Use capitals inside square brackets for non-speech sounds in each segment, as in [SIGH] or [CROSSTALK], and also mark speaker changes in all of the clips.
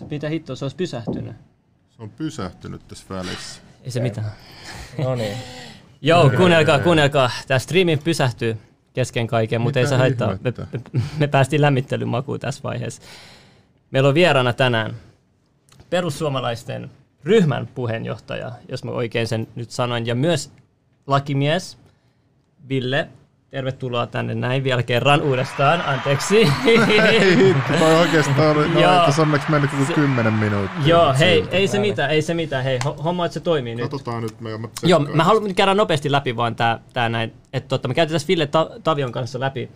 Speaker 1: nyt. Mitä hittoa, se olisi pysähtynyt.
Speaker 2: Se on pysähtynyt tässä välissä.
Speaker 1: Ei se mitään. [LAUGHS]
Speaker 3: No niin.
Speaker 1: Joo, kuunnelkaa, kuunnelkaa. Tämä striimi pysähtyy kesken kaiken, mutta ei se haittaa. Me, me, me päästiin lämmittelyn makuun tässä vaiheessa. Meillä on vieraana tänään perussuomalaisten ryhmän puheenjohtaja, jos mä oikein sen nyt sanoin, ja myös lakimies Ville. Tervetuloa tänne näin vielä kerran uudestaan, anteeksi.
Speaker 2: Ei hitto, toi oikeastaan oli, no,
Speaker 1: Joo.
Speaker 2: että onneksi mennyt joku 10 minuuttia.
Speaker 1: Joo, hei, ei se mitään, ei se mitään, hei, ho- homma, että se toimii nyt.
Speaker 2: Katsotaan nyt, me mä
Speaker 1: Joo, mä haluan nyt käydä nopeasti läpi vaan tää, tää näin, että tota, me käytiin tässä Ville Ta- Tavion kanssa läpi,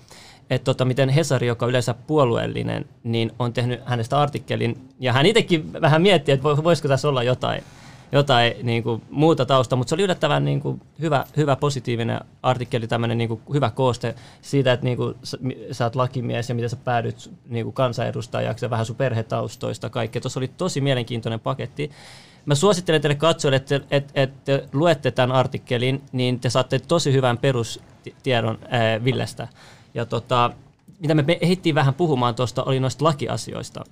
Speaker 1: että tota, miten Hesari, joka on yleensä puolueellinen, niin on tehnyt hänestä artikkelin, ja hän itsekin vähän mietti, että vo- voisiko tässä olla jotain, jotain niin kuin, muuta tausta, mutta se oli yllättävän niin kuin, hyvä, hyvä, positiivinen artikkeli, tämmöinen niin kuin, hyvä kooste siitä, että niin kuin, sä, sä oot lakimies ja miten sä päädyt niin kuin kansanedustajaksi ja vähän sun perhetaustoista kaikkea. Tuossa oli tosi mielenkiintoinen paketti. Mä suosittelen teille katsojille, että et, et, te luette tämän artikkelin, niin te saatte tosi hyvän perustiedon ää, Villestä. Ja tota, mitä me ehdittiin vähän puhumaan tuosta, oli noista lakiasioista.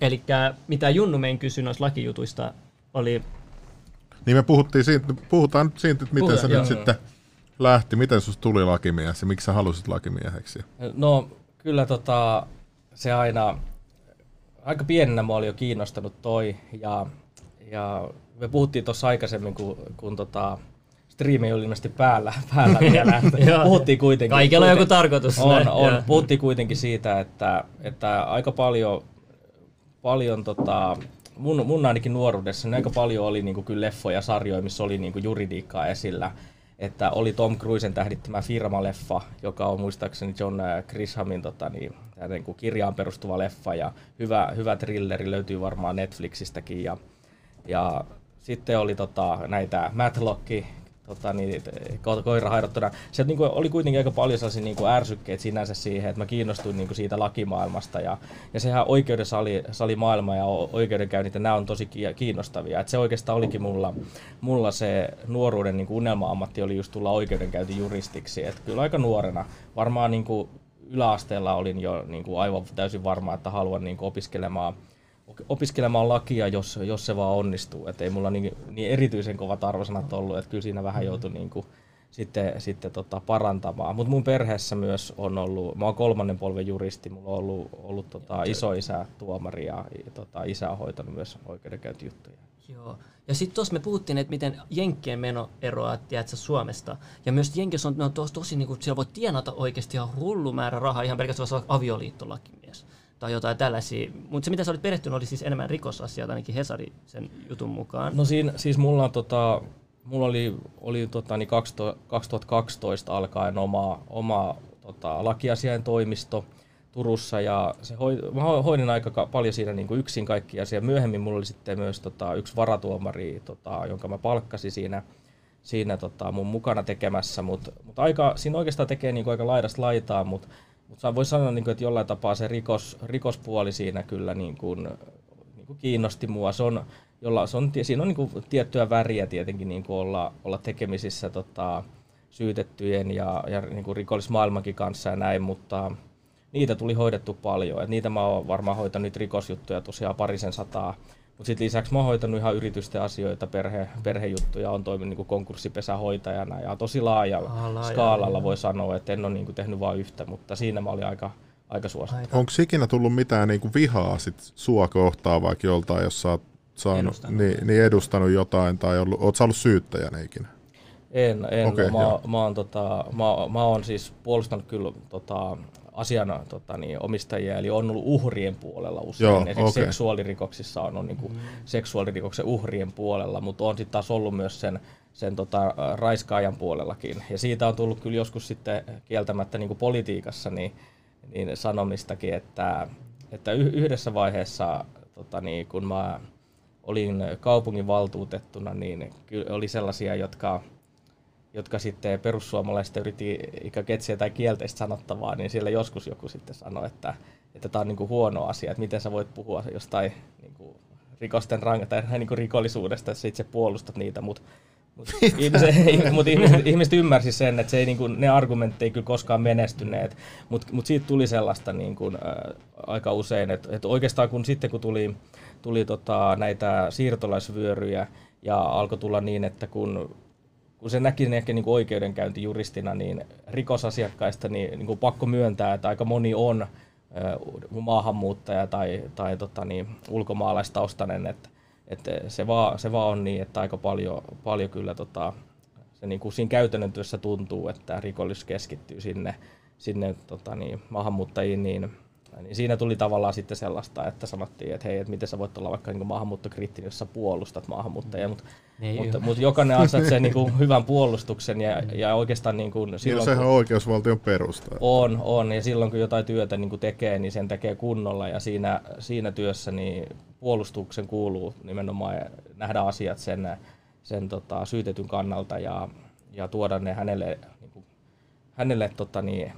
Speaker 1: Eli mitä Junnu mein kysyi noista lakijutuista, oli
Speaker 2: Niin me puhuttiin siitä, puhutaan nyt siitä, että miten
Speaker 1: Puhutaan,
Speaker 2: se
Speaker 1: joo.
Speaker 2: nyt sitten lähti. Miten susta tuli lakimies ja miksi sä halusit lakimieheksi?
Speaker 3: No kyllä tota, se aina, aika pienenä mä olin jo kiinnostanut toi ja, ja me puhuttiin tuossa aikaisemmin, kun, kun tota, striimi oli ilmeisesti päällä, [LAUGHS] päällä vielä. [LAUGHS] puhuttiin kuitenkin.
Speaker 1: Kaikella on joku tarkoitus,
Speaker 3: On,
Speaker 1: näin,
Speaker 3: on.
Speaker 1: joo.
Speaker 3: Puhuttiin kuitenkin siitä, että, että aika paljon, paljon tota, mun, mun ainakin nuoruudessa niin aika paljon oli niinku kyllä leffoja, sarjoja, missä oli niinku juridiikkaa esillä. Että oli Tom Cruisen tähdittämä Firma-leffa, joka on muistaakseni John äh, Grishamin tota, niin, tää niinku kirjaan perustuva leffa ja hyvä, hyvä thrilleri löytyy varmaan Netflixistäkin. Ja, ja sitten oli tota, näitä Matlock, tota, niin, ko- koira haidottuna. Se niin kuin, oli kuitenkin aika paljon sellaisia niin kuin ärsykkeet sinänsä siihen, että mä kiinnostuin niin kuin siitä lakimaailmasta. Ja, ja sehän oikeudensali sali maailma ja oikeudenkäynnit, ja nämä on tosi ki- kiinnostavia. Et se oikeastaan olikin mulla, mulla se nuoruuden niin kuin unelma-ammatti oli just tulla oikeudenkäyntijuristiksi. Et kyllä aika nuorena, varmaan niin kuin yläasteella olin jo niin kuin aivan täysin varma, että haluan niin kuin opiskelemaan opiskelemaan lakia, jos, jos se vaan onnistuu. Et ei mulla niin, niin erityisen kovat arvosanat ollut, että kyllä siinä vähän joutui niin kuin sitten, sitten tota parantamaan. Mutta mun perheessä myös on ollut, mä oon kolmannen polven juristi, mulla on ollut, ollut tota isoisä tuomari ja tota, isä on hoitanut myös oikeudenkäyntijuttuja.
Speaker 1: Joo. Ja sitten tuossa me puhuttiin, että miten Jenkkien meno eroaa tiedätkö, Suomesta. Ja myös Jenkissä on, ne on tosi, tosi niin kuin, siellä voi tienata oikeasti ihan hullu määrä rahaa, ihan pelkästään avioliittolakimies tai jotain tällaisia. Mutta se, mitä sä olit perehtynyt, oli siis enemmän rikosasiat, ainakin Hesari sen jutun mukaan.
Speaker 3: No siinä, siis mulla, tota, mulla oli, oli tota, niin 2000 2012 alkaen oma, oma tota, lakiasiain toimisto Turussa ja se hoi, mä ho- hoidin aika ka- paljon siinä niin kuin yksin kaikki asia. Myöhemmin mulla oli sitten myös tota, yksi varatuomari, tota, jonka mä palkkasin siinä, siinä tota, mun mukana tekemässä, mutta mut aika, siinä oikeastaan tekee niin kuin aika laidasta laitaa, mutta mutta voisi sanoa, niin kuin, että jollain tapaa se rikos, rikospuoli siinä kyllä niin kuin, niin kuin kiinnosti mua. Se on, jolla, se on, siinä on niin kuin tiettyä väriä tietenkin niin kuin olla, olla tekemisissä tota, syytettyjen ja, ja niin kuin rikollismaailmankin kanssa ja näin, mutta niitä tuli hoidettu paljon. Et niitä mä oon varmaan hoitanut nyt rikosjuttuja tosiaan parisen sataa. Mutta sitten lisäksi mä oon hoitanut ihan yritysten asioita, perhe, perhejuttuja, on toiminut niin kuin konkurssipesähoitajana ja tosi laajalla
Speaker 1: Ah, laaja,
Speaker 3: skaalalla
Speaker 1: joo.
Speaker 3: voi sanoa, että en ole niin kuin tehnyt vain yhtä, mutta siinä mä olin aika, aika suosittu.
Speaker 2: Onko ikinä tullut mitään niinku vihaa sit sua kohtaan vaikka joltain, jos sä oot saanut,
Speaker 1: Edustanut.
Speaker 2: niin, niin edustanut jotain tai ollut, oot sä ollut syyttäjänä ikinä?
Speaker 3: En, en. Okay, mä,
Speaker 2: joo.
Speaker 3: mä, oon, tota, mä, mä oon siis puolustanut kyllä tota, asiana tota, niin, omistajia, eli on ollut uhrien puolella usein.
Speaker 2: Joo,
Speaker 3: Esimerkiksi
Speaker 2: okei.
Speaker 3: seksuaalirikoksissa on, on niin kuin, seksuaalirikoksen uhrien puolella, mutta on sitten taas ollut myös sen, sen tota, raiskaajan puolellakin. Ja siitä on tullut kyllä joskus sitten kieltämättä niin kuin politiikassa niin, niin sanomistakin, että, että yhdessä vaiheessa tota, niin, kun mä olin kaupungin valtuutettuna, niin kyllä oli sellaisia, jotka jotka sitten perussuomalaiset yritti ikään kuin etsiä tai kielteistä sanottavaa, niin siellä joskus joku sitten sanoi, että että tämä on niin kuin huono asia, että miten sä voit puhua jostain niin kuin rikosten rang- tai niin kuin rikollisuudesta, jos sä itse puolustat niitä, mutta Mutta [LAUGHS] ihmiset, [LAUGHS] mut ihmiset, ihmiset ymmärsi sen, että se ei, niin kuin, ne argumentit ei kyllä koskaan menestyneet, mutta mut siitä tuli sellaista niin kuin, ä, aika usein, että et oikeastaan kun sitten kun tuli, tuli tota, näitä siirtolaisvyöryjä ja alkoi tulla niin, että kun kun se näki ehkä niin oikeudenkäyntijuristina, niin rikosasiakkaista niin, niin kuin pakko myöntää, että aika moni on maahanmuuttaja tai, tai tota niin, ulkomaalaistaustainen, että, että se, vaan, se vaan on niin, että aika paljon, paljon kyllä tota, se niin kuin siinä käytännön työssä tuntuu, että rikollisuus keskittyy sinne, sinne tota niin, maahanmuuttajiin, niin niin siinä tuli tavallaan sitten sellaista, että sanottiin, että hei, että miten sä voit olla vaikka niin maahanmuuttokriittinen, jos sä puolustat maahanmuuttajia, mutta, niin mutta, mutta jokainen ansaitsee niin kuin hyvän puolustuksen ja, ja oikeastaan niin kuin
Speaker 2: silloin, sehän on oikeusvaltion perusta.
Speaker 3: On, on, ja silloin kun jotain työtä niin kuin tekee, niin sen tekee kunnolla ja siinä, siinä työssä niin puolustuksen kuuluu nimenomaan nähdä asiat sen, sen tota, syytetyn kannalta ja, ja tuoda ne hänelle, niin kuin, hänelle tota, niin,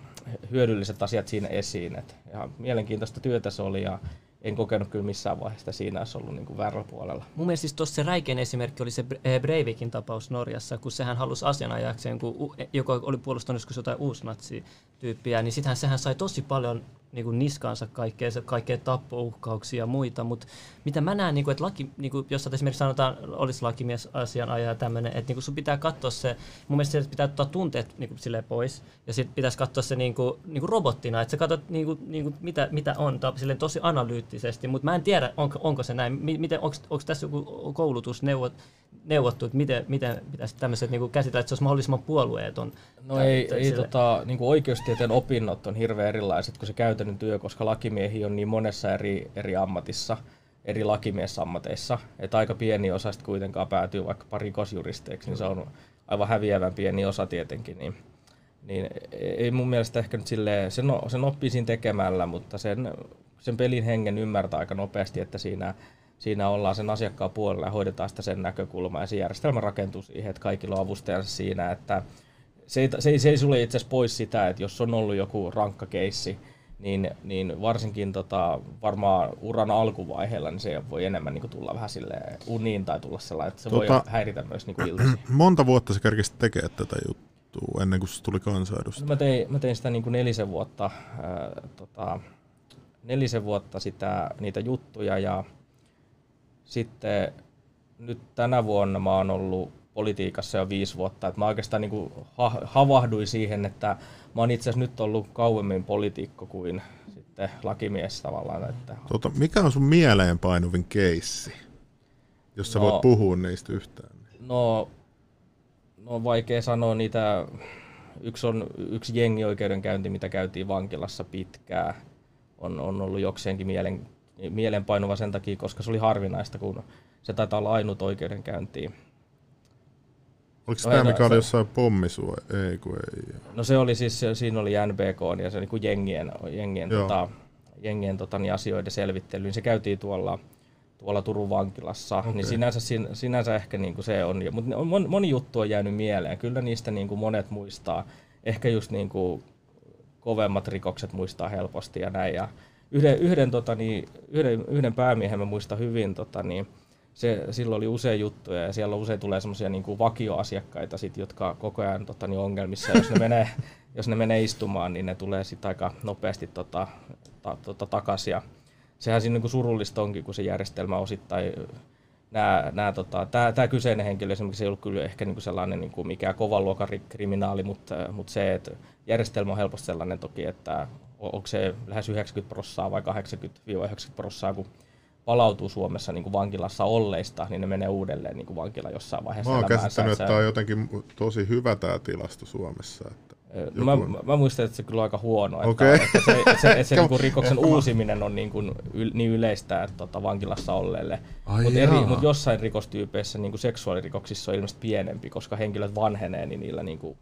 Speaker 3: hyödylliset asiat siinä esiin. Et ihan mielenkiintoista työtä se oli ja en kokenut kyllä missään vaiheessa siinä olisi ollut niin väärällä puolella.
Speaker 1: Mun mielestä siis tuossa se räikein esimerkki oli se eh, Breivikin tapaus Norjassa, kun sehän halusi asianajakseen, kun joka oli puolustanut joskus jotain uusnatsi-tyyppiä, niin sitähän sehän sai tosi paljon niin kuin niskaansa kaikkea, kaikkea tappouhkauksia ja muita, mutta mitä mä näen, niin kuin, että laki, niin kuin, jos esimerkiksi sanotaan, olisi lakimies asianajaja tämmöinen, että niin kuin sun pitää katsoa se, mun mielestä pitää ottaa tunteet niin kuin, pois, ja sitten pitäisi katsoa se niin kuin, niin kuin robottina, että sä katsot niin kuin, niin kuin, mitä, mitä on, silleen tosi analyyttisesti, mutta mä en tiedä, onko, onko se näin, miten, onko, onko tässä joku koulutus neuvot, neuvottu, että miten, miten pitäisi tämmöiset niin käsitellä, että se olisi mahdollisimman puolueeton?
Speaker 3: No ei, ei tota, niin kuin oikeustieteen opinnot on hirveän erilaiset kuin se käytännön työ, koska lakimiehi on niin monessa eri, eri ammatissa, eri lakimiesammateissa, että aika pieni osa sitten kuitenkaan päätyy vaikka rikosjuristeiksi, niin se on aivan häviävän pieni osa tietenkin. Niin, niin ei mun mielestä ehkä nyt silleen, sen, sen oppii siinä tekemällä, mutta sen, sen pelin hengen ymmärtää aika nopeasti, että siinä siinä ollaan sen asiakkaan puolella ja hoidetaan sitä sen näkökulmaa. Ja se järjestelmä rakentuu siihen, että kaikilla on avustajansa siinä, että se ei, se ei, se ei sulle itse asiassa pois sitä, että jos on ollut joku rankka keissi, niin, niin varsinkin tota, varmaan uran alkuvaiheella niin se voi enemmän niin tulla vähän sille uniin tai tulla sellainen, että se tota, voi häiritä myös [CLEARS THROAT] niin iltasi.
Speaker 2: Monta vuotta se kerkesi tekemään tätä juttua ennen kuin se tuli kansanedusta?
Speaker 3: No mä, tein, mä tein sitä niin kuin nelisen vuotta, ää, tota, nelisen vuotta sitä, niitä juttuja ja sitten nyt tänä vuonna mä oon ollut politiikassa jo viisi vuotta. että mä oikeastaan niin kuin ha- havahduin siihen, että mä oon itse asiassa nyt ollut kauemmin poliitikko kuin sitten lakimies tavallaan. Että...
Speaker 2: Tota, mikä on sun mieleenpainuvin keissi, jos sä no, voit puhua niistä yhtään?
Speaker 3: No, no vaikea sanoa niitä. Yksi on yksi jengioikeudenkäynti, mitä käytiin vankilassa pitkään. On, on ollut jokseenkin mielen, mielenpainuva sen takia, koska se oli harvinaista, kun se taitaa olla ainut oikeudenkäyntiin.
Speaker 2: Oliko no, tämä, mikä oli jossain pommisua? Ei, kun ei.
Speaker 3: No se oli siis, siinä oli NBK ja se niin kuin jengien, jengien, tota, jengien tota, niin asioiden selvittelyyn. Se käytiin tuolla, tuolla Turun vankilassa, okay. niin sinänsä, sinänsä ehkä niin kuin se on. Mutta moni, moni juttu on jäänyt mieleen. Kyllä niistä niin kuin monet muistaa. Ehkä just niin kuin kovemmat rikokset muistaa helposti ja näin. Ja yhden, yhden, tota, niin, yhden, yhden päämiehen mä muistan hyvin, tota, niin, se, silloin oli usein juttuja ja siellä usein tulee semmoisia niin vakioasiakkaita, sit, jotka koko ajan tota, niin ongelmissa. jos ne, menee, [LAUGHS] jos ne menee istumaan, niin ne tulee sitten aika nopeasti tota, ta, tota, takaisin. Ja sehän siinä niin surullista onkin, kun se järjestelmä osittain nämä, nämä, tota, tämä, tämä kyseinen henkilö esimerkiksi ei ollut kyllä ehkä niin kuin sellainen niin kuin mikään kovan luokan kriminaali, mutta, mutta se, että järjestelmä on helposti sellainen toki, että onko se lähes 90 prosenttia vai 80-90 prosenttia, kun palautuu Suomessa niin kuin vankilassa olleista, niin ne menee uudelleen niin kuin vankila jossain vaiheessa.
Speaker 2: Mä oon käsittänyt, että tämä on jotenkin tosi hyvä tämä tilasto Suomessa. Että
Speaker 3: no mä, mä, muistan, että se kyllä on aika huono. Okay. Että, että se, että se, että se [LAUGHS] niin kuin rikoksen uusiminen on niin, kuin yl, niin yleistä että tota, vankilassa olleelle. Mutta mut jossain rikostyypeissä niin kuin seksuaalirikoksissa on ilmeisesti pienempi, koska henkilöt vanhenee, niin niillä niin kuin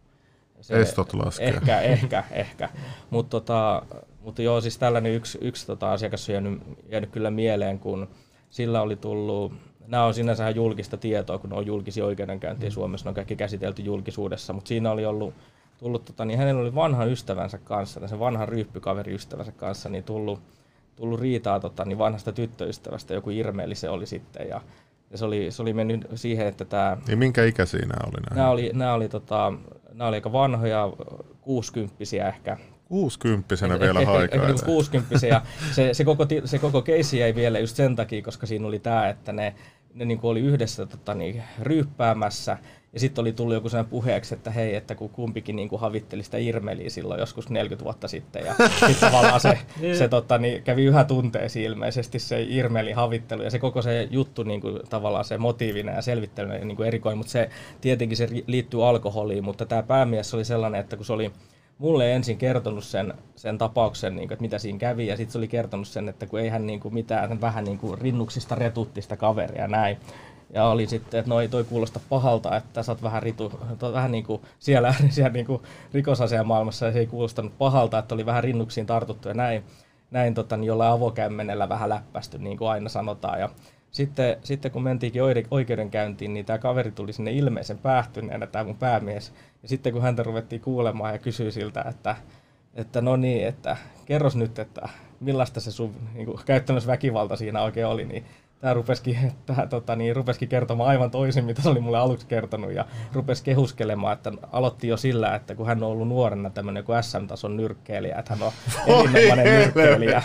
Speaker 2: se, Estot laskee.
Speaker 3: Ehkä, ehkä, ehkä. Mutta tota, mutta joo, siis tällainen yksi, yksi tota asiakas on jäänyt, jäänyt kyllä mieleen, kun sillä oli tullut, nämä on sinänsä julkista tietoa, kun ne on julkisia oikeudenkäyntiä mm. Suomessa, ne on kaikki käsitelty julkisuudessa, mutta siinä oli ollut, tullut, tota, niin hänellä oli vanha ystävänsä kanssa, se vanha ryyppykaveri ystävänsä kanssa, niin tullut, tullut riitaa tota, niin vanhasta tyttöystävästä, joku irmeeli se oli sitten, ja Ja se oli, se oli mennyt siihen, että tämä...
Speaker 2: Niin minkä ikäisiä nämä oli? Nämä,
Speaker 3: nämä oli, nämä oli, tota, nämä oli aika vanhoja, kuusikymppisiä ehkä.
Speaker 2: Kuusikymppisenä vielä haikailee.
Speaker 3: Niin kuusikymppisiä. [LAUGHS] Se, se, koko, se koko keissi jäi vielä just sen takia, koska siinä oli tämä, että ne, ne niin oli yhdessä tota, niin, ryyppäämässä ja sitten oli tullut joku sellainen puheeksi, että hei, että kun kumpikin niin kuin havitteli sitä Irmeliä silloin joskus 40 vuotta sitten. Ja [LAUGHS] sitten tavallaan se, [LAUGHS] se tota, niin kävi yhä tunteesi ilmeisesti se Irmeli havittelu. Ja se koko se juttu niin kuin, tavallaan se motiivina ja selvittely niin kuin erikoin. Mutta se tietenkin se liittyy alkoholiin. Mutta tämä päämies oli sellainen, että kun se oli mulle ensin kertonut sen, sen tapauksen, niin kuin, että mitä siinä kävi, ja sitten se oli kertonut sen, että kun ei hän niin kuin mitään, vähän niin kuin rinnuksista retuttista kaveria näin. Ja oli sitten, että noi, toi kuulosta pahalta, että sä oot vähän, ritu, vähän niin kuin siellä, [LAUGHS] siellä niin kuin rikosasian maailmassa ja se ei kuulostanut pahalta, että oli vähän rinnuksiin tartuttu ja näin, näin tota, niin jollain avokämmenellä vähän läppästy, niin kuin aina sanotaan. Ja sitten, sitten kun mentiinkin oikeudenkäyntiin, niin tämä kaveri tuli sinne ilmeisen päähtyneenä, tämä mun päämies. Ja sitten kun häntä ruvettiin kuulemaan ja kysyi siltä, että, että no niin, että kerros nyt, että millaista se sun niin kuin, käyttämässä väkivalta siinä oikein oli, niin tämä rupesikin, tämä, tota, niin, rupesikin kertomaan aivan toisin, mitä se oli mulle aluksi kertonut, ja rupesi kehuskelemaan, että aloitti jo sillä, että kun hän on ollut nuorena tämmöinen kuin SM-tason nyrkkeilijä, että hän on erinomainen nyrkkeilijä,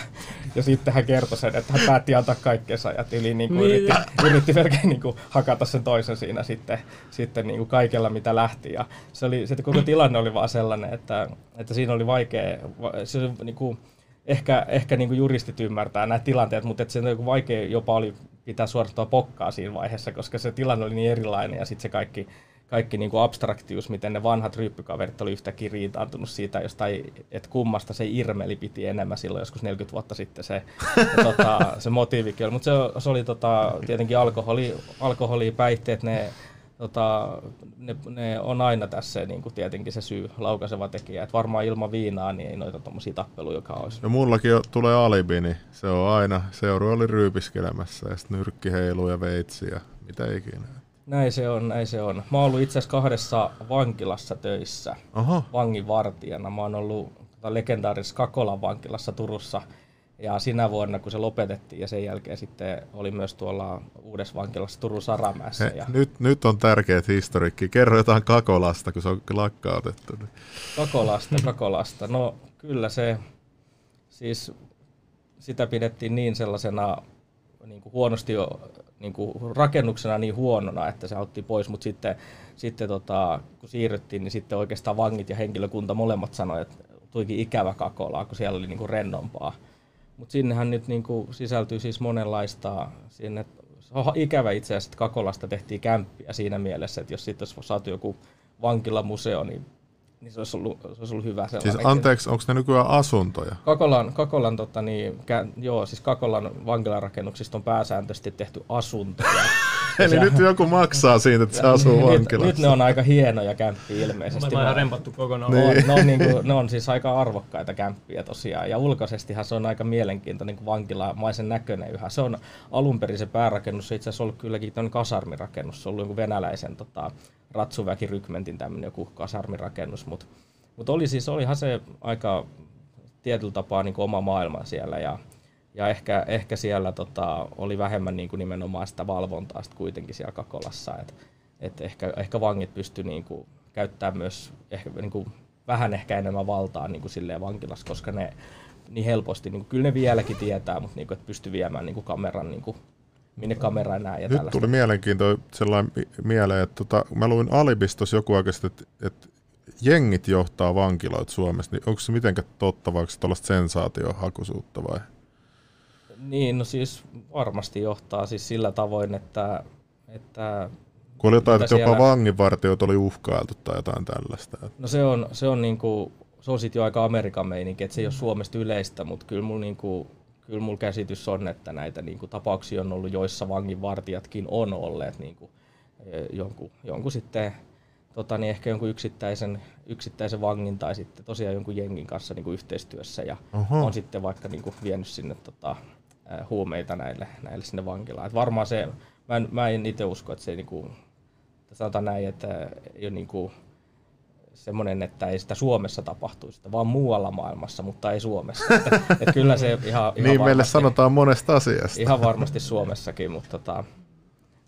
Speaker 3: ja sitten hän kertoi sen, että hän päätti antaa kaikkensa, ja tili niin kuin, niin. yritti, yritti melkein niin kuin, hakata sen toisen siinä sitten, sitten niin kuin kaikella, mitä lähti, ja se, oli, se koko tilanne oli vaan sellainen, että, että siinä oli vaikea, se, niin kuin, ehkä, ehkä niin kuin juristit ymmärtää nämä tilanteet, mutta että se on vaikea jopa oli pitää suorittaa pokkaa siinä vaiheessa, koska se tilanne oli niin erilainen ja sitten se kaikki, kaikki niin kuin abstraktius, miten ne vanhat ryyppykaverit oli yhtäkkiä riitaantunut siitä jostain, että kummasta se Irmeli piti enemmän silloin joskus 40 vuotta sitten se, [LAUGHS] tota, se motiivikin. Mutta se, se, oli tota, tietenkin alkoholi, alkoholi, päihteet, ne tota, ne, ne, on aina tässä niin kuin tietenkin se syy laukaiseva tekijä. Et varmaan ilman viinaa niin ei noita tuommoisia tappeluja, joka olisi.
Speaker 2: Ja mullakin jo tulee alibi, niin se on aina, seuru oli ryypiskelemässä ja sitten nyrkki heiluu ja veitsi ja mitä ikinä.
Speaker 3: Näin se on, näin se on. Mä oon ollut itse asiassa kahdessa vankilassa töissä
Speaker 2: Aha.
Speaker 3: vanginvartijana. Mä oon ollut tota, legendaarisessa Kakolan vankilassa Turussa – ja sinä vuonna, kun se lopetettiin ja sen jälkeen sitten oli myös tuolla uudessa vankilassa Turun Saramäessä.
Speaker 2: He, ja... nyt, nyt on tärkeät historiikki. Kerro jotain Kakolasta, kun se on lakkautettu.
Speaker 3: Kakolasta, Kakolasta. No kyllä se, siis sitä pidettiin niin sellaisena niin kuin huonosti jo, niin kuin rakennuksena niin huonona, että se otti pois, mutta sitten, sitten tota, kun siirryttiin, niin sitten oikeastaan vangit ja henkilökunta molemmat sanoivat, että tuikin ikävä Kakolaa, kun siellä oli niin kuin rennompaa. Mutta sinnehän nyt niinku sisältyy siis monenlaista, sinne on ikävä itse asiassa, että Kakolasta tehtiin kämppiä siinä mielessä, että jos sitten olisi saatu joku vankilamuseo, niin niin se olisi ollut, se olisi ollut hyvä
Speaker 2: sellainen. Siis anteeksi, onko ne nykyään asuntoja?
Speaker 3: Kakolan, Kakolan, tota, niin, kä, joo, siis Kakolan vankilarakennuksista on pääsääntöisesti tehty asuntoja. [LAUGHS]
Speaker 2: Eli nyt joku maksaa siitä, että se asuu nyt, vankilassa.
Speaker 3: Nyt ne on aika hienoja kämppiä ilmeisesti.
Speaker 1: Mä rempattu kokonaan.
Speaker 3: Niin. Ne, on, ne, on, niin kuin, ne on siis aika arvokkaita kämppiä tosiaan. Ja ulkoisestihan se on aika mielenkiintoinen niin vankilamaisen näköinen yhä. Se on alun perin se päärakennus, se itse asiassa ollut kylläkin kasarmirakennus. Se on ollut joku venäläisen tota, ratsuväkirykmentin tämmöinen joku kasarmirakennus, mutta mut oli siis, olihan se aika tietyllä tapaa niin oma maailma siellä ja, ja ehkä, ehkä siellä tota, oli vähemmän niin kuin nimenomaan sitä valvontaa sit kuitenkin siellä Kakolassa, että et ehkä, ehkä vangit pysty niin kuin, käyttämään myös ehkä, niin kuin, vähän ehkä enemmän valtaa niin kuin silleen vankilassa, koska ne niin helposti, niin kuin, kyllä ne vieläkin tietää, mutta niin kuin, että pysty viemään niin kuin kameran niin kuin, minne kamera näe. Ja
Speaker 2: Nyt tällaista. tuli mielenkiintoinen sellainen mieleen, että tota, mä luin Alibistos joku aika että, että jengit johtaa vankiloita Suomessa, niin onko se mitenkään totta, vai onko tuollaista sensaatiohakuisuutta vai?
Speaker 3: Niin, no siis varmasti johtaa siis sillä tavoin, että, että
Speaker 2: kun oli jotain, että siellä... jopa vanginvartijot oli uhkailtu tai jotain tällaista.
Speaker 3: No se on, se on, niinku, se on sit jo aika Amerikan meininki, että se ei ole Suomesta yleistä, mutta kyllä mulla niinku, kyllä mulla käsitys on, että näitä niin kuin, tapauksia on ollut, joissa vanginvartijatkin on olleet niin kuin, e, jonkun, jonkun sitten tota, niin ehkä jonkun yksittäisen, yksittäisen vangin tai sitten tosiaan jonkun jengin kanssa niin kuin yhteistyössä ja Oho. on sitten vaikka niin kuin, vienyt sinne tota, huumeita näille, näille sinne vankilaan. Et varmaan se, mä en, mä en itse usko, että se niin kuin, sanotaan näin, että ei ole niin kuin, semmoinen, että ei sitä Suomessa tapahtuisi, vaan muualla maailmassa, mutta ei Suomessa. että, että kyllä se ihan, ihan
Speaker 2: Niin meille sanotaan monesta asiasta.
Speaker 3: Ihan varmasti Suomessakin, mutta tota,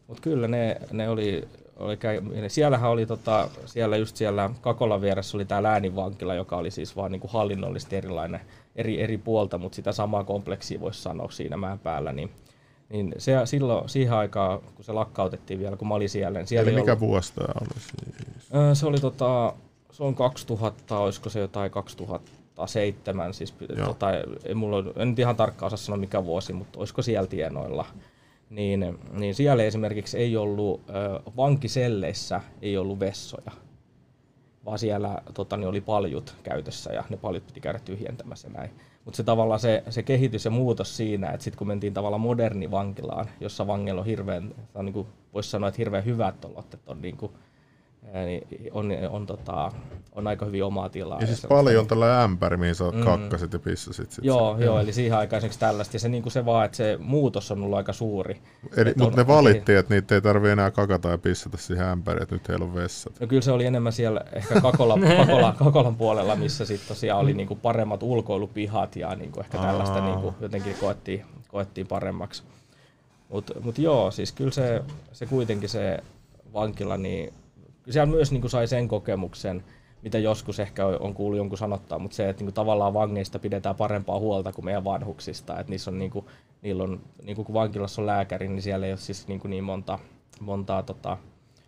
Speaker 3: Mutta kyllä ne, ne oli, oli käy, siellähän oli tota, siellä just siellä Kakolan vieressä oli tämä lääninvankila, joka oli siis vaan niinku hallinnollisesti erilainen eri, eri puolta, mutta sitä samaa kompleksia voisi sanoa siinä mäen päällä, niin niin se, silloin, siihen aikaan, kun se lakkautettiin vielä, kun mä olin siellä, niin siellä
Speaker 2: Eli mikä
Speaker 3: ollut,
Speaker 2: vuosi tämä oli siis?
Speaker 3: se oli tota, se on 2000, olisiko se jotain 2007, siis tota, ei mulla, en nyt ihan tarkkaan osaa sanoa mikä vuosi, mutta olisiko siellä tienoilla. Niin, niin siellä esimerkiksi ei ollut, vankiselleissä ei ollut vessoja, vaan siellä tota, niin oli paljut käytössä ja ne paljut piti käydä tyhjentämässä näin. Mutta se tavallaan se, se kehitys ja muutos siinä, että sitten kun mentiin tavallaan moderni vankilaan, jossa vangilla on hirveän, niin voisi sanoa, että hirveän hyvät olot, että on niin kuin, niin on, on, tota, on aika hyvin omaa tilaa.
Speaker 2: Ja, ja siis paljon tällä ämpäri, mihin sä mm. kakkasit ja pissasit.
Speaker 3: Sit joo, sen. joo, eli siihen aikaan esimerkiksi tällaista. Ja se, niin kuin se vaan, että se muutos on ollut aika suuri.
Speaker 2: mutta ne valittiin, että niitä ei tarvitse enää kakata ja pissata siihen ämpäriin, että nyt heillä on vessat.
Speaker 3: No kyllä se oli enemmän siellä ehkä Kakola, [LAUGHS] Kakola, Kakolan puolella, missä sitten tosiaan oli niin kuin paremmat ulkoilupihat ja niin kuin ehkä tällaista niin kuin jotenkin koettiin, koettiin paremmaksi. Mutta mut joo, siis kyllä se, se kuitenkin se vankila, niin siellä myös niin kuin sai sen kokemuksen, mitä joskus ehkä on kuullut jonkun sanottaa, mutta se, että niin kuin tavallaan vangeista pidetään parempaa huolta kuin meidän vanhuksista. Että niissä on, niin kuin, niillä on, niin kuin kun vankilassa on lääkäri, niin siellä ei ole siis niin, kuin niin monta, montaa, tota,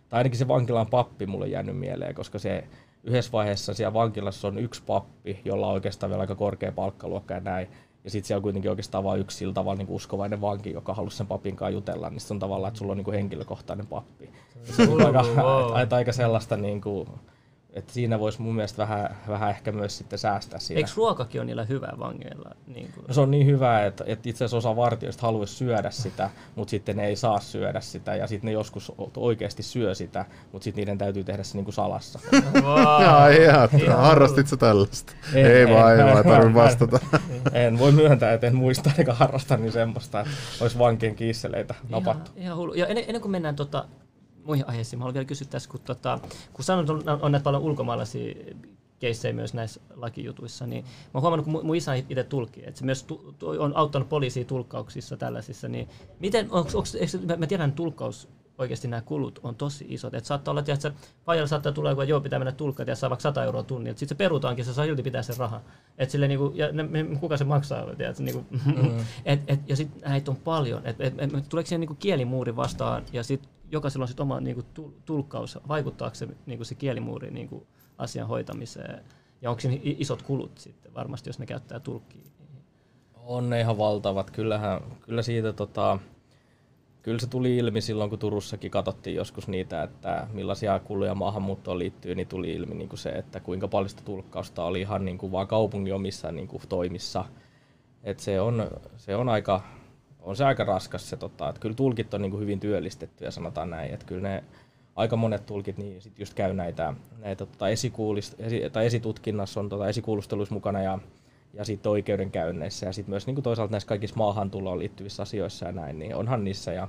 Speaker 3: tai ainakin se vankilan pappi mulle on jäänyt mieleen, koska se yhdessä vaiheessa siellä vankilassa on yksi pappi, jolla on oikeastaan vielä aika korkea palkkaluokka ja näin. Ja sitten siellä on kuitenkin oikeastaan vain yksi sillä tavalla niin uskovainen vanki, joka halusi sen papin kanssa jutella, niin se on tavallaan, että sulla on niin henkilökohtainen pappi. Se on aika, aika, aika sellaista, niin kuin, että siinä voisi mun mielestä vähän, vähän ehkä myös sitten säästää siinä.
Speaker 1: Eikö ruokakin ole niillä hyvä vangeilla? Niin kuin?
Speaker 3: No se on niin hyvä, että, että itse asiassa osa vartijoista haluaisi syödä sitä, mutta sitten ne ei saa syödä sitä ja sitten ne joskus oikeasti syö sitä, mutta sitten niiden täytyy tehdä se niin kuin salassa. [LAUGHS]
Speaker 2: Wow. ja, ihan, harrastit sä tällaista? En, ei en, vaan, ei vaan, tarvitse vastata. [LAUGHS]
Speaker 3: En voi myöntää, että en muista eikä harrasta niin semmoista, että olisi vankien kiisseleitä napattu.
Speaker 1: Ihan, ihan hullu. Ja ennen, ennen kuin mennään tota, muihin aiheisiin. Mä haluan vielä kysyä tässä, kun, tota, kun sanoit, on, on näitä paljon ulkomaalaisia keissejä myös näissä lakijutuissa, niin mä oon huomannut, kun mun isä itse tulkki, että se myös tu, on auttanut poliisia tulkkauksissa tällaisissa, niin miten, onks, onks, eikö, mä tiedän, tulkkaus oikeasti nämä kulut on tosi isot. Että saattaa olla, että Pajalla saattaa tulla joku, että joo, pitää mennä tulkkaan ja saa vaikka 100 euroa tunnilta. Sitten se perutaankin, se saa silti pitää sen raha. Et sille, niinku, ja ne, kuka se maksaa? Tiedät, niinku, mm. [LAUGHS] et, et, ja sitten näitä on paljon. Et, et, et, tuleeko siihen niinku kielimuuri vastaan ja sitten jokaisella on sit oma niinku, tulkkaus. Vaikuttaako se, niinku, se kielimuuri niinku, asian hoitamiseen? Ja onko siinä isot kulut sitten varmasti, jos ne käyttää tulkkia?
Speaker 3: On ne ihan valtavat. Kyllähän, kyllä siitä tota, kyllä se tuli ilmi silloin, kun Turussakin katsottiin joskus niitä, että millaisia kuluja maahanmuuttoon liittyy, niin tuli ilmi niin kuin se, että kuinka paljon sitä tulkkausta oli ihan niin kuin vaan kaupungin omissa niin kuin toimissa. Et se, on, se on aika, on se aika raskas se, tota, että kyllä tulkit on niin kuin hyvin työllistetty ja sanotaan näin, että kyllä ne aika monet tulkit niin sit just käy näitä, näitä tota esikuulist, esi, tai esitutkinnassa on tota esikuulusteluissa mukana ja ja sitten oikeudenkäynneissä ja sitten myös niin kuin toisaalta näissä kaikissa maahantuloon liittyvissä asioissa ja näin, niin onhan niissä ja,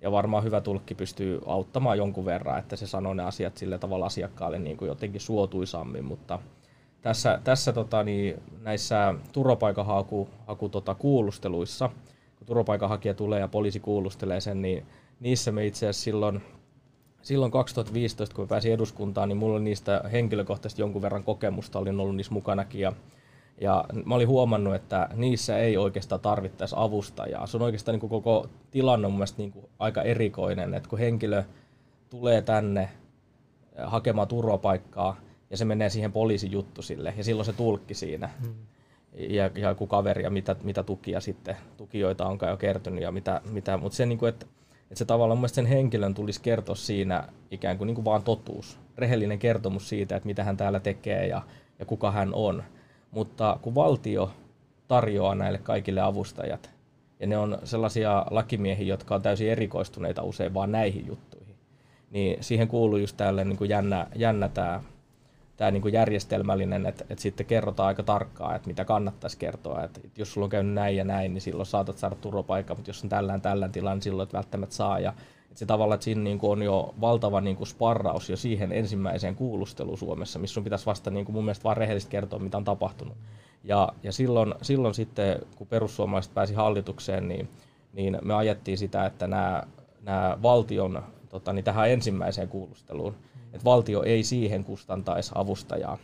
Speaker 3: ja varmaan hyvä tulkki pystyy auttamaan jonkun verran, että se sanoo ne asiat sille tavalla asiakkaalle niin kuin jotenkin suotuisammin, mutta tässä, tässä tota, niin, näissä turvapaikanhaku haku, tota, kuulusteluissa, kun turvapaikanhakija tulee ja poliisi kuulustelee sen, niin niissä me itse asiassa silloin silloin 2015, kun pääsin eduskuntaan, niin mulla oli niistä henkilökohtaisesti jonkun verran kokemusta, olin ollut niissä mukanakin ja ja mä olin huomannut, että niissä ei oikeastaan tarvittaisi avustajaa. Se on oikeastaan niin koko tilanne on mun niin kuin aika erikoinen, että kun henkilö tulee tänne hakemaan turvapaikkaa ja se menee siihen poliisijuttu sille ja silloin se tulkki siinä. Hmm. Ja, ja joku kaveri ja mitä, mitä tukia sitten, tukijoita onkaan jo kertynyt ja mitä, mitä mutta se, niin kuin, että, että se tavallaan mun sen henkilön tulisi kertoa siinä ikään kuin, niin kuin vaan totuus, rehellinen kertomus siitä, että mitä hän täällä tekee ja, ja kuka hän on. Mutta kun valtio tarjoaa näille kaikille avustajat, ja ne on sellaisia lakimiehiä, jotka on täysin erikoistuneita usein vaan näihin juttuihin, niin siihen kuuluu just tälle niin kuin jännä, jännä tämä tämä niin kuin järjestelmällinen, että, että sitten kerrotaan aika tarkkaan, että mitä kannattaisi kertoa. Että, että jos sulla on käynyt näin ja näin, niin silloin saatat saada turvapaikkaa, mutta jos on tällään tällään tilanne, niin silloin et välttämättä saa. Ja, että se tavallaan, että siinä niin kuin on jo valtava niin kuin sparraus jo siihen ensimmäiseen kuulusteluun Suomessa, missä sun pitäisi vasta niin kuin mun mielestä vaan rehellisesti kertoa, mitä on tapahtunut. Ja, ja silloin, silloin sitten, kun perussuomalaiset pääsi hallitukseen, niin, niin me ajettiin sitä, että nämä nämä valtion tota, niin tähän ensimmäiseen kuulusteluun, että valtio ei siihen kustantaisi avustajaa.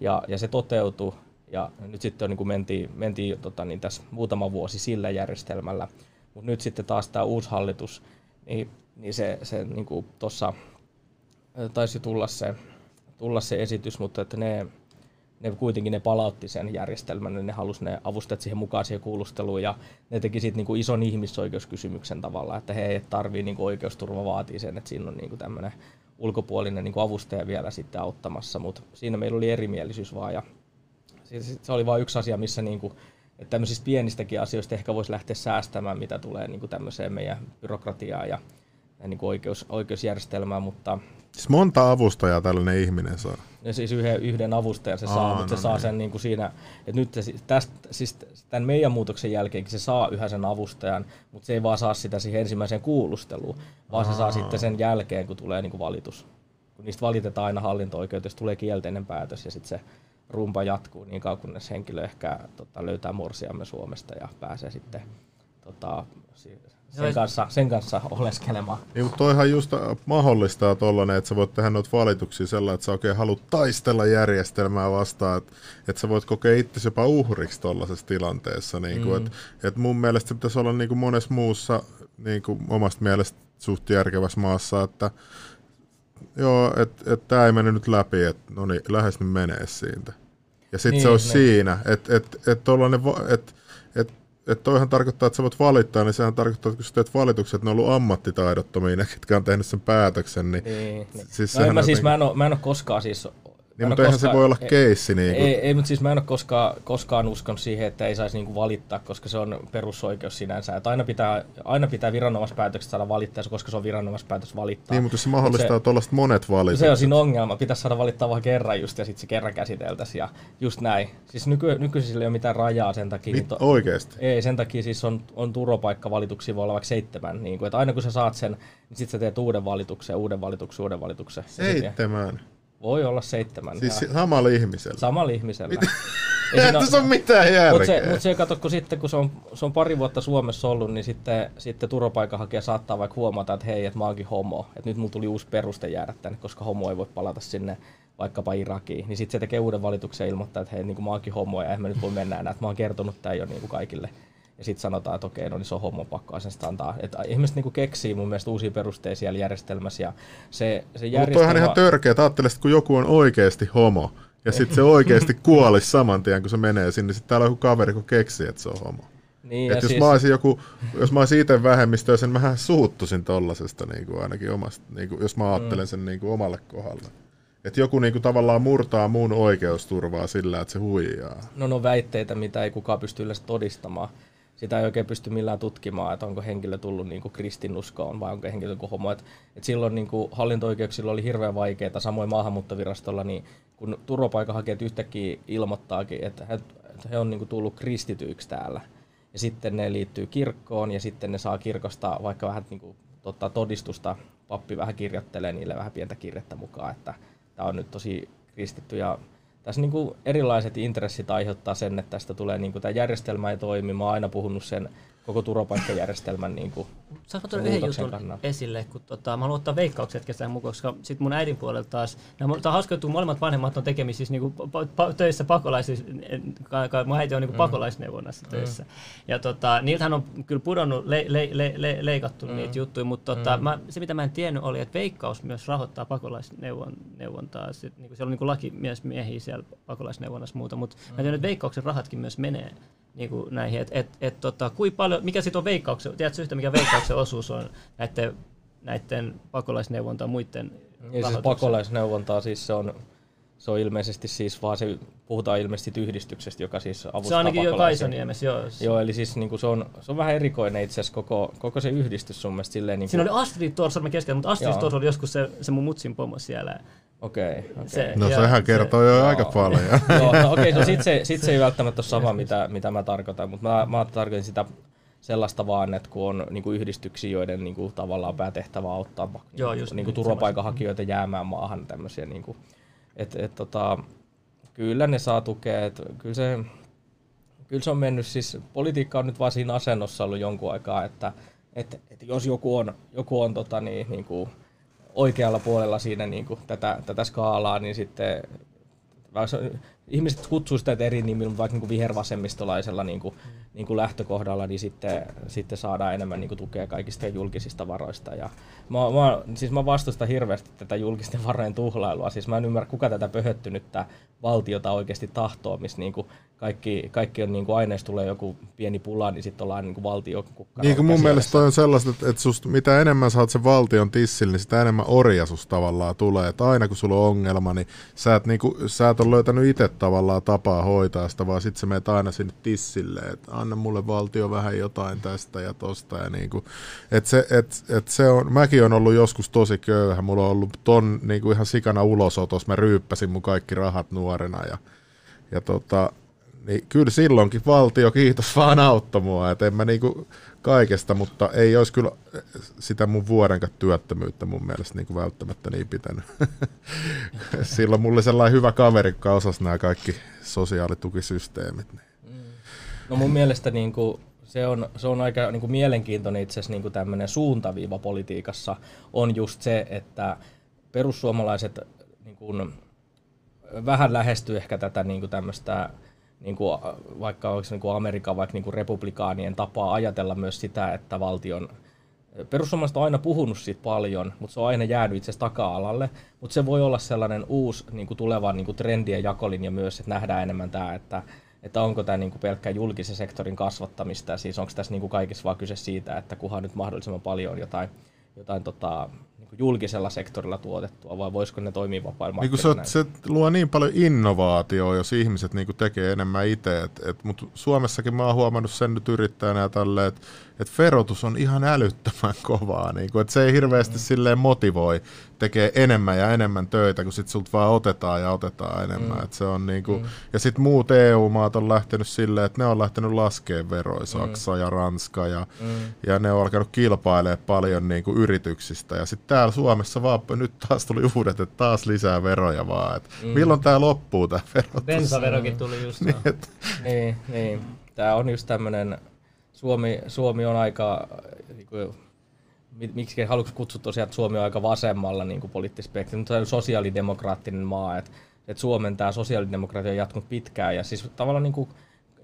Speaker 3: Ja, ja se toteutui, ja nyt sitten niin kuin mentiin, mentiin tota, niin tässä muutama vuosi sillä järjestelmällä, mutta nyt sitten taas tämä uusi hallitus, niin, niin se, se niin tuossa taisi tulla se, tulla se esitys, mutta että ne, ne kuitenkin ne palautti sen järjestelmän, niin ne halusi ne avustajat siihen mukaan siihen kuulusteluun ja ne teki siitä niin kuin ison ihmisoikeuskysymyksen tavalla, että he ei tarvii niin kuin oikeusturva vaatii sen, että siinä on niin kuin tämmöinen ulkopuolinen niin kuin avustaja vielä sitten auttamassa, mutta siinä meillä oli erimielisyys vaan ja se oli vain yksi asia, missä niin kuin, että tämmöisistä pienistäkin asioista ehkä voisi lähteä säästämään, mitä tulee niin kuin tämmöiseen meidän byrokratiaan ja niin kuin oikeus, oikeusjärjestelmään, mutta
Speaker 2: Siis monta avustajaa tällainen ihminen saa?
Speaker 3: Ja siis yhden, yhden avustajan se Aa, saa, mutta no se saa niin. sen niin kuin siinä, että nyt se, tästä, siis tämän meidän muutoksen jälkeenkin se saa yhä sen avustajan, mutta se ei vaan saa sitä siihen ensimmäiseen kuulusteluun, vaan Aa. se saa sitten sen jälkeen, kun tulee niin kuin valitus. Kun niistä valitetaan aina hallinto-oikeuteen, tulee kielteinen päätös ja sitten se rumpa jatkuu niin kauan, kunnes henkilö ehkä tota, löytää morsiamme Suomesta ja pääsee sitten tota, sen, kanssa, sen kanssa oleskelemaan.
Speaker 2: Niin, mutta toihan just mahdollistaa tollanen, että sä voit tehdä noita valituksia sellainen, että sä oikein haluat taistella järjestelmää vastaan, että, että sä voit kokea itse jopa uhriksi tuollaisessa tilanteessa. Niin kuin, mm. että, että mun mielestä se pitäisi olla niin kuin monessa muussa niin kuin omasta mielestä suht järkevässä maassa, että joo, että et tämä ei mennyt nyt läpi, että no niin, lähes nyt menee siitä. Ja sitten niin, se olisi niin. siinä, että et, et, et, et, että toihan tarkoittaa, että sä voit valittaa, niin sehän tarkoittaa, että kun sä teet valitukset, että ne on ollut ammattitaidottomia, ne, ketkä on tehnyt sen päätöksen. Niin,
Speaker 3: niin, niin. Siis no mä, siis, mä, en ole, mä en ole koskaan siis
Speaker 2: niin, mutta eihän se voi olla keissi. Niin
Speaker 3: ei, ei, mutta siis mä en ole koskaan, koskaan uskonut siihen, että ei saisi niinku valittaa, koska se on perusoikeus sinänsä. Että aina, pitää, aina pitää viranomaispäätökset saada valittaa, koska se on viranomaispäätös valittaa.
Speaker 2: Niin, mutta jos se mahdollistaa tuollaiset monet valitukset.
Speaker 3: Se on siinä ongelma. Pitäisi saada valittaa vain kerran just ja sitten se kerran käsiteltäisiin. Ja just näin. Siis nyky, nykyisin sillä ei ole mitään rajaa sen takia.
Speaker 2: Mit, niin to, oikeasti?
Speaker 3: Ei, sen takia siis on, on turvapaikkavalituksia voi olla vaikka seitsemän. Niin kuin, että aina kun sä saat sen, niin sitten sä teet uuden valituksen, uuden valituksen, uuden valituksen.
Speaker 2: Seitsemän?
Speaker 3: Voi olla seitsemän.
Speaker 2: Siis ja... samalla ihmisellä?
Speaker 3: Samalla ihmisellä.
Speaker 2: Ei [LAUGHS] tässä ole mitään järkeä.
Speaker 3: Mutta se, mut se kato, kun sitten kun se on, se on pari vuotta Suomessa ollut, niin sitten, sitten turvapaikanhakija saattaa vaikka huomata, että hei, että mä oonkin homo. Että nyt mulla tuli uusi peruste jäädä tänne, koska homo ei voi palata sinne vaikkapa Irakiin. Niin sitten se tekee uuden valituksen ja ilmoittaa, että hei, niin kuin mä oonkin homo ja en mä nyt voi mennä enää. Että mä oon kertonut tämän jo niin kuin kaikille ja sitten sanotaan, että okei, no niin se on sen antaa. Että ihmiset niinku keksii mun mielestä uusia perusteita siellä järjestelmässä. Ja se, se järjestelmä...
Speaker 2: Mutta ihan törkeä, että ajattelisit, kun joku on oikeasti homo, ja sitten se oikeasti [LAUGHS] kuolisi saman tien, kun se menee sinne. Sitten täällä on joku kaveri, kun keksii, että se on homo. Niin, Et jos, siis... mä olisin joku, jos mä olisin itse vähemmistö, sen mähän suuttuisin tollasesta niin kuin ainakin omasta, niin kuin, jos mä ajattelen mm. sen niin kuin omalle kohdalle. Että joku niinku tavallaan murtaa mun oikeusturvaa sillä, että se huijaa.
Speaker 3: No no väitteitä, mitä ei kukaan pysty yleensä todistamaan sitä ei oikein pysty millään tutkimaan, että onko henkilö tullut niin kuin kristinuskoon vai onko henkilö kuin homo. Et, et silloin niin kuin hallinto-oikeuksilla oli hirveän vaikeaa, samoin maahanmuuttovirastolla, niin kun turvapaikanhakijat yhtäkkiä ilmoittaakin, että he, että he on niin kuin tullut kristityiksi täällä, ja sitten ne liittyy kirkkoon, ja sitten ne saa kirkosta vaikka vähän niin kuin, totta, todistusta, pappi vähän kirjoittelee niille vähän pientä kirjettä mukaan, että tämä on nyt tosi kristitty, ja tässä niin kuin erilaiset intressit aiheuttaa sen, että tästä tulee niin kuin, tämä järjestelmä ei toimi. Mä oon aina puhunut sen koko turvapaikkajärjestelmän niin kuin,
Speaker 1: Saanko tuoda yhden jutun kannalta. esille, kun tota, mä haluan ottaa veikkaukset kesään mukaan, koska sit mun äidin puolelta taas, tämä on hauska, että molemmat vanhemmat on tekemisissä niin kuin, pa, töissä pakolaisissa, mun äiti on niin kuin, mm. pakolaisneuvonnassa mm. töissä. Ja tota, niiltähän on kyllä pudonnut, le, le, le, le, leikattu mm. niitä juttuja, mutta tota, mm. mä, se mitä mä en tiennyt oli, että Veikkaus myös rahoittaa pakolaisneuvontaa. Sit, niin kuin, siellä on niin lakimiehiä siellä pakolaisneuvonnassa muuta, mutta mm. mä tiedän, että Veikkauksen rahatkin myös menee niin kuin näihin, että et, et, tota, kui paljon, mikä sitten on veikkauksen, tiedätkö yhtä mikä veikkauksen osuus on näiden, näiden pakolaisneuvontaa muiden
Speaker 3: ja siis pakolaisneuvontaa siis se on, se on ilmeisesti siis vaan se, puhutaan ilmeisesti yhdistyksestä, joka siis avustaa
Speaker 1: Se on ainakin jo Kaisaniemessä, joo.
Speaker 3: Joo, eli siis niin kuin se, on, se on vähän erikoinen itse asiassa koko, koko se yhdistys sun mielestä silleen. Niin kuin...
Speaker 1: Siinä oli Astrid Torsson keskellä, mutta Astrid Torsson oli joskus se, se mun mutsin pomo siellä.
Speaker 3: Okei. Okay, okay.
Speaker 2: Se, no sehän kertoo se, jo joo. aika paljon.
Speaker 3: joo, no okei, okay, no sit se, sit se ei välttämättä ole sama, mitä, mitä mä tarkoitan, mutta mä, mä tarkoitan sitä sellaista vaan, että kun on niin kuin yhdistyksiä, joiden niin kuin, tavallaan päätehtävä auttaa Joo, just niin kuin, turvapaikanhakijoita jäämään maahan tämmöisiä. Niin kuin, et, et, tota, kyllä ne saa tukea. Et, kyllä, se, kyllä se on mennyt, siis politiikka on nyt vaan siinä asennossa ollut jonkun aikaa, että että, että jos joku on, joku on tota, niin, niin kuin oikealla puolella siinä niin kuin tätä, tätä skaalaa, niin sitten ihmiset kutsuu sitä eri nimillä, vaikka niin vihervasemmistolaisella niin kuin, niin kuin lähtökohdalla, niin sitten, sitten saadaan enemmän niin kuin tukea kaikista julkisista varoista. Ja mä, mä, siis mä vastustan hirveästi tätä julkisten [LAUGHS] varojen tuhlailua. Siis mä en ymmärrä, kuka tätä pöhöttynyttä valtiota oikeasti tahtoo, missä niin kuin kaikki, kaikki on niin kuin aineessa tulee joku pieni pula, niin sitten ollaan niin kuin valtio
Speaker 2: Niin kuin mun mielestä on sellaista, että, että susta, mitä enemmän saat sen valtion tissillä, niin sitä enemmän orja tavallaan tulee. Että aina kun sulla on ongelma, niin sä et, niin kuin, sä et ole löytänyt itse tavallaan tapaa hoitaa sitä, vaan sitten sä menet aina sinne tissille, että anna mulle valtio vähän jotain tästä ja tosta. Ja niin kuin, että se, et, et se on, mäkin on ollut joskus tosi köyhä, mulla on ollut ton niin kuin ihan sikana ulosotos, mä ryyppäsin mun kaikki rahat nuorena ja, ja tota, niin kyllä silloinkin valtio, kiitos [LAUGHS] vaan auttoi mua, että en mä niinku kaikesta, mutta ei olisi kyllä sitä mun vuodenkaan työttömyyttä mun mielestä niinku välttämättä niin pitänyt. [LAUGHS] Silloin mulla oli sellainen hyvä kaveri, joka osasi nämä kaikki sosiaalitukisysteemit. Niin. Mm.
Speaker 3: No mun mielestä niinku se on, se on aika niin kuin mielenkiintoinen itse asiassa niin tämmöinen suuntaviiva politiikassa on just se, että perussuomalaiset niin kuin, vähän lähestyy ehkä tätä niin kuin tämmöistä niin kuin, vaikka onko niin kuin Amerikan vaikka niin kuin republikaanien tapaa ajatella myös sitä, että valtion Perussuomalaiset on aina puhunut siitä paljon, mutta se on aina jäänyt itse asiassa taka-alalle. Mutta se voi olla sellainen uusi niin kuin tuleva niin kuin trendien jakolinja myös, että nähdään enemmän tämä, että, että onko tämä niin kuin pelkkä julkisen sektorin kasvattamista. Siis onko tässä niin kuin kaikissa vaan kyse siitä, että kuhan nyt mahdollisimman paljon jotain, jotain tota, julkisella sektorilla tuotettua, vai voisiko ne toimia vapailla
Speaker 2: niin se, se luo niin paljon innovaatioa, jos ihmiset niin tekee enemmän itse. Mutta Suomessakin mä oon huomannut sen nyt yrittäjänä ja tälleen, että et verotus on ihan älyttömän kovaa. Niin kuin, että se ei hirveästi mm. silleen motivoi tekee enemmän ja enemmän töitä, kun sit sulta vaan otetaan ja otetaan enemmän. Mm. Et se on niinku, mm. Ja sitten muut EU-maat on lähtenyt silleen, että ne on lähtenyt laskemaan veroja, Saksa mm. ja Ranska, ja, mm. ja ne on alkanut kilpailemaan paljon niinku yrityksistä. Ja sitten täällä Suomessa vaan nyt taas tuli uudet, että taas lisää veroja vaan. Et mm. Milloin tämä loppuu tämä verotus?
Speaker 1: Bensaverokin tuli just. [LAUGHS] niin,
Speaker 3: et... niin, niin. Tämä on just tämmöinen, Suomi, Suomi on aika niin kuin, miksi haluatko kutsua tosiaan, että Suomi on aika vasemmalla niin poliittispektri, mutta se on sosiaalidemokraattinen maa, että, että Suomen tämä sosiaalidemokratia on jatkunut pitkään ja siis tavallaan niin kuin,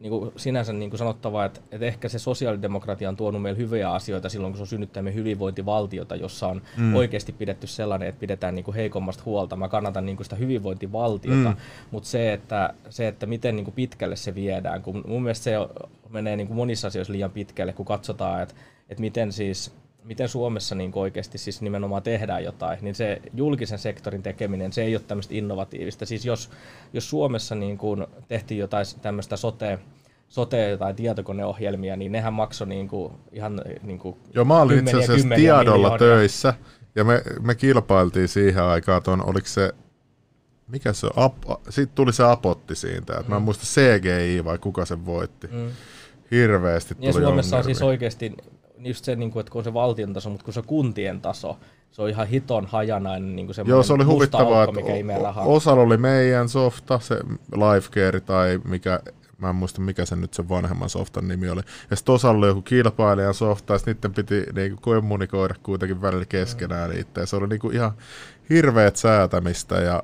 Speaker 3: niin kuin sinänsä niin kuin sanottava, että, että ehkä se sosiaalidemokratia on tuonut meille hyviä asioita silloin, kun se on synnyttänyt hyvinvointivaltiota, jossa on mm. oikeasti pidetty sellainen, että pidetään niin kuin heikommasta huolta. Mä kannatan niin kuin sitä hyvinvointivaltiota, mm. mutta se että, se, että miten niin kuin pitkälle se viedään, kun mun mielestä se menee niin kuin monissa asioissa liian pitkälle, kun katsotaan, että, että miten siis miten Suomessa niin oikeasti siis nimenomaan tehdään jotain, niin se julkisen sektorin tekeminen, se ei ole tämmöistä innovatiivista. Siis jos, jos Suomessa niin kuin tehtiin jotain tämmöistä sote, sote- tai tietokoneohjelmia, niin nehän maksoi niin kuin ihan niin kuin
Speaker 2: Joo, mä olin itse asiassa tiedolla miljoonia. töissä, ja me, me kilpailtiin siihen aikaan, tuon, oliko se mikä se on, sitten tuli se apotti siitä, että mm. mä en mm. muista CGI vai kuka sen voitti. Mm. Hirveästi tuli
Speaker 3: Ja Suomessa on siis oikeasti just se, niin kuin, että kun on se valtion taso, mutta kun se on kuntien taso, se on ihan hiton hajanainen niin kuin
Speaker 2: Joo, se oli huvittavaa, aukko, mikä rahaa. Osalla oli meidän softa, se Lifecare tai mikä, mä en muista mikä se nyt se vanhemman softan nimi oli. Ja sitten osalla oli joku kilpailijan softa, ja niiden piti niin kuin, kommunikoida kuitenkin välillä keskenään mm. se oli niin kuin, ihan hirveät säätämistä ja,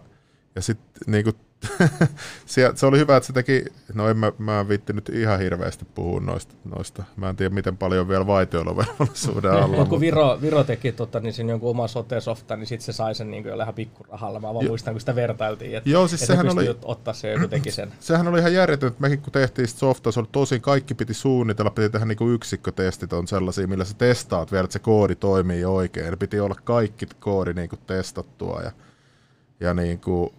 Speaker 2: ja sitten niin kuin, [LAUGHS] se oli hyvä, että se teki, no en mä, mä en viitti nyt ihan hirveästi puhua noista, noista. Mä en tiedä, miten paljon vielä vaitiolovelvollisuuden alla.
Speaker 3: mutta kun Viro, Viro teki tota, niin sen jonkun oma sote-softa, niin sitten se sai sen niin ihan pikkurahalla. Mä vaan jo. muistan, kun sitä vertailtiin, että,
Speaker 2: Joo, siis että sehän oli,
Speaker 3: ottaa se joku teki sen. [CLEARS THROAT]
Speaker 2: Sehän oli ihan järjetön, että mekin kun tehtiin sitä softaa, se oli tosi, kaikki piti suunnitella, piti tehdä niin yksikkötestit on sellaisia, millä sä testaat vielä, että se koodi toimii oikein. Eli piti olla kaikki koodi niin kuin testattua ja, ja niin kuin,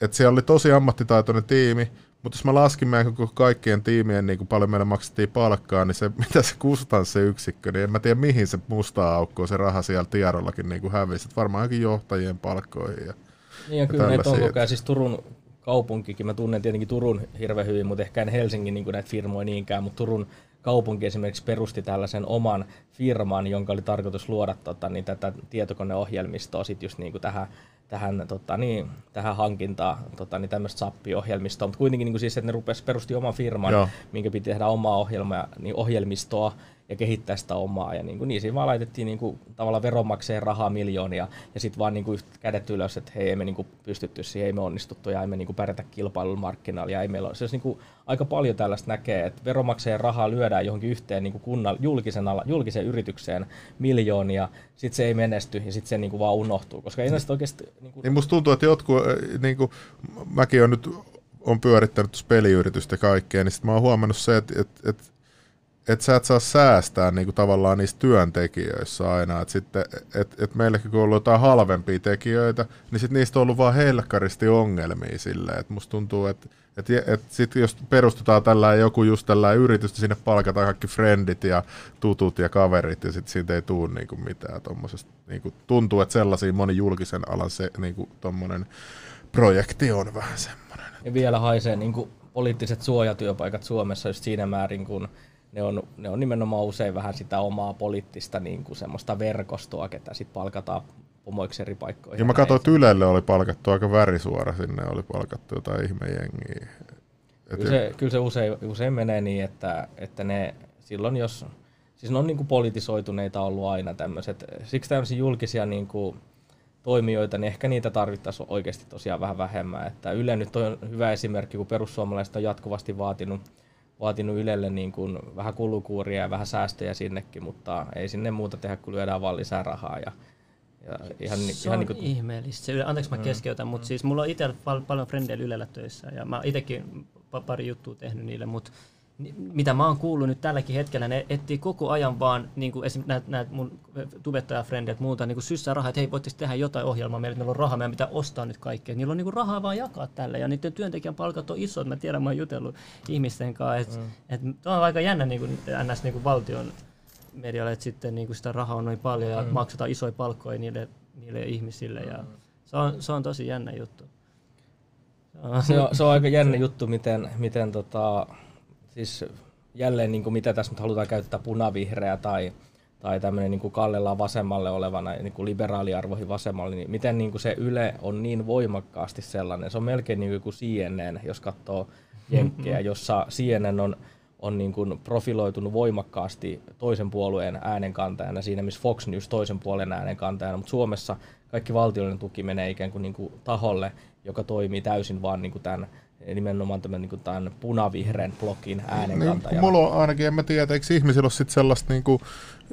Speaker 2: että siellä oli tosi ammattitaitoinen tiimi, mutta jos mä laskin meidän koko kaikkien tiimien, niin kuin paljon meille maksettiin palkkaa, niin se, [LAUGHS] mitä se yksikkö, niin en mä tiedä mihin se musta aukko, se raha siellä tiedollakin niin kuin hävisi. varmaan johonkin johtajien palkkoihin. Ja,
Speaker 3: niin ja kyllä näitä on koko siis Turun kaupunkikin, mä tunnen tietenkin Turun hirveän hyvin, mutta ehkä en Helsingin niin näitä firmoja niinkään, mutta Turun kaupunki esimerkiksi perusti tällaisen oman firman, jonka oli tarkoitus luoda tota, niin tätä tietokoneohjelmistoa sit just niin kuin tähän tähän, tota, niin, tähän hankintaan tota, niin tämmöistä SAP-ohjelmistoa, mutta kuitenkin niin kuin siis, että ne rupesi perusti oman firman, Joo. minkä piti tehdä omaa ohjelmaa, niin ohjelmistoa, ja kehittää sitä omaa. Ja niin, kuin, niin siinä vaan laitettiin niin kuin, tavallaan veronmaksajien rahaa miljoonia ja sitten vaan niin kuin, kädet ylös, että hei, ei me niin kuin, pystytty siihen, ei me onnistuttu ja ei me niin kuin, pärjätä kilpailun. Ja ei meillä ole. Olisi niin kuin, aika paljon tällaista näkee, että veronmaksajien rahaa lyödään johonkin yhteen niin kuin kunnan, julkisen, ala, julkiseen yritykseen miljoonia, sitten se ei menesty ja sitten se niin kuin, vaan unohtuu. Koska ei näistä oikeasti...
Speaker 2: Niin, kuin... niin musta tuntuu, että jotkut, niin kuin, mäkin olen nyt on pyörittänyt peliyritystä ja kaikkea, niin sitten mä oon huomannut se, että, että, että että sä et saa säästää niin kuin tavallaan niistä työntekijöissä aina. Että sitten, et, et meilläkin kun on ollut jotain halvempia tekijöitä, niin sitten niistä on ollut vaan helkkaristi ongelmia silleen. Että musta tuntuu, että et, et sit jos perustetaan tällä joku just tällä yritys, sinne palkataan kaikki frendit ja tutut ja kaverit, ja sitten siitä ei tule niinku mitään tuommoisesta. Niinku, tuntuu, että sellaisia moni julkisen alan se, niinku, projekti on vähän semmoinen.
Speaker 3: Ja vielä haisee niinku poliittiset suojatyöpaikat Suomessa just siinä määrin, kun ne on, ne on nimenomaan usein vähän sitä omaa poliittista niin kuin semmoista verkostoa, ketä sitten palkataan pomoiksi eri paikkoihin.
Speaker 2: Ja mä katsoin, että Ylelle oli palkattu aika värisuora, sinne oli palkattu jotain ihmejengiä.
Speaker 3: Kyllä se, kyllä se usein, usein menee niin, että, että ne silloin jos, siis ne on niin kuin politisoituneita ollut aina tämmöiset, siksi tämmöisiä julkisia niin kuin toimijoita, niin ehkä niitä tarvittaisiin oikeasti tosiaan vähän vähemmän. Että Yle nyt on hyvä esimerkki, kun perussuomalaiset on jatkuvasti vaatinut vaatinut Ylelle niin kuin vähän kulukuuria ja vähän säästöjä sinnekin, mutta ei sinne muuta tehdä, kun lyödään vaan lisää rahaa. Ja,
Speaker 1: ja ihan, se ihan on niin kuin... ihmeellistä. Se, anteeksi mä mm. keskeytän, mm. mutta siis mulla on itse pal- paljon frendeillä Ylellä töissä ja mä itsekin pari juttua tehnyt niille, mutta mitä mä oon kuullut nyt tälläkin hetkellä, ne etsii koko ajan vaan, niin kuin esim. näitä näet mun tubettajafrendit muuta, niin kuin syssää rahaa, että hei, voitteko tehdä jotain ohjelmaa, meillä, meillä on rahaa, meidän pitää ostaa nyt kaikkea. Niillä on niin kuin rahaa vaan jakaa tälle, ja niiden työntekijän palkat on isot, mä tiedän, mä oon jutellut ihmisten kanssa, että mm. et, on aika jännä niin kuin, ns. Niin kuin valtion medialle, että sitten niin kuin sitä rahaa on noin paljon, ja mm. maksetaan isoja palkkoja niille, niille ihmisille, ja se on, se on tosi jännä juttu.
Speaker 3: Se on, se on aika jännä juttu, miten, miten tota, siis jälleen niin kuin mitä tässä nyt halutaan käyttää punavihreä tai, tai tämmöinen niin kallellaan vasemmalle olevana niin kuin liberaaliarvoihin vasemmalle, niin miten niin kuin se Yle on niin voimakkaasti sellainen. Se on melkein niin kuin CNN, jos katsoo jenkkejä, jossa CNN on, on niin kuin profiloitunut voimakkaasti toisen puolueen äänenkantajana siinä, missä Fox News toisen puolen äänenkantajana, mutta Suomessa kaikki valtiollinen tuki menee ikään kuin, niin kuin taholle, joka toimii täysin vaan niin kuin tämän nimenomaan tämän, niin tämän punavihreän blokin äänenkantaja.
Speaker 2: Niin, mulla on ainakin, en mä tiedä, eikö ihmisillä ole sit sellaista, niin kuin,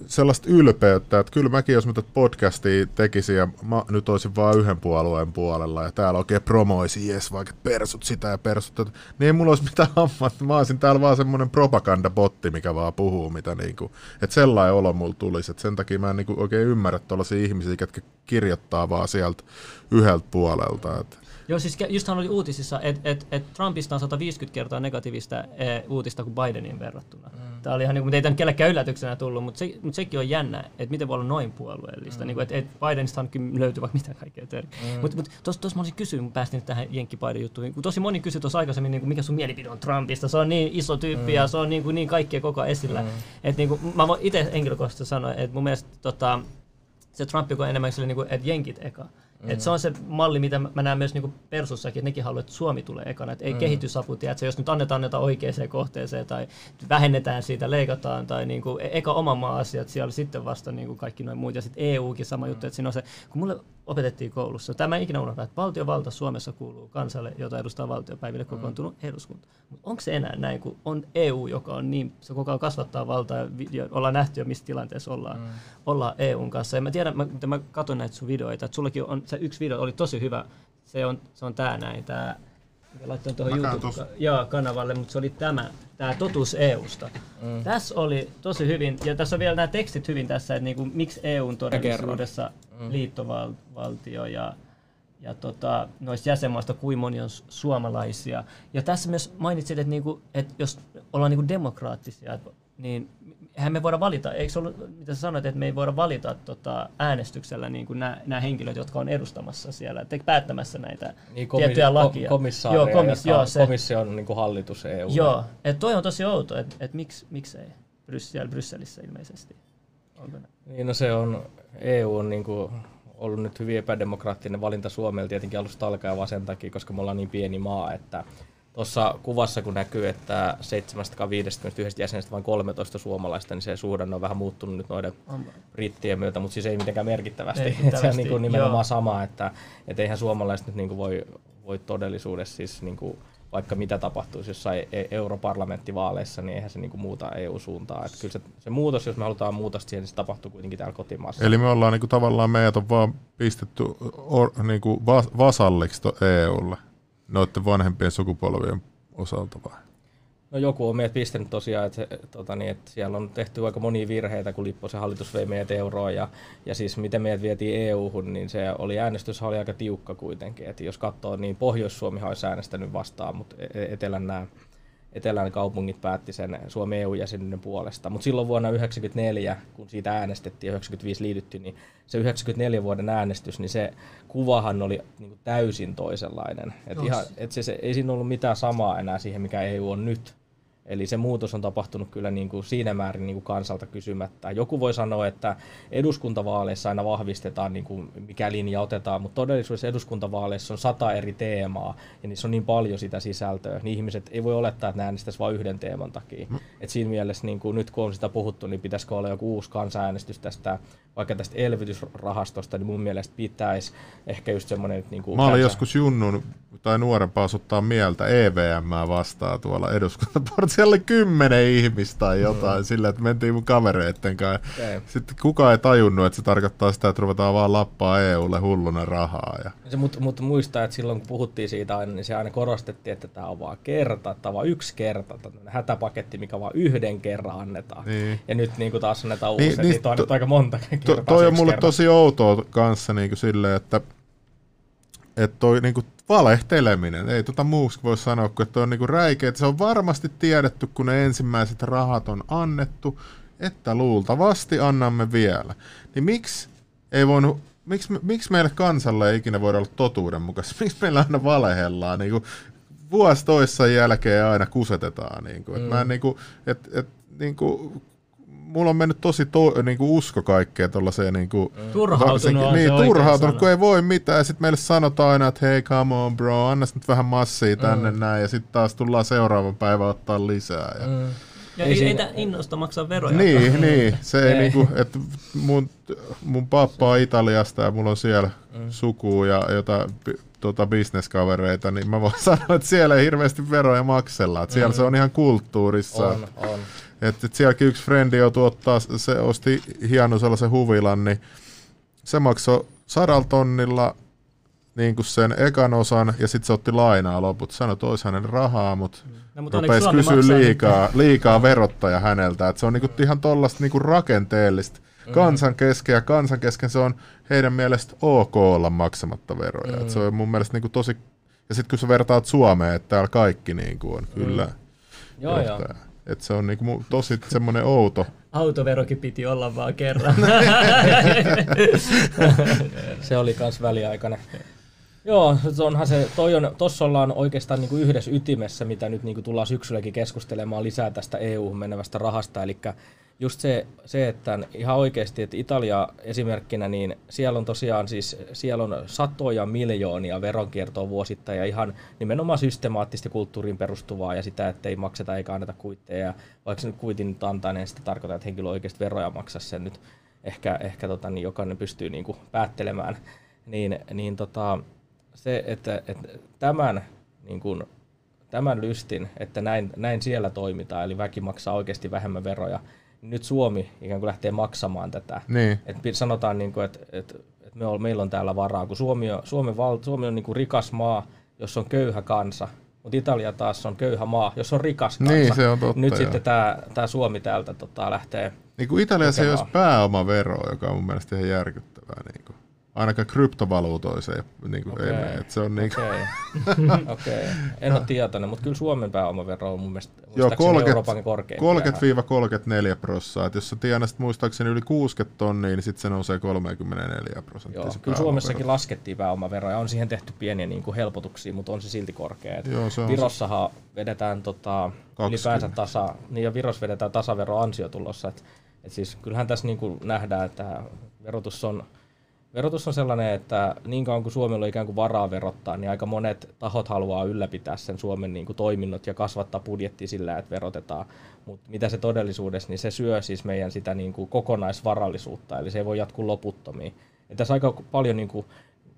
Speaker 2: sellaista ylpeyttä, että kyllä mäkin, jos mä tätä podcastia tekisin ja mä nyt olisin vain yhden puolueen puolella ja täällä oikein promoisi, jes, vaikka persut sitä ja persut tätä, niin ei mulla olisi mitään ammattia. Mä olisin täällä vaan semmoinen propagandabotti, mikä vaan puhuu, mitä niin kuin, että sellainen olo mulla tulisi, että sen takia mä en niin kuin, oikein ymmärrä tuollaisia ihmisiä, jotka kirjoittaa vaan sieltä yhdeltä puolelta. Että
Speaker 1: Joo, siis justhan oli uutisissa, että et, et Trumpista on 150 kertaa negatiivista e, uutista kuin Bidenin verrattuna. Mm. Tämä oli ihan, niin kuin, ei tämä kellekään yllätyksenä tullut, mutta, se, mutta sekin on jännä, että miten voi olla noin puolueellista. Mm. Niin kuin, että, et Bidenistakin löytyy vaikka mitä kaikkea töitä. Mm. Mutta mut, tuossa mä olisin kysynyt, kun päästin tähän Jenkki Biden juttuun, kun tosi moni kysyi tuossa aikaisemmin, niin kuin, mikä sun mielipide on Trumpista. Se on niin iso tyyppi mm. ja se on niin, kuin, niin kaikkea koko ajan esillä. Mm. Että, niin kuin, mä voin itse henkilökohtaisesti sanoa, että mun mielestä tota, se Trump, on enemmän sille, niin kuin, että jenkit eka. Mm. Et se on se malli, mitä mä näen myös niinku Persussakin, että nekin haluaa, että Suomi tulee ekana. Et ei mm. kehitysapu, tiedätkö, jos nyt annetaan jotain oikeaan kohteeseen tai vähennetään siitä, leikataan tai niinku, e- eka oma maa-asiat siellä sitten vasta niinku kaikki noin muut. Ja sitten EUkin sama juttu, että siinä on se, kun mulle opetettiin koulussa, tämä ikinä unohda, että valtiovalta Suomessa kuuluu kansalle, jota edustaa valtiopäiville kokoontunut mm. eduskunta. Mutta onko se enää näin, kun on EU, joka on niin, se koko ajan kasvattaa valtaa ja ollaan nähty jo, missä tilanteessa ollaan, mm. ollaan EUn kanssa. Ja mä tiedän, mä, mä katson näitä sun videoita, että sullakin on se yksi video oli tosi hyvä. Se on, se on tää näin, tää, mikä laittanut tuohon YouTube-kanavalle, mutta se oli tämä, tämä totuus EUsta. Mm. Tässä oli tosi hyvin, ja tässä on vielä nämä tekstit hyvin tässä, että niinku, miksi EUn todellisuudessa mm. liittovaltio ja, ja tota, noista jäsenmaista kuin moni on suomalaisia. Ja tässä myös mainitsit, että, niinku, että jos ollaan niinku demokraattisia, niin eihän me voida valita, eikö se ollut, mitä sä sanoit, että me ei voida valita tota, äänestyksellä niin kuin nämä, henkilöt, jotka on edustamassa siellä, te, päättämässä näitä niin, komi- tiettyjä lakia.
Speaker 3: Ko- joo, komis, joo, se, komission niin kuin hallitus EU.
Speaker 1: Joo, että toi on tosi outo, että et miksi, miksei Bryssel, Brysselissä ilmeisesti.
Speaker 3: Onko niin, no se on, EU on niin kuin ollut nyt hyvin epädemokraattinen valinta Suomella tietenkin alusta alkaen vaan sen takia, koska me ollaan niin pieni maa, että tuossa kuvassa kun näkyy, että 751 jäsenestä vain 13 suomalaista, niin se suhdanne on vähän muuttunut nyt noiden brittien myötä, mutta siis ei mitenkään merkittävästi. merkittävästi. [LAUGHS] se on niin kuin nimenomaan Joo. sama, että, että eihän suomalaiset nyt niin kuin voi, voi todellisuudessa siis niin kuin vaikka mitä tapahtuisi jossain e- europarlamenttivaaleissa, niin eihän se niinku muuta EU-suuntaa. Että kyllä se, se muutos, jos me halutaan muutosta siihen, niin se tapahtuu kuitenkin täällä kotimaassa.
Speaker 2: Eli me ollaan niinku tavallaan, meidät on vaan pistetty or, niinku vasalliksi EUlle noiden vanhempien sukupolvien osalta vai?
Speaker 3: No joku on meidät pistänyt tosiaan, että, tota, niin, että siellä on tehty aika monia virheitä, kun Lipposen hallitus vei meidät euroon. Ja, ja siis miten meidät vietiin EU-hun, niin se oli äänestys oli aika tiukka kuitenkin. Että jos katsoo, niin Pohjois-Suomi olisi äänestänyt vastaan, mutta e-, e-, Etelän nämä etelän kaupungit päätti sen Suomen EU-jäsenyyden puolesta. Mutta silloin vuonna 1994, kun siitä äänestettiin ja 1995 liityttiin, niin se 94 vuoden äänestys, niin se kuvahan oli niin kuin täysin toisenlainen. Et ihan, et se, se, ei siinä ollut mitään samaa enää siihen, mikä EU on nyt. Eli se muutos on tapahtunut kyllä niin kuin siinä määrin niin kuin kansalta kysymättä. Joku voi sanoa, että eduskuntavaaleissa aina vahvistetaan, niin kuin mikä linja otetaan, mutta todellisuudessa eduskuntavaaleissa on sata eri teemaa, ja niissä on niin paljon sitä sisältöä, niin ihmiset ei voi olettaa, että ne äänestäisi vain yhden teeman takia. Mm. Et siinä mielessä niin kuin nyt kun on sitä puhuttu, niin pitäisikö olla joku uusi kansanäänestys tästä, vaikka tästä elvytysrahastosta, niin mun mielestä pitäisi ehkä just semmoinen... Niin kuin
Speaker 2: Mä olin kansa... joskus junnun tai nuorempaa asuttaa mieltä EVM vastaan tuolla eduskuntaportissa. Siellä oli kymmenen ihmistä tai jotain, mm. sillä että mentiin mun kavereitten kanssa. Okay. Sitten kukaan ei tajunnut, että se tarkoittaa sitä, että ruvetaan vaan lappaa EUlle hulluna rahaa. Ja...
Speaker 3: Se, mutta, mutta muistaa, että silloin kun puhuttiin siitä aina, niin se aina korostettiin, että tämä on vaan kerta, tämä on vaan yksi kerta, hätäpaketti, mikä vaan yhden kerran annetaan. Niin. Ja nyt niin kuin taas annetaan uusi, niin, niin, niin to, aika monta kertaa.
Speaker 2: To, toi on mulle kerran. tosi outoa kanssa niin kuin silleen, että että toi niinku valehteleminen, ei tota muuksi voi sanoa, kun että on niinku räikeä, että se on varmasti tiedetty, kun ne ensimmäiset rahat on annettu, että luultavasti annamme vielä. Niin miksi ei voinut miksi, miksi meille kansalle ei ikinä voida olla totuudenmukaisesti? [LAUGHS] Miksi meillä aina valehellaan? Niin kuin vuosi toissa jälkeen aina kusetetaan. Niin kuin, mm. että mä en, niin kuin, et, et, niin kuin, mulla on mennyt tosi to, niin kuin usko kaikkea tuollaiseen niin kuin,
Speaker 1: mm. turhautunut,
Speaker 2: niin, turhautunut kun ei voi mitään. Ja sitten meille sanotaan aina, että hei come on bro, anna nyt vähän massia tänne mm. näin. Ja sitten taas tullaan seuraavan päivän ottaa lisää. Ja, mm.
Speaker 1: Ja ei, ei innosta maksaa veroja.
Speaker 2: Niin, niin. Se ei, ei. Niinku, että mun, mun pappa on Italiasta ja mulla on siellä mm. sukua ja jotain tota, bisneskavereita, niin mä voin [LAUGHS] sanoa, että siellä ei hirveästi veroja maksella. Että siellä mm. se on ihan kulttuurissa.
Speaker 3: On, on.
Speaker 2: Että et sielläkin yksi frendi joutui ottaa, se osti hienon sellaisen huvilan, niin se maksoi sadalla tonnilla niin kuin sen ekan osan ja sitten se otti lainaa loput. Sanoi, olisi hänen rahaa, mutta no, mutta rupesi kysyä liikaa, liikaa verottaja häneltä. Et se on niin kuin ihan tuollaista niin rakenteellista. Mm. Kansan kesken ja kansan kesken se on heidän mielestä ok olla maksamatta veroja. Mm. Et se on mun mielestä niin kuin tosi... Ja sitten kun sä vertaat Suomeen, että täällä kaikki niin kuin on mm. kyllä
Speaker 3: Joo, joo.
Speaker 2: Et se on niinku tosi semmoinen outo.
Speaker 1: Autoverokin piti olla vaan kerran. [LAUGHS]
Speaker 3: se oli kans väliaikainen. Joo, onhan se, toi on, tossa ollaan oikeastaan niin kuin yhdessä ytimessä, mitä nyt niin kuin tullaan syksylläkin keskustelemaan lisää tästä EU-hun menevästä rahasta, eli just se, se, että ihan oikeasti, että Italia esimerkkinä, niin siellä on tosiaan siis, siellä on satoja miljoonia veronkiertoa vuosittain ja ihan nimenomaan systemaattisesti kulttuuriin perustuvaa ja sitä, että ei makseta eikä anneta kuitteja. Vaikka se nyt kuitin nyt antaa, niin sitä tarkoittaa, että henkilö oikeasti veroja maksaa sen nyt. Ehkä, ehkä tota, niin jokainen pystyy niin kuin päättelemään. Niin, niin tota, se, että, että tämän, niin kuin, tämän lystin, että näin, näin siellä toimitaan, eli väki maksaa oikeasti vähemmän veroja, nyt Suomi ikään kuin lähtee maksamaan tätä.
Speaker 2: Niin.
Speaker 3: Et sanotaan, niin kuin, että, että, että me on, meillä on täällä varaa, kun Suomi on, Suomi val, Suomi on niin kuin rikas maa, jos on köyhä kansa, mutta Italia taas on köyhä maa, jos on rikas kansa.
Speaker 2: Niin, se on totta,
Speaker 3: Nyt jo. sitten tämä, tämä Suomi täältä tota, lähtee
Speaker 2: Niin kuin Italiassa ei olisi pääomavero, joka on mun mielestä ihan järkyttävää. Niin kuin ainakaan kryptovaluutoiseen niin kuin okay. ei mene. se on niin
Speaker 3: okay. [LAUGHS] okay. en ole tietoinen, mutta kyllä Suomen pääomavero on mun mielestä Joo, 30, Euroopan korkein.
Speaker 2: 30-34 prosenttia. Jos sä tienasit muistaakseni yli 60 tonnia, niin sitten se nousee 34 prosenttia.
Speaker 3: Joo, kyllä Suomessakin laskettiin pääomaveroa ja on siihen tehty pieniä niin kuin helpotuksia, mutta on se silti korkea. Joo, se on Virossahan se. vedetään tota, ylipäänsä tasa, niin ja Viros vedetään tasavero ansiotulossa. Et, et siis kyllähän tässä niin kuin nähdään, että verotus on verotus on sellainen, että niin kauan kuin Suomella on ikään kuin varaa verottaa, niin aika monet tahot haluaa ylläpitää sen Suomen niin kuin toiminnot ja kasvattaa budjetti sillä, että verotetaan. Mutta mitä se todellisuudessa, niin se syö siis meidän sitä niin kuin kokonaisvarallisuutta, eli se ei voi jatkuu loputtomiin. Ja tässä aika paljon niin kuin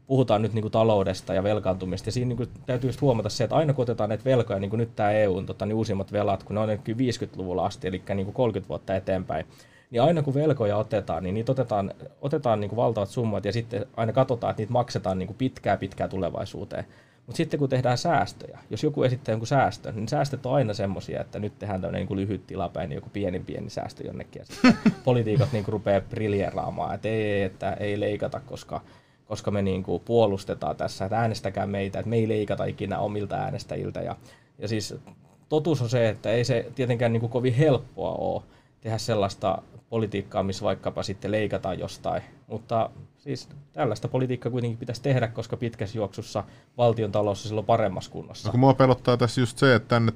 Speaker 3: puhutaan nyt niin kuin taloudesta ja velkaantumista, ja siinä niin kuin täytyy just huomata se, että aina kun otetaan näitä velkoja, niin kuin nyt tämä EUn tota, niin uusimmat velat, kun ne on 50-luvulla asti, eli niin kuin 30 vuotta eteenpäin, niin aina kun velkoja otetaan, niin niitä otetaan, otetaan niin kuin valtavat summat, ja sitten aina katsotaan, että niitä maksetaan niin kuin pitkää pitkää tulevaisuuteen. Mutta sitten kun tehdään säästöjä, jos joku esittää jonkun säästön, niin säästöt on aina semmoisia, että nyt tehdään tämmöinen niin lyhyt tilapäinen joku pieni pieni säästö jonnekin. Ja sitten [LAUGHS] poliitikot niin rupeaa briljeraamaan, että ei, että ei leikata, koska koska me niin kuin puolustetaan tässä, että äänestäkää meitä, että me ei leikata ikinä omilta äänestäjiltä. Ja, ja siis totuus on se, että ei se tietenkään niin kuin kovin helppoa ole tehdä sellaista politiikkaa, missä vaikkapa sitten leikataan jostain. Mutta siis tällaista politiikkaa kuitenkin pitäisi tehdä, koska pitkässä juoksussa valtion talous on silloin paremmassa kunnossa.
Speaker 2: No, kun mua pelottaa tässä just se, että tänne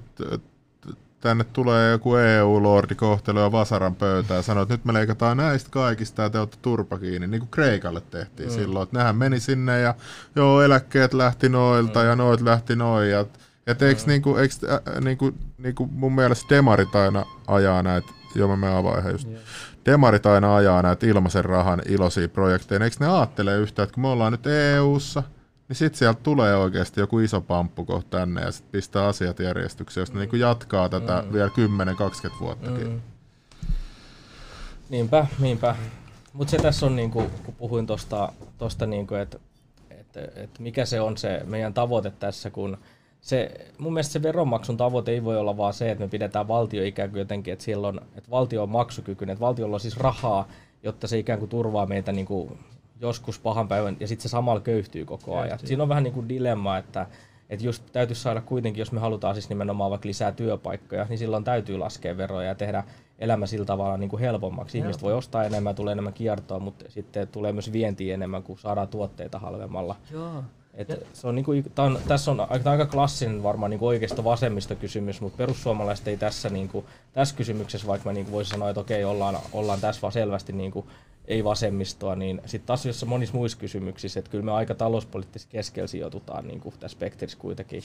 Speaker 2: tänne tulee joku EU-lordi kohtelua vasaran pöytään ja sanoo, että nyt me leikataan näistä kaikista ja te olette turpa kiinni, niin kuin Kreikalle tehtiin mm. silloin. Että nehän meni sinne ja joo, eläkkeet lähti noilta mm. ja noit lähti noin. Ja, et eikö, mm. niinku, eikö äh, niinku, niinku mun mielestä demarit aina ajaa näitä, joo mä menen avaan just. Yeah. Demarit aina ajaa näitä ilmaisen rahan iloisia projekteja. Eikö ne ajattele yhtään, että kun me ollaan nyt EU-ssa – niin sitten sieltä tulee oikeasti joku iso pamppu tänne ja sitten pistää asiat järjestykseen, jos ne niin jatkaa tätä mm. vielä 10-20 vuottakin. Mm.
Speaker 3: Niinpä, niinpä. Mutta se tässä on, niinku, kun puhuin tuosta, tosta niinku, että et, et mikä se on se meidän tavoite tässä, kun se, mun mielestä se veronmaksun tavoite ei voi olla vaan se, että me pidetään valtio ikään kuin jotenkin, että, siellä on, että valtio on maksukykyinen, että valtiolla on siis rahaa, jotta se ikään kuin turvaa meitä niin kuin joskus pahan päivän, ja sitten se samalla köyhtyy koko ajan. Köyhtyy. Siinä on vähän niin kuin dilemma, että, että just täytyisi saada kuitenkin, jos me halutaan siis nimenomaan vaikka lisää työpaikkoja, niin silloin täytyy laskea veroja ja tehdä elämä sillä tavalla niin kuin helpommaksi. Helppo. Ihmiset voi ostaa enemmän, tulee enemmän kiertoa, mutta sitten tulee myös vientiä enemmän, kun saadaan tuotteita halvemmalla.
Speaker 1: Joo.
Speaker 3: Et se on niinku, on, tässä on aika, aika klassinen varmaan niinku oikeasta vasemmista kysymys, mutta perussuomalaiset ei tässä, niinku, tässä kysymyksessä, vaikka mä niinku voisin sanoa, että okei, ollaan, ollaan tässä vaan selvästi niinku ei vasemmistoa, niin sitten taas jossain monissa muissa kysymyksissä, että kyllä me aika talouspoliittisesti keskellä sijoitutaan niin kuin tässä spektrissä kuitenkin.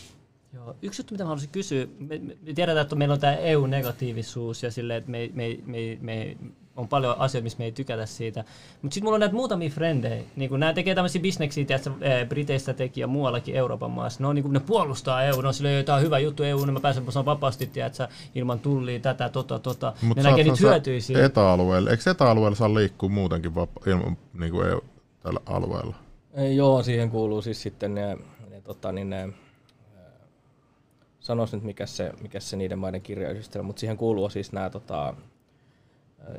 Speaker 1: Joo. Yksi juttu, mitä mä haluaisin kysyä, me, me tiedetään, että meillä on tämä EU-negatiivisuus ja sille, että me, me, me, me on paljon asioita, missä me ei tykätä siitä. Mutta sitten mulla on näitä muutamia frendejä. Niin nämä tekee tämmöisiä bisneksiä, tiedätkö, Briteistä teki ja muuallakin Euroopan maassa. Ne, on, niin kuin, ne puolustaa EU, ne on silleen, että on hyvä juttu EU, niin mä pääsen vapaasti, tiedätkö, ilman tullia, tätä, tota, tota.
Speaker 2: Mutta ne näkee niitä hyötyjä siitä. Etä-alueella, eikö etä-alueella saa liikkua muutenkin vapa- ilman niin kuin EU tällä alueella?
Speaker 3: Ei, joo, siihen kuuluu siis sitten ne, ne, tota, niin ne sanois nyt mikä se, mikä se niiden maiden kirjayhdistelmä, mutta siihen kuuluu siis nämä tota,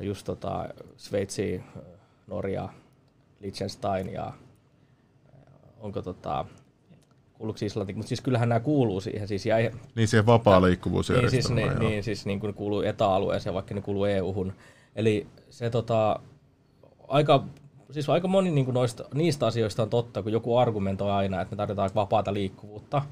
Speaker 3: just tota, Sveitsi, Norja, Liechtenstein ja onko tota, kuuluuko Islanti, mutta siis kyllähän nämä kuuluu siihen. Siis jäi,
Speaker 2: niin siihen vapaa liikkuvuus
Speaker 3: niin, siis, niin, niin, siis niin kuin kuuluu etäalueeseen, vaikka ne kuuluu EU-hun. Eli se tota, aika, siis aika moni niin kuin noista, niistä asioista on totta, kun joku argumentoi aina, että me tarvitaan vapaata liikkuvuutta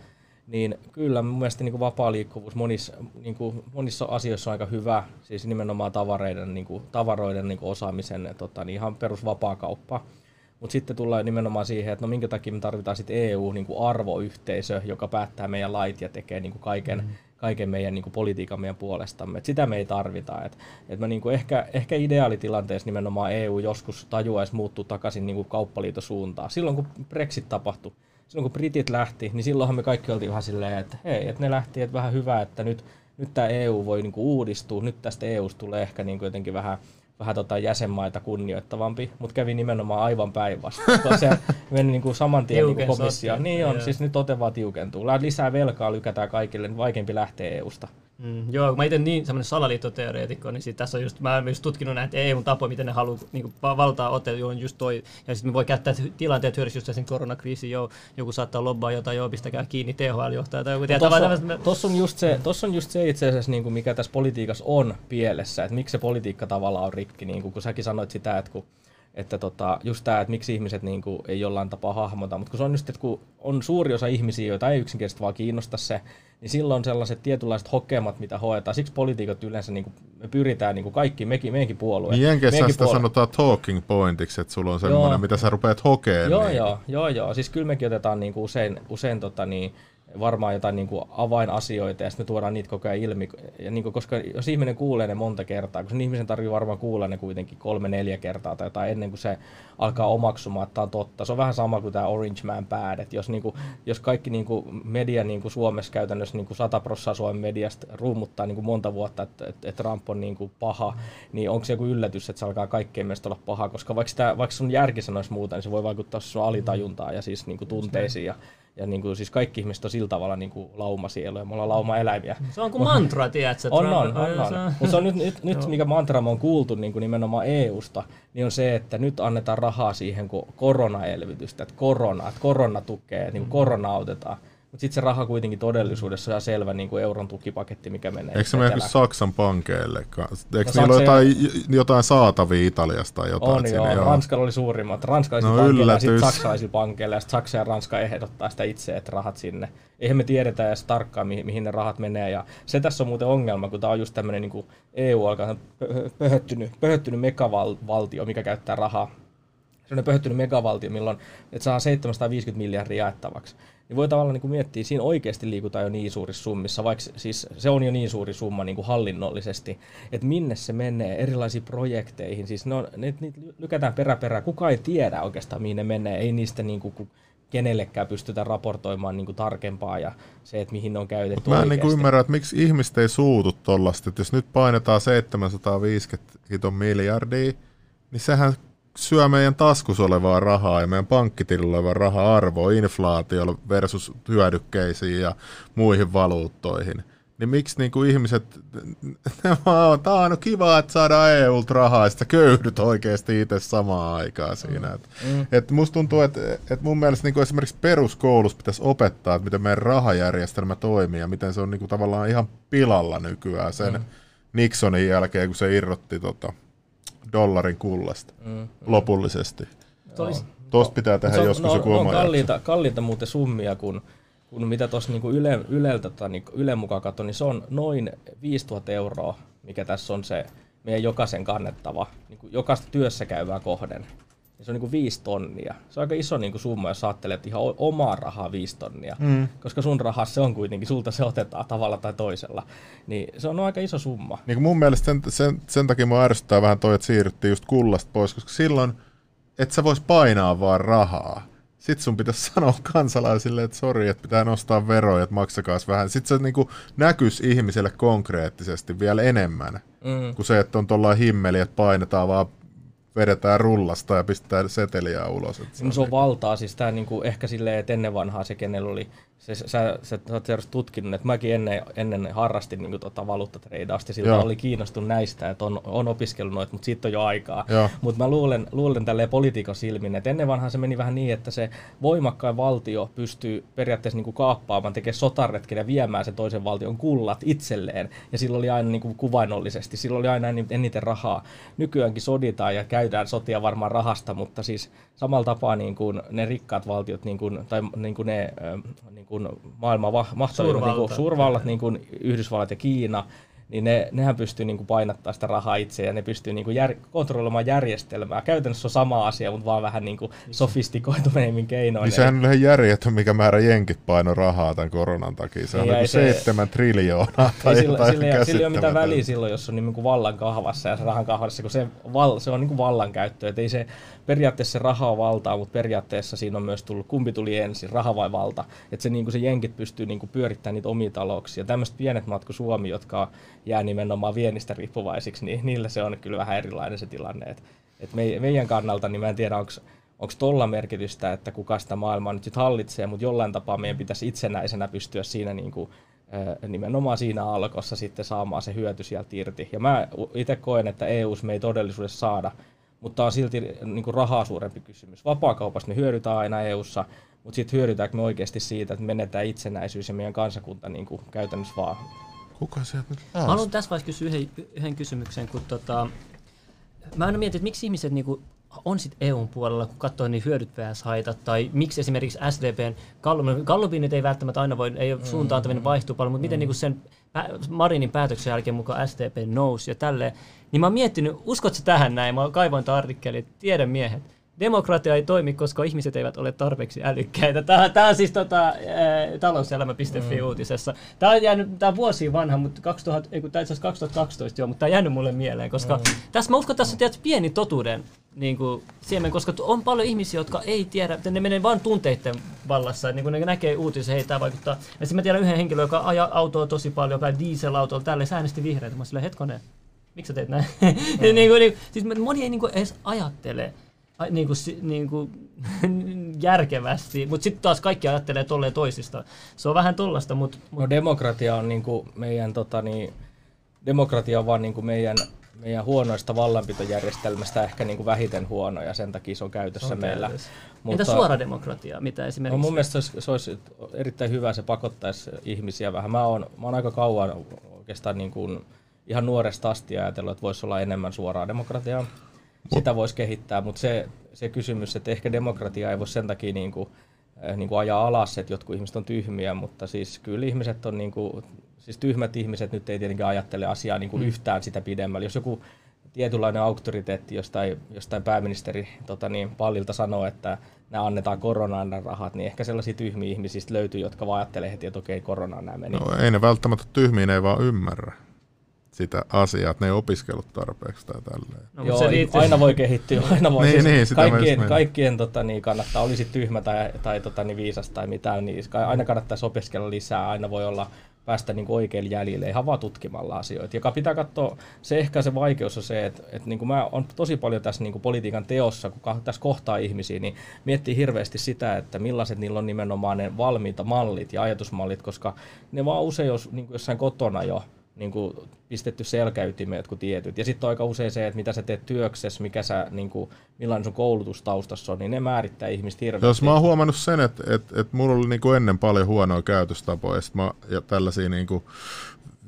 Speaker 3: niin kyllä mun mielestä niin kuin vapaa liikkuvuus monissa, niin kuin, monissa asioissa on aika hyvä, siis nimenomaan tavaroiden, niin kuin, tavaroiden niin kuin osaamisen tota, niin ihan perus kauppa. Mutta sitten tullaan nimenomaan siihen, että no minkä takia me tarvitaan sitten EU niin kuin arvoyhteisö, joka päättää meidän lait ja tekee niin kuin kaiken, mm. kaiken meidän niin kuin politiikan meidän puolestamme. Et sitä me ei tarvita. Et, et mä niin kuin ehkä, ehkä ideaalitilanteessa nimenomaan EU joskus tajuaisi muuttua takaisin niin kuin kauppaliitosuuntaan. Silloin kun Brexit tapahtui, silloin kun britit lähti, niin silloinhan me kaikki oltiin vähän silleen, että hei, että ne lähti, että vähän hyvä, että nyt, nyt tämä EU voi niinku uudistua, nyt tästä EUsta tulee ehkä niinku jotenkin vähän, vähän tota jäsenmaita kunnioittavampi, mutta kävi nimenomaan aivan päinvastoin. se [LAUGHS] meni niinku saman tien niinku komissio. Niin on, siis nyt ote vaan tiukentuu. Lisää velkaa lykätään kaikille, niin vaikeampi lähteä EUsta.
Speaker 1: Mm, joo, mä itse niin semmoinen salaliittoteoreetikko, niin sit tässä on just, mä oon just tutkinut näitä EU-tapoja, miten ne haluaa niin valtaa ote, on just toi, ja sitten me voi käyttää tilanteet hyödyksi just sen koronakriisin, joo, joku saattaa lobbaa jotain, joo, pistäkää kiinni THL-johtaja tai joku.
Speaker 3: Tuossa tossa on, just se, tossa on just se itse asiassa, niin kuin mikä tässä politiikassa on pielessä, että miksi se politiikka tavallaan on rikki, niin kuin, kun säkin sanoit sitä, että kun että tota, just tämä, että miksi ihmiset niin kuin, ei jollain tapaa hahmota, mutta kun se on just, että kun on suuri osa ihmisiä, joita ei yksinkertaisesti vaan kiinnosta se, niin silloin sellaiset tietynlaiset hokemat, mitä hoetaan. Siksi poliitikot yleensä niin kuin, me pyritään niin kuin kaikki, mekin, meidänkin puolue.
Speaker 2: Niin Jenkeissä sitä
Speaker 3: puolue.
Speaker 2: sanotaan talking pointiksi, että sulla on semmoinen,
Speaker 3: Joo.
Speaker 2: mitä sä rupeat hokemaan.
Speaker 3: Joo,
Speaker 2: niin.
Speaker 3: joo, joo, joo. Siis kyllä mekin otetaan niin kuin usein, usein tota, niin, varmaan jotain niin kuin avainasioita ja sitten me tuodaan niitä koko ajan ilmi. Ja niin kuin, koska jos ihminen kuulee ne monta kertaa, kun sen ihmisen tarvii varmaan kuulla ne kuitenkin kolme-neljä kertaa tai jotain ennen kuin se alkaa omaksumaan, että tämä on totta. Se on vähän sama kuin tämä Orange Man Bad, että jos, niin kuin, jos kaikki niin kuin media niin kuin Suomessa käytännössä niin kuin 100 prosenttia Suomen mediasta ruumuttaa niin kuin monta vuotta, että, että, että Trump on niin kuin paha, niin onko se joku yllätys, että se alkaa kaikkien mielestä olla paha, koska vaikka, sitä, vaikka sun järki sanoisi muuta, niin se voi vaikuttaa sun alitajuntaan ja siis niin kuin tunteisiin ja ja niin kuin, siis kaikki ihmiset on sillä tavalla niin kuin laumasieluja, me ollaan laumaeläimiä.
Speaker 1: Se on kuin mantra, tiedätkö?
Speaker 3: On,
Speaker 1: Trump-
Speaker 3: on, on, on. Mutta se on nyt, nyt, nyt mikä mantra me on kuultu niin kuin nimenomaan EUsta, niin on se, että nyt annetaan rahaa siihen kuin koronaelvytystä, että korona, että korona tukee, niin korona autetaan. Mutta sitten se raha kuitenkin todellisuudessa on selvä niin kuin euron tukipaketti, mikä menee.
Speaker 2: Eikö se mene. Saksan pankeille? Eikö
Speaker 3: No
Speaker 2: niillä ole jotain, jotain saatavia Italiasta tai jotain?
Speaker 3: On
Speaker 2: että
Speaker 3: joo,
Speaker 2: siinä-
Speaker 3: Ranskalla oli suurimmat. Ranskalaisilla
Speaker 2: No
Speaker 3: pankeilla ja sitten saksalaisilla pankeilla. Ja sitten Saksa ja Ranska ehdottaa sitä itse, että rahat sinne. Eihän me tiedetä edes tarkkaan, mihin, mihin ne rahat menee. Ja se tässä on muuten ongelma, kun tämä on just tämmöinen niin EU alkaa pö- pöhöttynyt, pöhöttynyt megavaltio, mikä käyttää rahaa. Se on pöhöttynyt megavaltio, milloin että saa 750 miljardia jaettavaksi. Niin voi tavallaan niin kuin miettiä, siinä oikeasti liikutaan jo niin suurissa summissa, vaikka siis se on jo niin suuri summa niin kuin hallinnollisesti, että minne se menee erilaisiin projekteihin. Siis ne on, ne, niitä lykätään perä perään. Kukaan ei tiedä oikeastaan, mihin ne menee. Ei niistä niin kuin, ku- kenellekään pystytä raportoimaan niin kuin tarkempaa ja se, että mihin ne on käytetty
Speaker 2: Mä en niin
Speaker 3: oikeasti.
Speaker 2: ymmärrä, että miksi ihmiset ei suutu tollasta, että jos nyt painetaan 750 hiton miljardia, niin sehän syö meidän taskus olevaa rahaa ja meidän pankkitilillä olevaa rahaa arvoa inflaatiolla versus hyödykkeisiin ja muihin valuuttoihin. Niin miksi niin kuin ihmiset, ne vaan on, tää on no kiva, että saadaan EUlta rahaa ja sitten köyhdyt oikeasti itse samaan aikaan siinä. Et,
Speaker 3: Mm.
Speaker 2: et musta tuntuu, että et mun mielestä niin kuin esimerkiksi peruskoulussa pitäisi opettaa, että miten meidän rahajärjestelmä toimii ja miten se on niin kuin tavallaan ihan pilalla nykyään sen
Speaker 3: Mm.
Speaker 2: Nixonin jälkeen, kun se irrotti tota, dollarin kullasta
Speaker 3: Mm.
Speaker 2: lopullisesti.
Speaker 1: Olis,
Speaker 2: Tuosta pitää tehdä
Speaker 3: on-
Speaker 2: joskus
Speaker 3: no,
Speaker 2: joku
Speaker 3: no,
Speaker 2: oma
Speaker 3: on kalliita, kalliita muuten summia, kun, kun mitä tuossa niinku yle, Yleltä tai niinku Ylen mukaan katso, niin se on noin 5000 euroa, mikä tässä on se meidän jokaisen kannettava, niinku jokaista työssä käyvää kohden. Se on niinku viisi tonnia. Se on aika iso niinku summa, jos ajattelet ihan omaa rahaa viisi tonnia.
Speaker 2: Mm.
Speaker 3: Koska sun rahassa se on kuitenkin, sulta se otetaan tavalla tai toisella. Niin se on aika iso summa.
Speaker 2: Niin kuin mun mielestä sen, sen, sen takia mua ärsyttää vähän toi, että siirryttiin just kullasta pois, koska silloin et sä vois painaa vaan rahaa. Sitten sun pitäisi [LAUGHS] sanoa kansalaisille, että sori, että pitää nostaa veroja, että maksakaas vähän. Sitten se niinku näkyisi ihmiselle konkreettisesti vielä enemmän
Speaker 3: Mm.
Speaker 2: kuin se, että on tuollainen himmeli, että painetaan vaan vedetään rullasta ja pistetään seteliä ulos. Että
Speaker 3: No se on valtaa, siis tää niinku ehkä silleen, että ennen vanhaa se, kenellä oli, se, sä, sä, sä oot tutkinut, että mäkin ennen, ennen harrastin niinku tota valuuttatreidausta, siltä
Speaker 2: Joo.
Speaker 3: oli kiinnostunut näistä, että on, on opiskellut noita, mutta siitä on jo aikaa. Mutta mä luulen, luulen tälleen poliitikon silmin, että ennen vanhaa se meni vähän niin, että se voimakkain valtio pystyy periaatteessa niinku kaappaamaan, tekemään sotaretken ja viemään sen toisen valtion kullat itselleen. Ja silloin oli aina niinku kuvainnollisesti, silloin oli aina eniten- eniten rahaa. Nykyäänkin soditaan ja käydään sotia varmaan rahasta, mutta siis samalla tapaa niin kuin ne rikkaat valtiot niin kuin, tai niin kuin ne niin kuin maailman mahtavimmat niin kuin
Speaker 1: Suurvallat.
Speaker 3: suurvallat, niin kuin Yhdysvallat ja Kiina, niin ne, nehän pystyy niin kuin painattaa sitä rahaa itse ja ne pystyy niin kuin jär, kontrolloimaan järjestelmää. Käytännössä on sama asia, mutta vaan vähän niin kuin sofistikoituneemmin keinoin.
Speaker 2: Niin sehän on ihan järjetön, mikä määrä jenkit paino rahaa tämän koronan takia. Se on
Speaker 3: Niin,
Speaker 2: niin
Speaker 3: se-
Speaker 2: seitsemän triljoonaa tai
Speaker 3: Ei sillä,
Speaker 2: jotain
Speaker 3: sillä, ei- sillä ei ole mitään väliä silloin, jos on niin kuin vallan kahvassa ja se rahan kahvassa, kun se, val, se on niin kuin vallankäyttö. Et ei se, periaatteessa se raha on valtaa, mutta periaatteessa siinä on myös tullut, kumpi tuli ensin, raha vai valta. Että se, niin kuin se jenkit pystyy niin kuin pyörittämään niitä omia talouksia. Tämmöiset pienet maat kuin Suomi, jotka jää nimenomaan viennistä riippuvaisiksi, niin niillä se on kyllä vähän erilainen se tilanne. Et, et me, meidän kannalta, niin mä en tiedä, onko tolla merkitystä, että kuka sitä maailmaa nyt sit hallitsee, mutta jollain tapaa meidän pitäisi itsenäisenä pystyä siinä niin kuin, nimenomaan siinä alkossa sitten saamaan se hyöty sieltä irti. Ja mä itse koen, että EUs me ei todellisuudessa saada, mutta on silti niin kuin rahaa suurempi kysymys. Vapaakaupasta me hyödytään aina EUssa, mutta sitten hyödytäänkö me oikeasti siitä, että menetään itsenäisyys ja meidän kansakunta niin kuin käytännössä vaan.
Speaker 2: Kuka sieltä nyt
Speaker 1: Mä haluan tässä vaiheessa kysyä yhden, yhden kysymyksen, kun tota, mä aina mietin, että miksi ihmiset niinku on sitten EUn puolella, kun katsoo niin hyödyt vs. haitat, tai miksi esimerkiksi SDPn Gallupin nyt ei välttämättä aina voi, ei ole mm. suuntaantaminen vaihtuu paljon, mutta miten mm. niin sen Marinin päätöksen jälkeen mukaan SDP nousi ja tälleen, niin mä oon miettinyt, uskotko tähän näin, mä kaivoin tämän artikkelin, tiedän miehet, demokratia ei toimi, koska ihmiset eivät ole tarpeeksi älykkäitä. Tämä, tämä on siis tota, talouselämä.fi mm. uutisessa. Tämä on jäänyt, tämä on vuosia vanha, mutta 2000, ei, tämä 2012 jo, mutta tämä on jäänyt mulle mieleen, koska mm. tässä mä uskon, että tässä on tietysti pieni totuuden niin kuin, siemen, koska on paljon ihmisiä, jotka ei tiedä, ne menee vain tunteiden vallassa, niin kun ne näkee uutisia, hei tämä vaikuttaa. Ja mä tiedän yhden henkilön, joka ajaa autoa tosi paljon, joka dieselautolla, tälle se äänesti vihreitä. Mä silleen, hetkonen, miksi sä teet näin? Mm. [LAUGHS] niin kuin, niin, siis moni ei niin kuin, edes ajattele niin kuin, niin kuin, järkevästi, mutta sitten taas kaikki ajattelee tolleen toisista. Se on vähän tollasta, mutta...
Speaker 3: Mut... No demokratia on niin kuin meidän, tota, niin, demokratia on vaan niin kuin meidän, meidän huonoista vallanpitojärjestelmästä ehkä niin kuin vähiten huono ja sen takia se on käytössä on meillä.
Speaker 1: Mutta, Entä suora demokratia, mitä esimerkiksi?
Speaker 3: No mun mielestä se olisi, se olisi erittäin hyvä, se pakottaisi ihmisiä vähän. Mä oon, mä oon aika kauan oikeastaan niin kuin, ihan nuoresta asti ajatellut, että voisi olla enemmän suoraa demokratiaa sitä voisi kehittää, mutta se, se kysymys, että ehkä demokratia ei voi sen takia niin kuin, niin kuin ajaa alas, että jotkut ihmiset on tyhmiä, mutta siis kyllä ihmiset on, niin kuin, siis tyhmät ihmiset nyt ei tietenkään ajattele asiaa niin kuin mm. yhtään sitä pidemmälle. Jos joku tietynlainen auktoriteetti jostain, jostain pääministeri tota niin, pallilta sanoo, että nämä annetaan koronaan nämä rahat, niin ehkä sellaisia tyhmiä ihmisistä löytyy, jotka vaan ajattelee heti, että okei, koronaan nämä meni.
Speaker 2: No ei ne välttämättä tyhmiä, ne ei vaan ymmärrä sitä asiaa, että ne ei opiskellut tarpeeksi tai tälleen.
Speaker 3: No, Joo, se liittyy... aina voi kehittyä, [LAUGHS] aina voi. niin, siis niin, kaikkien, kaikkien tota, niin, kannattaa, olisi tyhmä tai, tai tota, niin, viisas tai mitään, niin aina kannattaisi opiskella lisää, aina voi olla päästä niin oikeille jäljille ihan vaan tutkimalla asioita. Ja pitää katsoa, se ehkä se vaikeus on se, että, että niin kuin mä on tosi paljon tässä niin kuin politiikan teossa, kun tässä kohtaa ihmisiä, niin miettii hirveästi sitä, että millaiset niillä on nimenomaan ne valmiita mallit ja ajatusmallit, koska ne vaan usein jos niin kuin jossain kotona jo niin kuin pistetty selkäytimeen jotkut tietyt. Ja sitten aika usein se, että mitä sä teet työksessä, mikä sä, niin kuin, millainen sun koulutustaustassa on, niin ne määrittää ihmistä hirveästi.
Speaker 2: Jos mä oon huomannut sen, että, että, että mulla oli niin kuin ennen paljon huonoa käytöstapoja mä, ja tällaisia niin kuin,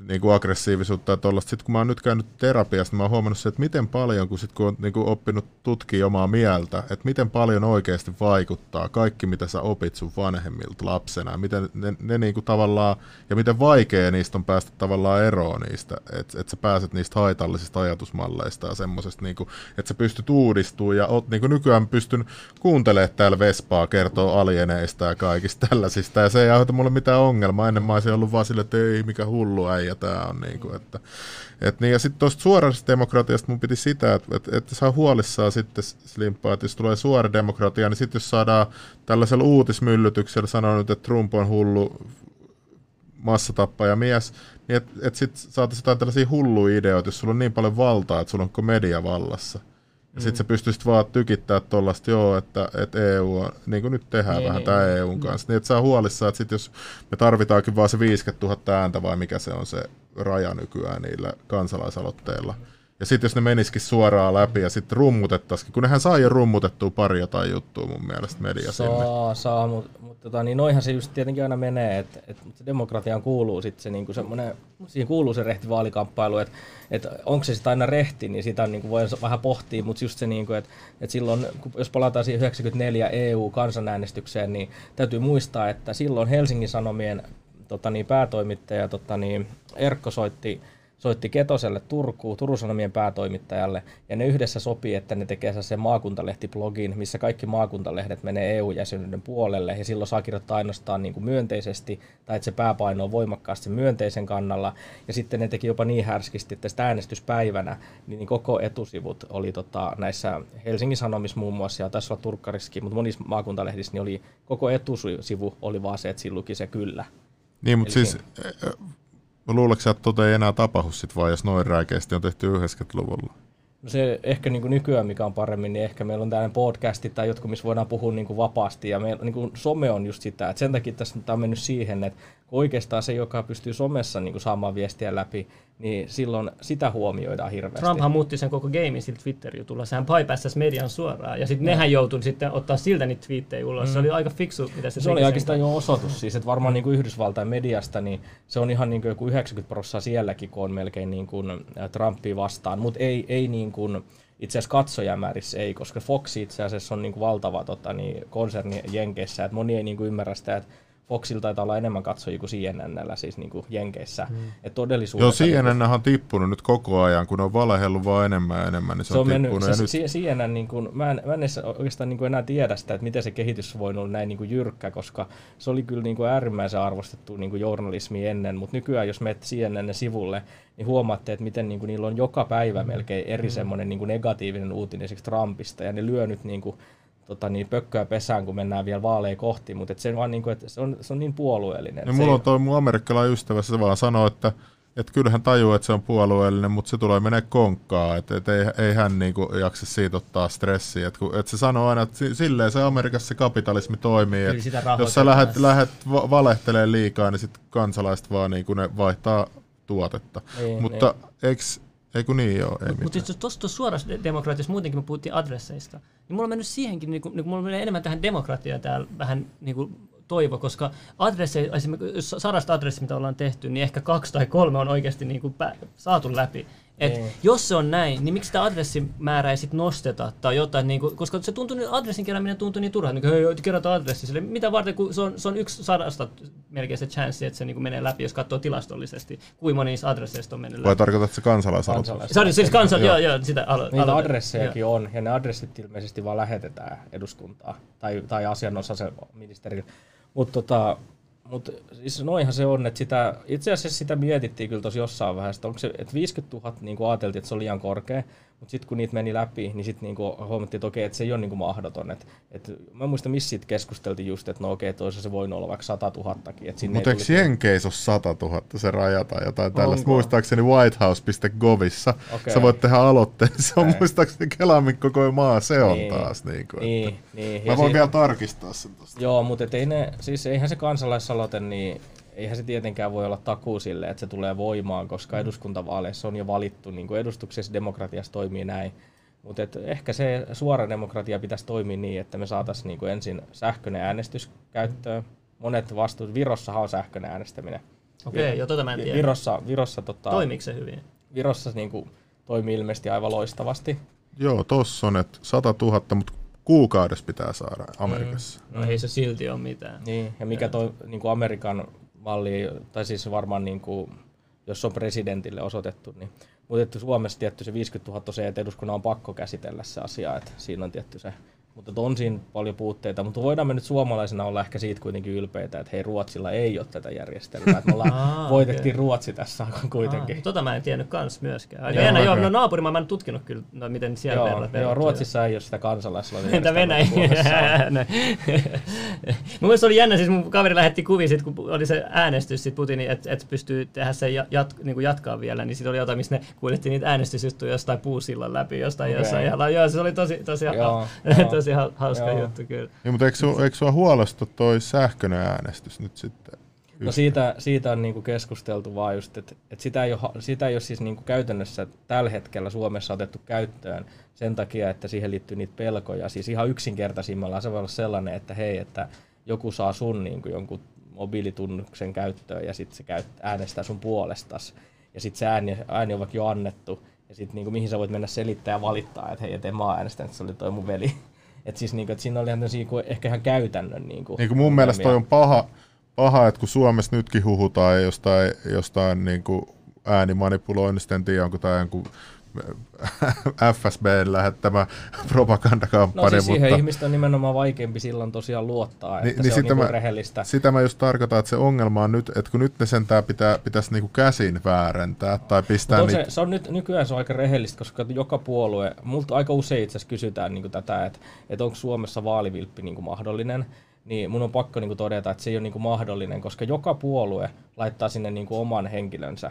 Speaker 2: niin kuin aggressiivisuutta ja tuollaista. Sitten kun mä oon nyt käynyt terapiasta, mä oon huomannut se, että miten paljon, kun, sit, kun on niin kuin oppinut tutkia omaa mieltä, että miten paljon oikeasti vaikuttaa kaikki, mitä sä opit sun vanhemmilta lapsena, ja miten ne, ne niin kuin tavallaan, ja miten vaikea niistä on päästä tavallaan eroon niistä, että et sä pääset niistä haitallisista ajatusmalleista ja semmoisesta, niin että sä pystyt uudistumaan, ja oot, niin kuin nykyään pystyn kuuntelemaan täällä Vespaa kertoo alieneista ja kaikista tällaisista, ja se ei aiheuta mulle mitään ongelmaa, ennen mä olisin ollut vaan sille, että ei mikä hullu äijä tämä on. Niin kuin, että, et niin, ja sitten tuosta suorasta demokratiasta mun piti sitä, että, että, että saa huolissaan sitten slimpaa, että jos tulee suora demokratia, niin sitten jos saadaan tällaisella uutismyllytyksellä sanoa nyt, että Trump on hullu massatappaja mies, niin että et sitten saataisiin jotain tällaisia hulluja ideoita, jos sulla on niin paljon valtaa, että sulla on media vallassa. Ja sitten sä pystyisit vaan tykittää tuollaista, joo, että, että EU on, niin kuin nyt tehdään niin, vähän niin, tämä EUn niin. kanssa, niin että saa huolissaan, että sit jos me tarvitaankin vaan se 50 000 ääntä vai mikä se on se raja nykyään niillä kansalaisaloitteilla, mm ja sitten jos ne menisikin suoraan läpi ja sitten rummutettaisiin, kun nehän saa jo rummutettua pari jotain juttua mun mielestä media
Speaker 3: saa,
Speaker 2: sinne.
Speaker 3: Saa, mutta mut, tota, niin noihan se just tietenkin aina menee, että et, se demokratiaan kuuluu sitten se niinku semmoinen, siihen kuuluu se rehti vaalikamppailu, että et onko se sitten aina rehti, niin sitä niinku voi vähän pohtia, mutta just se, niinku, että et silloin, jos palataan siihen 94 EU-kansanäänestykseen, niin täytyy muistaa, että silloin Helsingin Sanomien tota, niin, päätoimittaja tota, niin, Erkko soitti soitti Ketoselle Turkuun, Turun Sanomien päätoimittajalle, ja ne yhdessä sopii, että ne tekee sen maakuntalehtiblogin, missä kaikki maakuntalehdet menee EU-jäsenyyden puolelle, ja silloin saa kirjoittaa ainoastaan niin kuin myönteisesti, tai että se pääpaino on voimakkaasti myönteisen kannalla, ja sitten ne teki jopa niin härskisti, että sitä äänestyspäivänä niin koko etusivut oli tota, näissä Helsingin Sanomissa muun muassa, ja tässä on Turkkarissakin, mutta monissa maakuntalehdissä niin oli, koko etusivu oli vaan se, että siinä luki se kyllä.
Speaker 2: Niin, mutta Eli siis Luuletko että tota ei enää tapahdu sit vaan, jos noin räikeästi on tehty 90-luvulla?
Speaker 3: No se ehkä niin kuin nykyään, mikä on paremmin, niin ehkä meillä on tällainen podcasti tai jotkut, missä voidaan puhua niin kuin vapaasti. Ja meillä, niin kuin some on just sitä, että sen takia tässä on mennyt siihen, että oikeastaan se, joka pystyy somessa niin kuin saamaan viestiä läpi, niin silloin sitä huomioidaan hirveästi.
Speaker 1: Trumphan muutti sen koko gamein sillä Twitter-jutulla. Sehän bypassasi median suoraan. Ja sitten no. nehän joutui sitten ottaa siltä niitä twiittejä ulos. Mm. Se oli aika fiksu, mitä se
Speaker 3: Se oli oikeastaan jo osoitus siis, että varmaan niin kuin Yhdysvaltain mediasta, niin se on ihan niin kuin joku 90 prosenttia sielläkin, kun on melkein niin kuin Trumpia vastaan. Mutta ei, ei niin kuin, itse asiassa katsojamäärissä ei, koska Fox itse asiassa on niin kuin valtava tota, niin, konserni Jenkeissä, että moni ei niin kuin ymmärrä sitä, että Foxilla taitaa olla enemmän katsojia kuin CNNllä, siis niin kuin Jenkeissä. Mm. Et todellisuudessa...
Speaker 2: Joo, CNN on tippunut nyt koko ajan, kun on valehellut vaan enemmän ja enemmän, niin se, se on, on mennyt,
Speaker 3: se, nyt... CNN, niin kuin, mä en, mä en oikeastaan niin kuin enää tiedä sitä, että miten se kehitys on voinut olla näin niin kuin jyrkkä, koska se oli kyllä niin kuin äärimmäisen arvostettu niin kuin journalismi ennen, mutta nykyään jos menet CNN sivulle, niin huomaatte, että miten niin kuin, niillä on joka päivä melkein eri mm. semmoinen niin kuin negatiivinen uutinen Trumpista, ja ne lyö nyt niin kuin, tota, niin pökköä pesään, kun mennään vielä vaaleja kohti, mutta se, vaan niin kuin, että se, on, se on niin puolueellinen.
Speaker 2: Ja mulla on toi mun amerikkalainen ystävä, se vaan sanoo, että että kyllähän tajuu, että se on puolueellinen, mutta se tulee menee konkkaan, että et ei, ei hän niinku jaksa siitä ottaa stressiä. Että et se sanoo aina, että silleen se Amerikassa se kapitalismi toimii, että jos sä lähdet, lähdet va- valehtelemaan liikaa, niin sitten kansalaiset vaan niinku ne vaihtaa tuotetta. Niin, mutta niin. eikö ei kun niin joo, ei
Speaker 1: Mutta siis tuossa suorassa demokratiassa muutenkin me puhuttiin adresseista, niin mulla on mennyt siihenkin, niin kun, niin kun mulla menee enemmän tähän demokratiaan täällä vähän niin kuin toivo, koska adresseja, esimerkiksi sadasta adressista, mitä ollaan tehty, niin ehkä kaksi tai kolme on oikeasti niin kuin saatu läpi. Et mm. Jos se on näin, niin miksi sitä adressimäärää ei sit nosteta tai jotain, niin kuin, koska se tuntuu, niin adressin kerääminen tuntuu niin turhaa, niin kuin, hei, kerätään adressi, sille, mitä varten, kun se on, se on yksi sadasta melkein se chanssi, että se niin kuin menee läpi, jos katsoo tilastollisesti, kuinka moni niistä adresseista on mennyt läpi.
Speaker 2: Vai tarkoitat se kansalaisaloite?
Speaker 1: Se on siis kansa, joo, joo, sitä alo-
Speaker 3: Niitä adressejakin joo. on, ja ne adressit ilmeisesti vaan lähetetään eduskuntaa tai, tai asianosaisen ministerille. Mutta tota, mutta siis noinhan se on, että sitä, itse asiassa sitä mietittiin kyllä tosi jossain vähän, että onko se, että 50 000 niin ajateltiin, että se oli liian korkea, mutta sitten kun niitä meni läpi, niin sitten niinku huomattiin, että okei, että se ei ole niinku mahdoton. Et, et, mä muistan, missä siitä keskusteltiin just, että no okei, että se voinut olla vaikka 100 000.
Speaker 2: Mutta eikö Jenkeis ole 100 000 se raja tai jotain Onko? tällaista? Muistaakseni whitehouse.govissa okay. sä voit tehdä aloitteen. Se on okay. muistaakseni Kelamin koko maa, se on niin. taas. Niin, kuin, niin, että niin. Mä voin si- vielä tarkistaa sen tosta.
Speaker 3: Joo, mutta ei ne, siis eihän se kansalaisaloite, niin eihän se tietenkään voi olla takuu sille, että se tulee voimaan, koska mm. eduskuntavaaleissa on jo valittu, niin kuin edustuksessa demokratiassa toimii näin. Mutta ehkä se suora demokratia pitäisi toimia niin, että me saataisiin niin kuin ensin sähköinen äänestys käyttöön. Monet vastuut, Virossahan on sähköinen äänestäminen.
Speaker 1: Okei, okay, jo tota mä en tiedä.
Speaker 3: Virossa, Virossa tota,
Speaker 1: Toimiiko se hyvin?
Speaker 3: Virossa niin kuin, toimii ilmeisesti aivan loistavasti.
Speaker 2: Joo, tossa on, että 100 000, mutta kuukaudessa pitää saada Amerikassa.
Speaker 1: Mm. No ei se silti ole mitään.
Speaker 3: Niin, ja mikä toi niin kuin Amerikan malli, tai siis varmaan niin kuin, jos on presidentille osoitettu, niin mutta Suomessa tietty se 50 000 on se, että eduskunnan on pakko käsitellä se asia, että siinä on tietty se mutta on siinä paljon puutteita, mutta voidaan me nyt suomalaisena olla ehkä siitä kuitenkin ylpeitä, että hei Ruotsilla ei ole tätä järjestelmää, että me ollaan [LAUGHS] Aa, voitettiin okay. Ruotsi tässä kuitenkin. Aa,
Speaker 1: tota mä en tiennyt kans myöskään. Joo, Jännä, joo, no naapurimaa mä en tutkinut kyllä, no, miten siellä
Speaker 3: joo, verrat, joo, Ruotsissa ei ole sitä kansalaisella. [LAUGHS]
Speaker 1: Entä Venäjä? [LAUGHS] mun mielestä oli jännä, siis mun kaveri lähetti kuvia, sit, kun oli se äänestys sit Putinin, että et pystyy tehdä sen jat, niin kuin jatkaa vielä, niin sitten oli jotain, missä ne kuulettiin niitä äänestysjuttuja jostain puusillan läpi, jostain okay. jossain. Ja, joo, se oli tosi, tosi, joo, tosi tosi hauska Joo. juttu kyllä.
Speaker 2: Niin, mutta eikö, eikö sua huolestu toi sähköinen äänestys nyt sitten?
Speaker 3: No siitä, siitä on niinku keskusteltu vaan just, että, että sitä, ei ole, sitä ei ole siis niinku käytännössä tällä hetkellä Suomessa otettu käyttöön sen takia, että siihen liittyy niitä pelkoja. Siis ihan yksinkertaisimmalla se voi olla sellainen, että hei, että joku saa sun niinku jonkun mobiilitunnuksen käyttöön ja sitten se käyt, äänestää sun puolestas. Ja sitten se ääni, ääni on vaikka jo annettu. Ja sitten niinku, mihin sä voit mennä selittää ja valittaa, että hei, et en mä äänestänyt, että se oli toi mun veli. Että siis niinku, et siinä oli ihan kuin, ehkä ihan käytännön niinku,
Speaker 2: niin kuin mun mielestä toi on paha, paha, että kun Suomessa nytkin huhutaan jostain, jostain niin kuin äänimanipuloinnista, en tiedä onko tämä jonkun FSB lähettämä propagandakampanja. No
Speaker 3: siis siihen mutta... ihmistä on nimenomaan vaikeampi silloin tosiaan luottaa, että niin, se niin on sitä niin mä, rehellistä.
Speaker 2: Sitä mä just tarkoitan, että se ongelma on nyt, että kun nyt ne sentään pitää, pitäisi niinku käsin väärentää tai pistää
Speaker 3: niitä... se, se, on nyt, nykyään se on aika rehellistä, koska joka puolue, multa aika usein itse asiassa kysytään niin tätä, että, että onko Suomessa vaalivilppi niin mahdollinen, niin mun on pakko niin todeta, että se ei ole niin mahdollinen, koska joka puolue laittaa sinne niin oman henkilönsä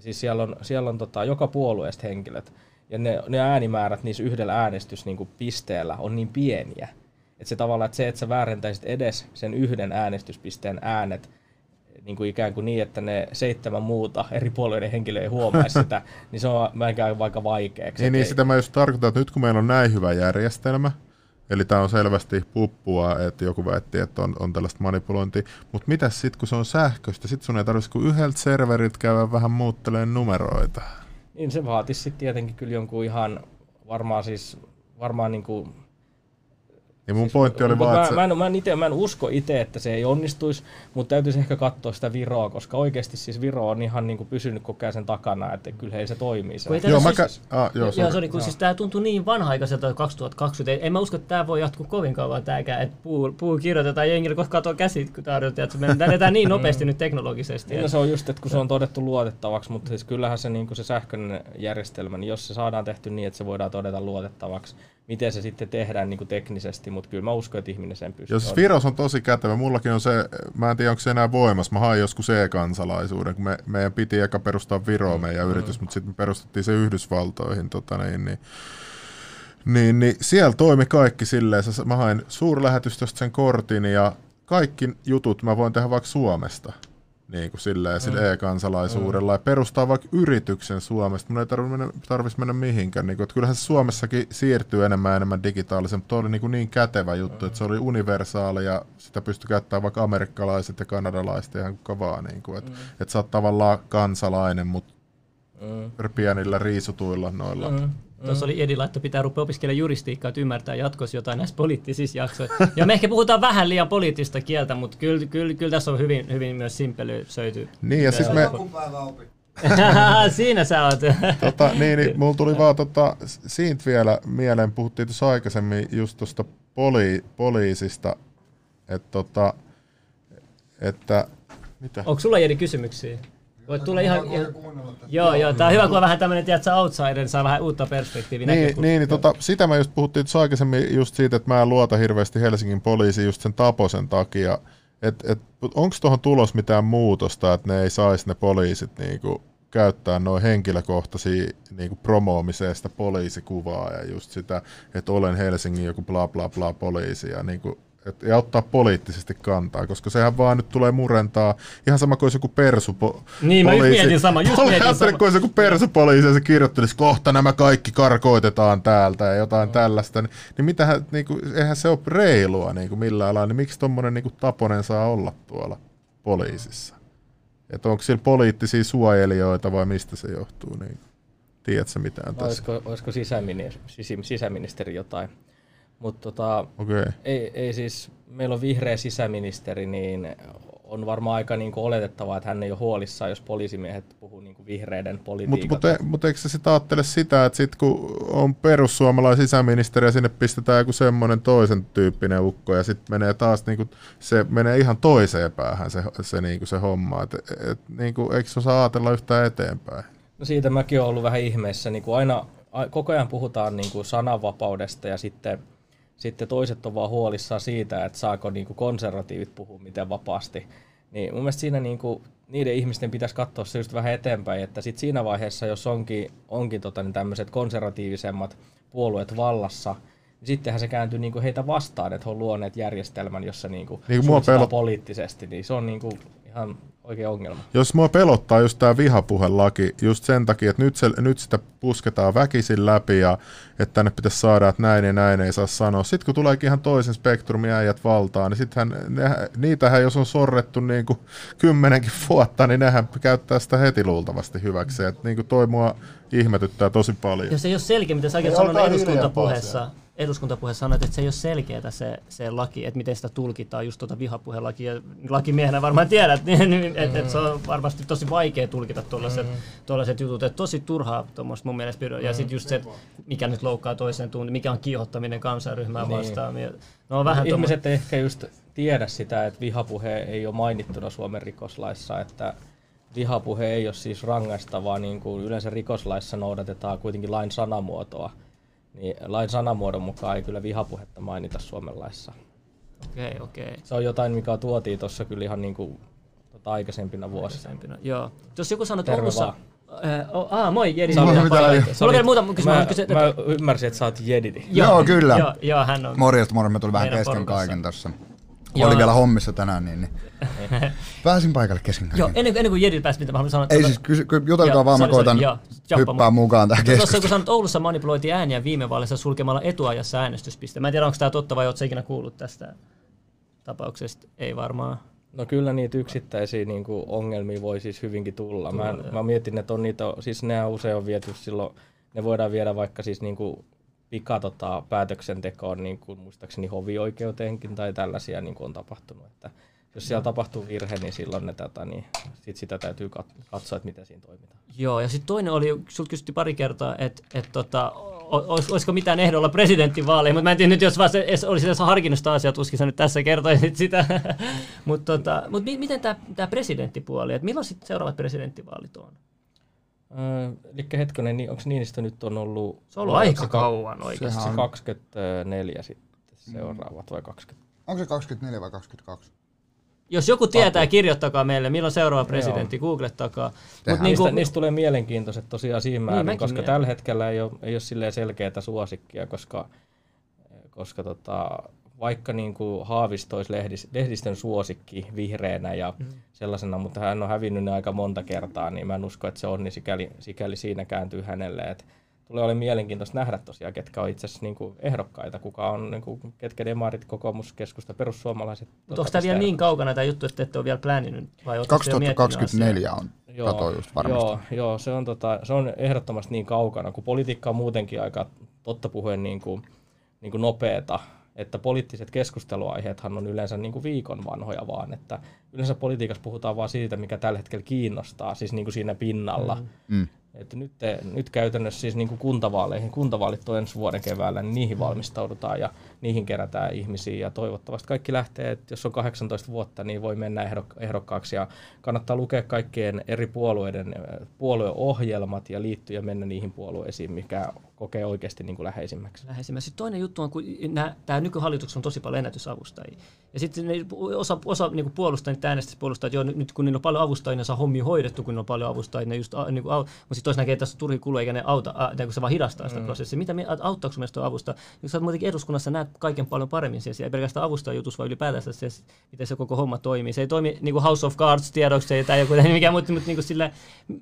Speaker 3: Siis siellä on, siellä on tota, joka puolueesta henkilöt. Ja ne, ne äänimäärät niissä yhdellä äänestyspisteellä niin on niin pieniä. Että se tavallaan, että se, että sä väärentäisit edes sen yhden äänestyspisteen äänet, niin kuin ikään kuin niin, että ne seitsemän muuta eri puolueiden henkilöä ei huomaisi sitä, [LAUGHS] niin se on ikään vaikka vaikeaksi.
Speaker 2: Niin, niin sitä mä just tarkoitan, että nyt kun meillä on näin hyvä järjestelmä, Eli tämä on selvästi puppua, että joku väitti, että on, on tällaista manipulointia. Mutta mitä sitten, kun se on sähköistä? Sitten sun ei tarvitsisi kuin yhdeltä serverit käydä vähän muuttelemaan numeroita.
Speaker 3: Niin se vaatisi sitten tietenkin kyllä jonkun ihan varmaan siis, varmaan niinku
Speaker 2: ja mun pointti oli vaan,
Speaker 3: mä,
Speaker 2: että
Speaker 3: mä, en, mä, en ite, mä en usko itse, että se ei onnistuisi, mutta täytyisi ehkä katsoa sitä Viroa, koska oikeasti siis Viro on ihan niin kuin pysynyt koko ajan sen takana, että kyllä ei se toimii. Se.
Speaker 2: Joo,
Speaker 1: tätä
Speaker 2: mä
Speaker 1: siis-
Speaker 2: kä- ah, joo,
Speaker 1: Joo,
Speaker 2: sorry.
Speaker 1: kun siis tämä tuntuu niin vanha-aikaiselta 2020. En mä usko, että tämä voi jatkuu kovin kauan tääkään, että puu, puu kirjoitetaan jengille, koska katsoo käsit, kun tarjotaan, että me edetään niin nopeasti nyt teknologisesti.
Speaker 3: Niin, no se on just, että kun se on todettu luotettavaksi, mutta siis kyllähän se, niin kuin se sähköinen järjestelmä, niin jos se saadaan tehty niin, että se voidaan todeta luotettavaksi, miten se sitten tehdään niin kuin teknisesti, mutta kyllä mä uskon, että ihminen sen pystyy.
Speaker 2: Jos Viros on tosi kätevä, mullakin on se, mä en tiedä onko se enää voimassa, mä hain joskus E-kansalaisuuden, kun me, meidän piti eka perustaa Viroon meidän
Speaker 3: Mm.
Speaker 2: yritys, mutta sitten me perustettiin se Yhdysvaltoihin, tota niin, niin, niin, niin siellä toimi kaikki silleen, mä hain suurlähetystöstä sen kortin ja kaikki jutut mä voin tehdä vaikka Suomesta. Niin kuin silleen, sillä e-kansalaisuudella ja perustaa vaikka yrityksen Suomesta. Mun ei tarvitse mennä, tarvitsisi mennä mihinkään. Niin kuin, että kyllähän se Suomessakin siirtyy enemmän ja enemmän digitaalisen, mutta oli niin, kuin niin kätevä juttu, että se oli universaali ja sitä pystyi käyttämään vaikka amerikkalaiset ja kanadalaiset ihan kuka vaan. Niin kuin, että, että sä oot tavallaan kansalainen, mutta
Speaker 3: Mm.
Speaker 2: pienillä riisutuilla noilla.
Speaker 3: Mm.
Speaker 1: Tuossa oli Edi että pitää rupea opiskelemaan juristiikkaa, että ymmärtää jatkossa jotain näissä poliittisissa jaksoissa. [LAUGHS] Ja me ehkä puhutaan vähän liian poliittista kieltä, mutta kyllä, kyllä, kyllä tässä on hyvin, hyvin myös simpelöisöity.
Speaker 2: Niin, ja siis me. [LAUGHS]
Speaker 1: Siinä sä oot. [LAUGHS]
Speaker 2: tota, niin, niin, mulla tuli vaan tota, siitä vielä mieleen, puhuttiin tuossa aikaisemmin just tuosta poli, poliisista, että tota, että, mitä?
Speaker 1: Onko sulla Jedi kysymyksiä? Voit tulla ihan... Joo, joo, tää on hyvä, kun on vähän tämmönen, tiedätkö, outsider, saa vähän uutta perspektiiviä.
Speaker 2: Niin,
Speaker 1: näkökulmaa.
Speaker 2: niin, niin tota, sitä mä just puhuttiin tuossa aikaisemmin just siitä, että mä en luota hirveästi Helsingin poliisiin just sen taposen takia. Et, et, onko tuohon tulos mitään muutosta, että ne ei saisi ne poliisit niinku käyttää noin henkilökohtaisia niinku promoomiseen sitä poliisikuvaa ja just sitä, että olen Helsingin joku bla bla bla poliisi ja niinku, et, ja ottaa poliittisesti kantaa, koska sehän vaan nyt tulee murentaa ihan sama kuin joku persupo.
Speaker 1: Niin, mä just mietin sama, just mietin
Speaker 2: ajattelin,
Speaker 1: sama.
Speaker 2: kun olisi joku persupoliisi ja se kirjoittelisi, kohta nämä kaikki karkoitetaan täältä ja jotain no. tällaista, niin, niin mitähän, niin kuin, eihän se ole reilua niin kuin millään lailla, niin miksi tuommoinen niin Taponen saa olla tuolla poliisissa? Että onko siellä poliittisia suojelijoita vai mistä se johtuu? Niin, tiedätkö mitään tässä?
Speaker 3: Olisiko, olisiko sisäministeri, sisäministeri jotain? Mutta tota.
Speaker 2: Okay.
Speaker 3: ei, ei siis, meillä on vihreä sisäministeri, niin on varmaan aika niin kuin oletettavaa, että hän ei ole huolissaan, jos poliisimiehet puhuu niin kuin vihreiden
Speaker 2: Mutta
Speaker 3: politiikasta.
Speaker 2: mut, mut eikö se sitä ajattele sitä, että sit kun on perussuomalainen sisäministeri ja sinne pistetään joku semmoinen toisen tyyppinen ukko ja sitten menee taas niinku, se menee ihan toiseen päähän se, se, niinku se homma. Et, et, niinku, eikö se osaa ajatella yhtään eteenpäin?
Speaker 3: No siitä mäkin olen ollut vähän ihmeessä. Niin kuin aina, a, koko ajan puhutaan niin kuin sananvapaudesta ja sitten, sitten toiset on vaan huolissaan siitä, että saako niin kuin konservatiivit puhua miten vapaasti. Niin mun mielestä siinä niin kuin, niiden ihmisten pitäisi katsoa se just vähän eteenpäin, että sit siinä vaiheessa, jos onkin, onkin tota, niin tämmöiset konservatiivisemmat puolueet vallassa, niin sittenhän se kääntyy niin kuin heitä vastaan, että he on luoneet järjestelmän, jossa niin kuin
Speaker 2: Niin kuin mua
Speaker 3: suitsitaan
Speaker 2: pelot-
Speaker 3: poliittisesti, niin se on niin kuin ihan oikein ongelma.
Speaker 2: Jos mua pelottaa just tämä vihapuhelaki just sen takia, että nyt, se, nyt sitä pusketaan väkisin läpi ja että tänne pitäisi saada, että näin ja näin ei saa sanoa. Sitten kun tuleekin ihan toisen spektrumin äijät valtaan, niin sittenhän, ne, niitähän jos on sorrettu niin kuin kymmenenkin vuotta, niin nehän käyttää sitä heti luultavasti hyväksi. Että niin kuin toi mua ihmetyttää tosi paljon.
Speaker 1: Jos ei ole selkeä, mitä säkin sanoit eduskuntapuheessa, eduskuntapuheessa sanoit, että se ei ole selkeää se, se laki, että miten sitä tulkitaan, just tuota vihapuhelaki. Ja lakimiehenä varmaan tiedät, [LAUGHS] niin, niin, että, että se on varmasti tosi vaikea tulkita tuollaiset, tuollaiset jutut. Että tosi turhaa tuommoista mun mielestä. Ja sitten just se, että mikä nyt loukkaa toisen tunnin, mikä on kiihottaminen kansanryhmää
Speaker 3: Niin.
Speaker 1: vastaan. No vähän
Speaker 3: Ihmiset ei ehkä just tiedä sitä, että vihapuhe ei ole mainittuna Suomen rikoslaissa, että vihapuhe ei ole siis rangaistavaa, niin kuin yleensä rikoslaissa noudatetaan kuitenkin lain sanamuotoa. Niin lain sanamuodon mukaan ei kyllä vihapuhetta mainita Suomen laissa.
Speaker 1: Okei, okei.
Speaker 3: Se on jotain, mikä tuotiin tuossa kyllä ihan niin kuin, tota aikaisempina vuosina.
Speaker 1: Aikaisempina. Joo. Jos joku sanoo, että Oulussa...
Speaker 3: vaan.
Speaker 1: Äh, oh, aa, moi Jedi.
Speaker 4: Moi,
Speaker 1: Mitä? Mulla on vielä muuta kysymyksiä.
Speaker 3: Mä,
Speaker 1: Mä, kysyn,
Speaker 3: mä ymmärsin, että sä oot jedidi.
Speaker 4: Joo, kyllä.
Speaker 1: Joo, joo, hän on.
Speaker 4: Morjesta, morjesta. Me tuli vähän kesken
Speaker 1: porukassa.
Speaker 4: kaiken tässä.
Speaker 1: Joo.
Speaker 4: Oli vielä hommissa tänään, niin, niin. [LAUGHS] pääsin paikalle kesken kaiken.
Speaker 1: Joo, ennen, ennen kuin Jedil pääsi, mitä mä haluan sanoa.
Speaker 4: Ei
Speaker 1: tuota-
Speaker 4: siis, kysy, jutelkaa
Speaker 1: Joo,
Speaker 4: vaan, mä
Speaker 1: sorry, sorry,
Speaker 4: koitan hyppää mukaan tähän
Speaker 1: Tuossa kun
Speaker 4: keskusteluun.
Speaker 1: sanoit, että Oulussa manipuloitiin ääniä viime vaaleissa sulkemalla etuajassa äänestyspiste. Mä en tiedä, onko tämä totta vai ootko ikinä kuullut tästä tapauksesta. Ei varmaan.
Speaker 3: No kyllä niitä yksittäisiä niin kuin, ongelmia voi siis hyvinkin tulla. Mä, mä mietin, että on niitä, siis ne usein on viety silloin, ne voidaan viedä vaikka siis niin kuin, pika tota, päätöksentekoon niin kuin, muistaakseni hovioikeuteenkin tai tällaisia niin kuin on tapahtunut. Että jos siellä tapahtuu virhe, niin silloin ne, tota, niin sit sitä täytyy kat- katsoa, että miten siinä toimitaan.
Speaker 1: Joo, ja sitten toinen oli, sulta kysyttiin pari kertaa, että et, tota, olis, olisiko mitään ehdolla presidenttivaaleihin, mutta mä en tiedä nyt, jos vaan se, olisi tässä harkinnut sitä asiaa, tuskin sä nyt tässä kertoisit sitä. [LAUGHS] mutta tota, mut mi, miten tämä presidenttipuoli, että milloin sitten seuraavat presidenttivaalit on?
Speaker 3: Öö, eli hetkonen, niin onko Niinistö nyt on ollut...
Speaker 1: Se on ollut aika kauan oikeasti.
Speaker 3: Se 24 sitten seuraavat vai 20?
Speaker 4: Onko se 24 vai 22?
Speaker 1: Jos joku tietää, kirjoittakaa meille, milloin seuraava presidentti, Joo. googlettakaa.
Speaker 3: Mut niin kuin, niistä tulee mielenkiintoiset tosiaan siinä määrin, niin, koska tällä hetkellä ei ole, ei ole selkeää suosikkia, koska, koska tota, vaikka niin kuin Haavisto olisi lehdis, lehdistön suosikki vihreänä ja mm. sellaisena, mutta hän on hävinnyt ne aika monta kertaa, niin mä en usko, että se on, niin sikäli, sikäli siinä kääntyy hänelle. Että tulee olemaan mielenkiintoista nähdä tosiaan, ketkä on itse asiassa niin kuin ehdokkaita, kuka on, niin kuin, ketkä demarit, kokoomus, keskusta, perussuomalaiset.
Speaker 1: Mutta onko tämä vielä niin kaukana tämä juttu, että ette ole vielä plänninyt?
Speaker 4: Vai 2024 on, joo, just varmasti.
Speaker 3: Joo, joo se, on tota, se on ehdottomasti niin kaukana, kun politiikka on muutenkin aika totta puheen niin kuin, niin kuin nopeeta, että poliittiset keskusteluaiheethan on yleensä niin kuin viikon vanhoja vaan, että yleensä politiikassa puhutaan vaan siitä, mikä tällä hetkellä kiinnostaa, siis niin kuin siinä pinnalla. Mm. Mm. Että nyt, nyt käytännössä siis niin kuin kuntavaaleihin, kuntavaalit on ensi vuoden keväällä, niin niihin valmistaudutaan ja niihin kerätään ihmisiä ja toivottavasti kaikki lähtee, että jos on 18 vuotta, niin voi mennä ehdokkaaksi ja kannattaa lukea kaikkien eri puolueiden puolueohjelmat ja liittyä ja mennä niihin puolueisiin, mikä kokee oikeasti niin kuin läheisimmäksi.
Speaker 1: Läheisimmäksi. Toinen juttu on, kun tämä nykyhallitus on tosi paljon ennätysavustajia. Ja sitten ne, osa, osa niin kuin puolustaa, niitä äänestäjät että joo, nyt kun niillä on paljon avustajia, ne saa hommia hoidettu, kun niillä on paljon avustajia. Ne just, niin kuin, mutta sitten toisaalta näkee, että tässä on turhi kulu, eikä ne auta, äh, kun se vaan hidastaa sitä mm. prosessia. Mitä, auttaako sun mielestä avusta? Jos sä oot muutenkin eduskunnassa, näet kaiken paljon paremmin siellä, ei pelkästään avustajutus, vaan ylipäätään se, miten se koko homma toimii. Se ei toimi niin kuin House of Cards tiedoksi tai joku mikään, mutta, mutta niin kuin sillä,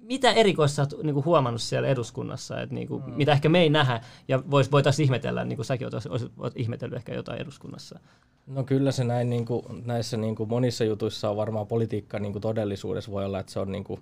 Speaker 1: mitä erikoista oot niin kuin huomannut siellä eduskunnassa, että niin kuin, mm. mitä ehkä me ei nähdä, ja vois, voitaisiin ihmetellä, niin kuin säkin olet, olisit ihmetellyt ehkä jotain eduskunnassa.
Speaker 3: No kyllä se näin, niin kuin, näissä niin kuin monissa jutuissa on varmaan politiikka niin kuin todellisuudessa voi olla, että se on niin kuin,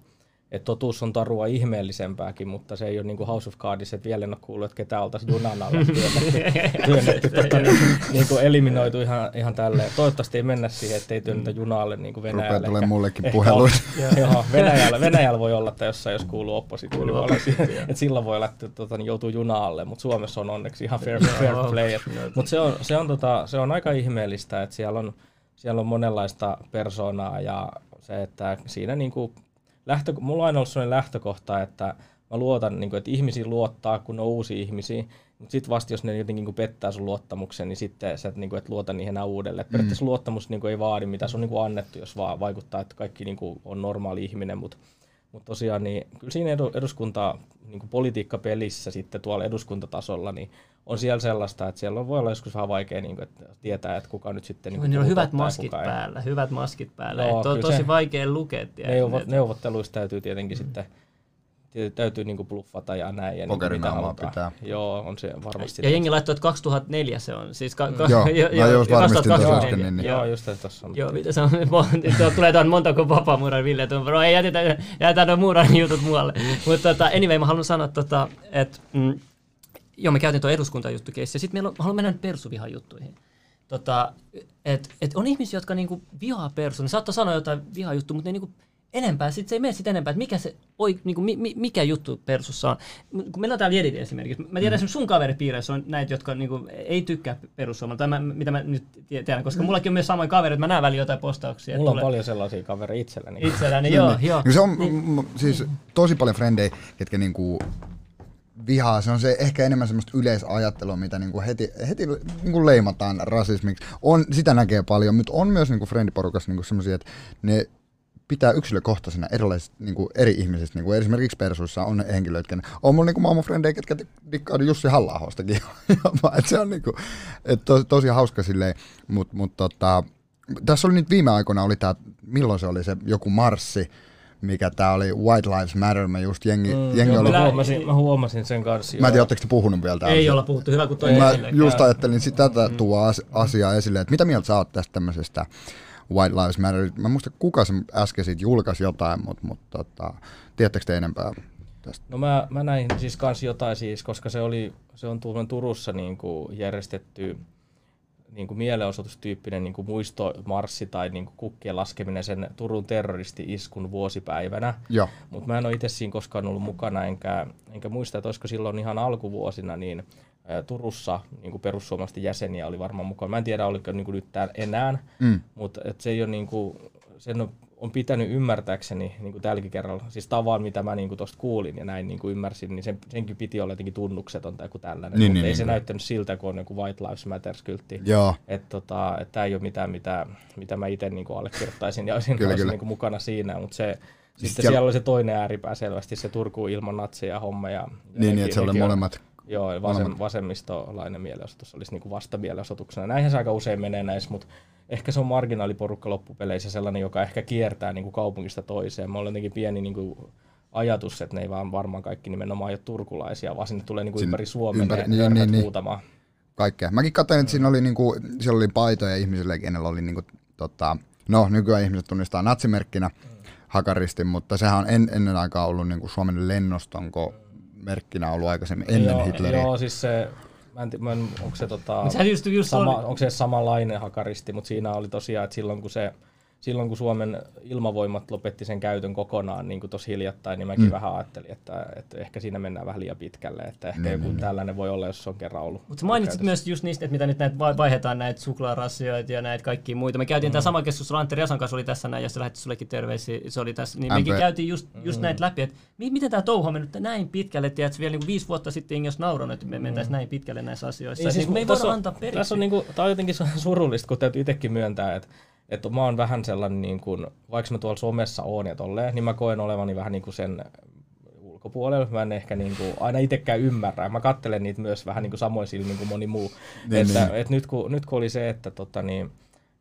Speaker 3: että totuus on tarua ihmeellisempääkin, mutta se ei ole niin kuin House of Cards, että vielä en ole kuullut, että ketä oltaisiin junan alla työnnetty, [LAUGHS] työnnetty tota, niin, niin kuin eliminoitu ihan, ihan tälleen. Toivottavasti ei mennä siihen, että ei työnnetä mm. junalle niin kuin Venäjälle.
Speaker 4: Rupeaa tulee mullekin puheluita.
Speaker 3: Joo, Venäjällä, Venäjällä voi olla, että jossain jos kuuluu oppositio, niin että silloin voi olla, että tota, niin joutuu junaalle, mutta Suomessa on onneksi ihan fair, fair play. Mutta se on, se, on, tota, se on aika ihmeellistä, että siellä on, siellä on monenlaista persoonaa ja se, että siinä niin kuin lähtö, mulla on aina ollut sellainen lähtökohta, että mä luotan, niin kuin, että ihmisiä luottaa, kun on uusia ihmisiä, mutta sitten vasta jos ne jotenkin niin pettää sun luottamuksen, niin sitten sä et, niin kuin, et luota niihin enää uudelleen. Mm. Periaatteessa luottamus niin kuin, ei vaadi, mitä se on niin kuin annettu, jos vaan vaikuttaa, että kaikki niin kuin, on normaali ihminen, mutta mut tosiaan niin, kyllä siinä eduskunta, niin kuin politiikkapelissä sitten tuolla eduskuntatasolla, niin on siellä sellaista, että siellä on, voi olla joskus vähän vaikea niin kuin, että tietää, että kuka nyt sitten... Niin
Speaker 1: Niillä on hyvät maskit päällä, hyvät maskit päällä. Joo, to, tosi se, vaikea lukea.
Speaker 3: Neuvo, neuvotteluissa täytyy tietenkin mm. sitten täytyy niinku bluffata ja näin. Ja
Speaker 4: Pokerinaamaa niinku pitää.
Speaker 3: Joo, on se varmasti.
Speaker 1: Ja jengi laittoi, että 2004 se on. Siis ka-
Speaker 4: ka- joo, [LAUGHS] jo, mä just varmistin tuossa äsken. Niin,
Speaker 3: niin. Joo, just tuossa on.
Speaker 1: Joo, mitä se on, [LAUGHS] tulee tuon monta kuin vapaamuuran Ville, että bro, ei jätetä, jätetään nuo muuran jutut muualle. Mutta tota, anyway, mä haluan sanoa, tota, että mm, Joo, me käytiin tuo eduskuntajuttukeissi. Ja sitten meillä on, haluan mennä nyt persuvihan juttuihin. Tota, et, et on ihmisiä, jotka niinku vihaa persu. Ne saattaa sanoa jotain vihajuttu, mutta ne niinku enempää, sit se ei mene sit enempää, että mikä, se, oi, niinku, mi, mikä juttu persussa on. Kun meillä on täällä Jedit esimerkiksi. Mä tiedän, mm. sun kaveripiireissä on näitä, jotka niinku, ei tykkää perussuomalta, mitä mä nyt tiedän, koska mm. mullakin on myös samoin kavereita, mä näen väliin jotain postauksia.
Speaker 3: Mulla on tulee... paljon sellaisia kavereita itselläni.
Speaker 1: Itselläni, [LAUGHS] joo, joo.
Speaker 4: Se on niin. siis tosi paljon frendejä, ketkä niinku vihaa, se on se ehkä enemmän semmoista yleisajattelua, mitä niinku heti, heti niinku leimataan rasismiksi. On, sitä näkee paljon, mutta on myös niinku friendiporukassa niinku semmoisia, että ne pitää yksilökohtaisena erilaiset, niinku eri ihmisistä. Niinku esimerkiksi Persuissa on henkilöitä, on mulla niinku maailman frendejä, ketkä dikkaa Jussi halla [LAUGHS] se on niinku, et to, tosi hauska silleen, mutta mut, tota, tässä oli nyt viime aikoina oli tämä, milloin se oli se joku marssi, mikä tää oli White Lives Matter, mä just jengi, mm, jengi
Speaker 3: joo,
Speaker 4: oli...
Speaker 3: Mä huomasin, mä huomasin sen kanssa.
Speaker 4: Mä en tiedä, ootteko te puhunut vielä täällä?
Speaker 1: Ei olla puhuttu, hyvä kun toi
Speaker 4: Mä esille. just ajattelin sitä tätä mm. tuo asiaa esille, että mitä mieltä sä oot tästä tämmöisestä White Lives Matter. Mä muista kuka se äsken siitä julkaisi jotain, mutta, mutta tota, tiedättekö te enempää tästä?
Speaker 3: No mä, mä näin siis kans jotain siis, koska se, oli, se on tuolla Turussa niin kuin järjestetty niin kuin mielenosoitustyyppinen niin kuin muistomarssi tai niin kuin kukkien laskeminen sen Turun terroristi-iskun vuosipäivänä. Mutta mä en ole itse siinä koskaan ollut mukana, enkä, enkä muista, että olisiko silloin ihan alkuvuosina, niin Turussa niin kuin perussuomalaisten jäseniä oli varmaan mukana. Mä en tiedä, oliko niin kuin nyt enää,
Speaker 4: Mm.
Speaker 3: mutta et se ei ole niin kuin, sen on, on pitänyt ymmärtääkseni niin kuin tälläkin kerralla, siis tavan mitä mä niin tuosta kuulin ja näin niin kuin ymmärsin, niin sen, senkin piti olla jotenkin tunnukseton tai joku tällainen,
Speaker 4: Niin,
Speaker 3: mutta
Speaker 4: niin,
Speaker 3: ei
Speaker 4: niin,
Speaker 3: se
Speaker 4: kyllä.
Speaker 3: näyttänyt siltä, kun on joku White Lives Matters-kyltti.
Speaker 4: Joo.
Speaker 3: Että tota, et tämä ei ole mitään, mitä, mitä mä itse niin allekirjoittaisin ja olisin,
Speaker 4: Kyllä, kyllä.
Speaker 3: niin kuin mukana siinä, mutta se, sitten
Speaker 4: siellä-
Speaker 3: siellä... oli se toinen ääripää selvästi, se Turku ilman natseja homma. Ja, ja
Speaker 4: Niin, niin, että se oli molemmat.
Speaker 3: Joo, vasem, vasemmistolainen mielenosoitus olisi niin kuin vastamielenosoituksena. Näinhän se aika usein menee näissä, mutta ehkä se on marginaaliporukka loppupeleissä sellainen, joka ehkä kiertää niin kuin kaupungista toiseen. Mulla on jotenkin pieni niin kuin ajatus, että ne ei vaan varmaan kaikki nimenomaan ole turkulaisia, vaan sinne tulee niin kuin ympäri Suomea
Speaker 4: ympäri-
Speaker 3: ne
Speaker 4: niin, niin, niin.
Speaker 3: huutamaan.
Speaker 4: kaikkea. Mäkin katsoin, että siinä oli, niinku, siellä oli paitoja ihmisille, kenellä oli niinku, tota, no nykyään ihmiset tunnistaa natsimerkkinä hakaristin, mutta sehän on en, ennen aikaa ollut niinku Suomen lennostonko merkkinä ollut aikaisemmin ennen
Speaker 3: joo,
Speaker 4: Hitleriä.
Speaker 3: Joo, siis se, mä en, ti- mä en, onko se tota,
Speaker 1: just, just
Speaker 3: sama,
Speaker 1: oli,
Speaker 3: onko se samanlainen hakaristi, mutta siinä oli tosiaan, että silloin kun se silloin kun Suomen ilmavoimat lopetti sen käytön kokonaan niin kuin tosi hiljattain, niin mäkin
Speaker 4: Mm.
Speaker 3: mm. vähän ajattelin, että, että ehkä siinä mennään vähän liian pitkälle, että ehkä
Speaker 4: Niin,
Speaker 3: joku
Speaker 4: niin, niin.
Speaker 3: tällainen voi olla, jos se on kerran ollut.
Speaker 1: Mutta mainitsit
Speaker 3: käytössä.
Speaker 1: myös just niistä, että mitä nyt näitä vai- vaihdetaan näitä suklaarasioita ja näitä kaikkia muita. Me käytiin mm. tämä sama keskustelu, Antti Riasan kanssa oli tässä näin, ja se lähetti sullekin terveisiä, se oli tässä. Niin mekin käytiin just, just näitä läpi, että mi- miten tämä touhu on mennyt näin pitkälle, että vielä niinku viisi vuotta sitten olisi nauranut, että me mentäisiin näin pitkälle näissä asioissa.
Speaker 3: Niin,
Speaker 1: Niin,
Speaker 3: siis
Speaker 1: siis me ei
Speaker 3: tässä
Speaker 1: voida
Speaker 3: on-
Speaker 1: antaa periksi.
Speaker 3: Tässä on niinku, tää on jotenkin su- [LAUGHS] surullista, kun täytyy itsekin myöntää, että, että mä oon vähän sellainen, niin kuin, vaikka mä tuolla somessa oon ja tolleen, niin mä koen olevani vähän niin kuin sen ulkopuolella. Mä en ehkä niin kuin, aina itsekään ymmärrä. Mä kattelen niitä myös vähän niin kuin samoin silmin kuin moni muu.
Speaker 4: Niin,
Speaker 3: että,
Speaker 4: niin.
Speaker 3: että nyt, kun, nyt kun oli se, että tota, niin,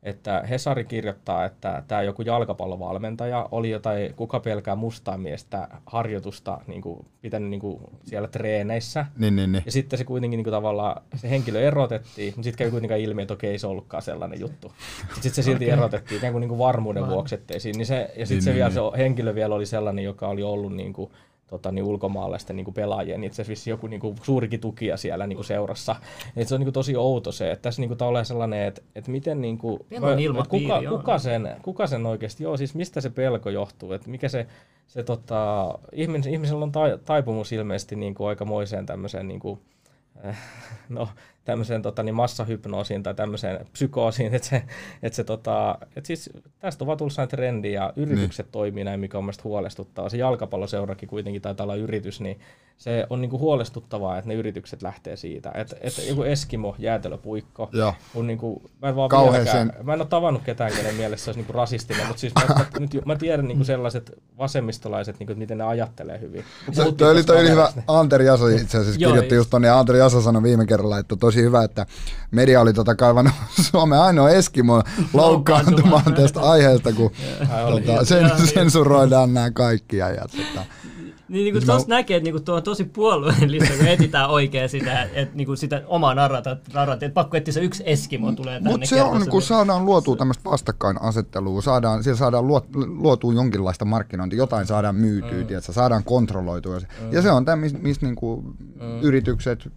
Speaker 3: että Hesari kirjoittaa, että tämä joku jalkapallovalmentaja oli jotain kuka pelkää mustaa miestä harjoitusta niin kuin, pitänyt niin kuin, siellä treeneissä.
Speaker 4: Niin, niin, niin.
Speaker 3: Ja sitten se kuitenkin niin kuin, tavallaan, se henkilö erotettiin, mutta sitten kävi kuitenkaan ilmi, että okei, ei se ollutkaan sellainen juttu. Sitten se silti
Speaker 1: Okei.
Speaker 3: erotettiin ikään kuin, niin kuin varmuuden vuoksi, ettei siinä. Niin se, ja sitten
Speaker 4: Niin,
Speaker 3: se,
Speaker 4: niin,
Speaker 3: vielä,
Speaker 4: niin.
Speaker 3: se henkilö vielä oli sellainen, joka oli ollut niin kuin, tota, niin ulkomaalaisten niin kuin pelaajien, niin itse asiassa joku niin kuin, suurikin tukija siellä niin kuin seurassa. Et se on niin kuin, tosi outo se, että tässä niin kuin, tavallaan sellainen, että, että miten niin kuin,
Speaker 1: Pelon ilmapiiri
Speaker 3: kuka,
Speaker 1: on.
Speaker 3: kuka, sen, kuka sen oikeasti, joo siis mistä se pelko johtuu, että mikä se, se tota, ihminen, ihmisellä on tai, taipumus ilmeisesti niin kuin aikamoiseen tämmöiseen niin kuin, [LAUGHS] no, tämmöiseen tota, niin massahypnoosiin tai tämmöiseen psykoosiin, että se, että se tota, että siis tästä on vaan tullut sellainen trendi ja yritykset niin. toimii näin, mikä on mielestäni huolestuttavaa. Se jalkapalloseurakin kuitenkin taitaa olla yritys, niin se on niinku huolestuttavaa, että ne yritykset lähtee siitä. Että, että joku Eskimo jäätelöpuikko
Speaker 4: Joo.
Speaker 3: on niinku, mä en vaan vieläkään, mä en ole tavannut ketään, kenen mielessä se olisi niinku rasistinen, mutta siis mä, mä, [LAUGHS] nyt, mä tiedän niinku sellaiset vasemmistolaiset, niinku, miten ne ajattelee hyvin.
Speaker 4: Se, toi oli, toi oli hyvä. Anteri Jaso itse asiassa
Speaker 1: Joo,
Speaker 4: kirjoitti
Speaker 1: just.
Speaker 4: tonne, ja Anteri Jaso sanoi viime kerralla, että tosi hyvä, että media oli tota kaivannut [LAUGHS] Suomen ainoa Eskimo [LAUGHS] loukkaantumaan tästä aiheesta, kun tota, sen,
Speaker 1: niin.
Speaker 4: sensuroidaan nämä kaikki ajat. Tota.
Speaker 1: Niin, niin kuin
Speaker 4: Mä-
Speaker 1: tuossa näkee, että niinku tuo on tosi puolueellista, kun etsitään oikein sitä, että niinku sitä omaa narrata, että pakko etsiä se yksi Eskimo tulee tänne.
Speaker 4: Mutta se on, kun saadaan luotua tämmöistä vastakkainasettelua, saadaan, siellä saadaan luot, luotua jonkinlaista markkinointia, jotain saadaan myytyä, mm. tiedätkö, saadaan kontrolloitua. Mm. Ja se on tämä, mistä mis niinku mm. yritykset,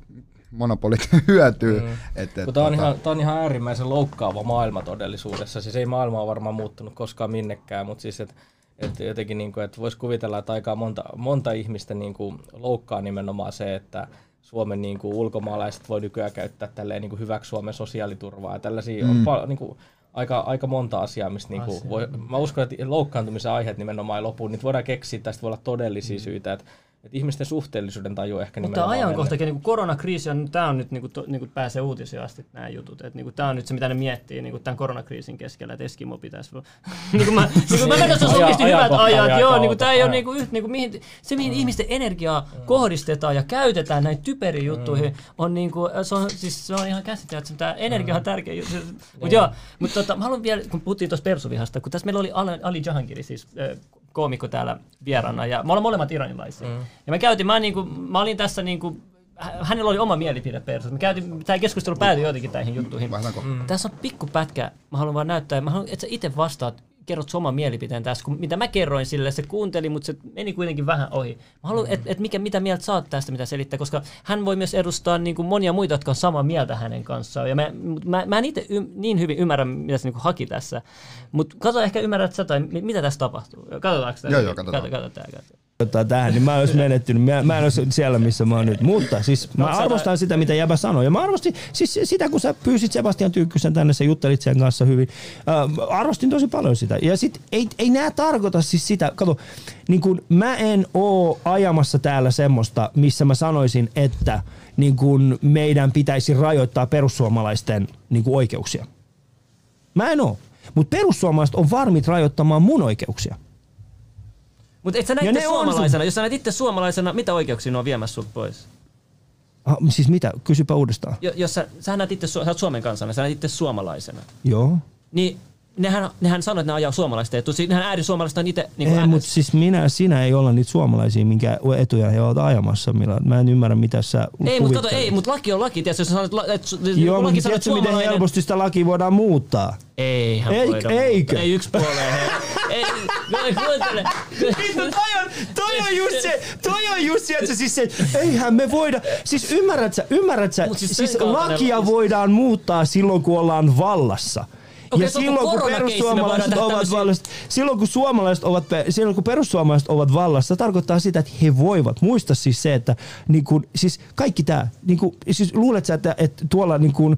Speaker 4: monopolit [LAUGHS] hyötyy. Mm. Et, et,
Speaker 3: Kun tämä on,
Speaker 4: tota,
Speaker 3: ihan, tää on ihan äärimmäisen loukkaava maailma todellisuudessa. Siis ei maailma ole varmaan muuttunut koskaan minnekään, mutta siis et, et jotenkin niin kuin, että voisi kuvitella, että aika monta, monta ihmistä niin kuin loukkaa nimenomaan se, että Suomen niin kuin ulkomaalaiset voi nykyään käyttää tälleen niin kuin hyväksi Suomen sosiaaliturvaa ja tällaisia mm. on pal- niin kuin, aika, aika monta asiaa, mistä niin kuin
Speaker 1: Asia.
Speaker 3: voi, mä uskon, että loukkaantumisen aiheet nimenomaan ei lopu, niitä voidaan keksiä, tästä voi olla todellisia mm. syitä, että, että ihmisten suhteellisuuden taju ehkä
Speaker 1: Mutta ajankohtakin, niin koronakriisi on, tämä on nyt, niin kuin, to, niin kuin pääsee uutisiin asti nämä jutut. Että, niin kuin, tämä on nyt se, mitä ne miettii niin kuin, tämän koronakriisin keskellä, että Eskimo pitäisi... [LAUGHS] niin kuin mä, [LAUGHS] niin kuin mä menen, että on oikeasti hyvät ajat. Joo, niin kuin, tämä ei ole niin kuin, yht, niin kuin, mihin, se, mihin ihmisten energiaa kohdistetaan ja käytetään näihin typeriin juttuihin, on, niin kuin, se, on, siis, se on ihan käsittämättä. Tämä energia on tärkeä juttu. Mutta joo, mutta tota, mä haluan vielä, kun puhuttiin tuosta persuvihasta, kun tässä meillä oli Ali, Ali Jahangiri, siis äh, koomikko täällä vieraana, ja me ollaan molemmat iranilaisia. Mm. Ja me käytiin, mä, niinku, mä olin tässä niinku, hä- hänellä oli oma mielipide persoon. Me käytiin, tämä keskustelu päätyi jotenkin näihin juttuihin. Mm. Tässä on pikku pätkä, mä haluan vaan näyttää, mä haluan, että sä itse vastaat kerrot oman mielipiteen tässä, kun mitä mä kerroin sille, se kuunteli, mutta se meni kuitenkin vähän ohi. Mä haluan, että et mikä, mitä mieltä oot tästä, mitä selittää, koska hän voi myös edustaa niin kuin monia muita, jotka on samaa mieltä hänen kanssaan. Ja mä, mä, mä en itse y- niin hyvin ymmärrä, mitä se niin kuin haki tässä. Mutta katso, ehkä ymmärrät sä tai mi- mitä tässä tapahtuu. Katsotaanko tämä?
Speaker 4: Joo, joo, katsotaan.
Speaker 1: Katso, katso, katso, katso.
Speaker 5: ottaa tähän, niin mä en olisi menettynyt. Mä, mä en olisi siellä, missä mä oon nyt. Mutta siis mä
Speaker 1: Onko sä
Speaker 5: arvostan sitä, mitä Jäbä sanoi. Ja mä arvostin siis sitä, kun sä pyysit Sebastian Tyykkysen tänne, sä juttelit sen kanssa hyvin. Äh, arvostin tosi paljon sitä. Ja sit ei, ei nää tarkoita siis sitä, kato, niin kun mä en oo ajamassa täällä semmoista, missä mä sanoisin, että niin kun meidän pitäisi rajoittaa perussuomalaisten niin kun oikeuksia. Mä en oo. Mutta perussuomalaiset on varmit rajoittamaan mun oikeuksia.
Speaker 1: Mutta et sä
Speaker 5: Ja
Speaker 1: näit
Speaker 5: ne
Speaker 1: itse
Speaker 5: on sun-
Speaker 1: suomalaisena, jos sä näet itse suomalaisena, mitä oikeuksia ne on viemässä sut pois?
Speaker 5: Ah, siis mitä? Kysypä uudestaan.
Speaker 1: Jo, jos sä, sä näet itse, sä oot Suomen kansana, sä näet itse suomalaisena,
Speaker 5: Joo.
Speaker 1: niin nehän, nehän sanoo, että ne ajaa suomalaisten etua. Siis Nehän äärisuomalaiset on itse niin
Speaker 5: Ei, mutta siis minä sinä ei olla niitä suomalaisia, minkä etuja he ovat ajamassa. Millä. Mä en ymmärrä, mitä sä
Speaker 1: Ei, mutta kato, ei, mutta laki on laki. Tiedätkö, jos sanot, että
Speaker 5: Joo,
Speaker 1: laki että
Speaker 5: tiedätkö, miten helposti sitä lakia voidaan muuttaa?
Speaker 1: Eihän
Speaker 5: Eik-
Speaker 1: voida.
Speaker 5: eikö?
Speaker 1: Ei yksi puoleen. [LAUGHS] ei, no
Speaker 5: toi on, toi on just se, toi on just se, että siis se, eihän me voida, siis ymmärrät sä, ymmärrät sä,
Speaker 1: Mut siis
Speaker 5: siis, lakia voidaan muuttaa silloin, kun ollaan vallassa.
Speaker 1: Okei,
Speaker 5: ja silloin kun, perussuomalaiset ovat vallassa, silloin kun suomalaiset ovat, silloin kun perussuomalaiset ovat vallassa, tarkoittaa sitä, että he voivat. Muista siis se, että niin kun, siis kaikki tämä, niin kun, siis luulet sä, että, että tuolla niin kun,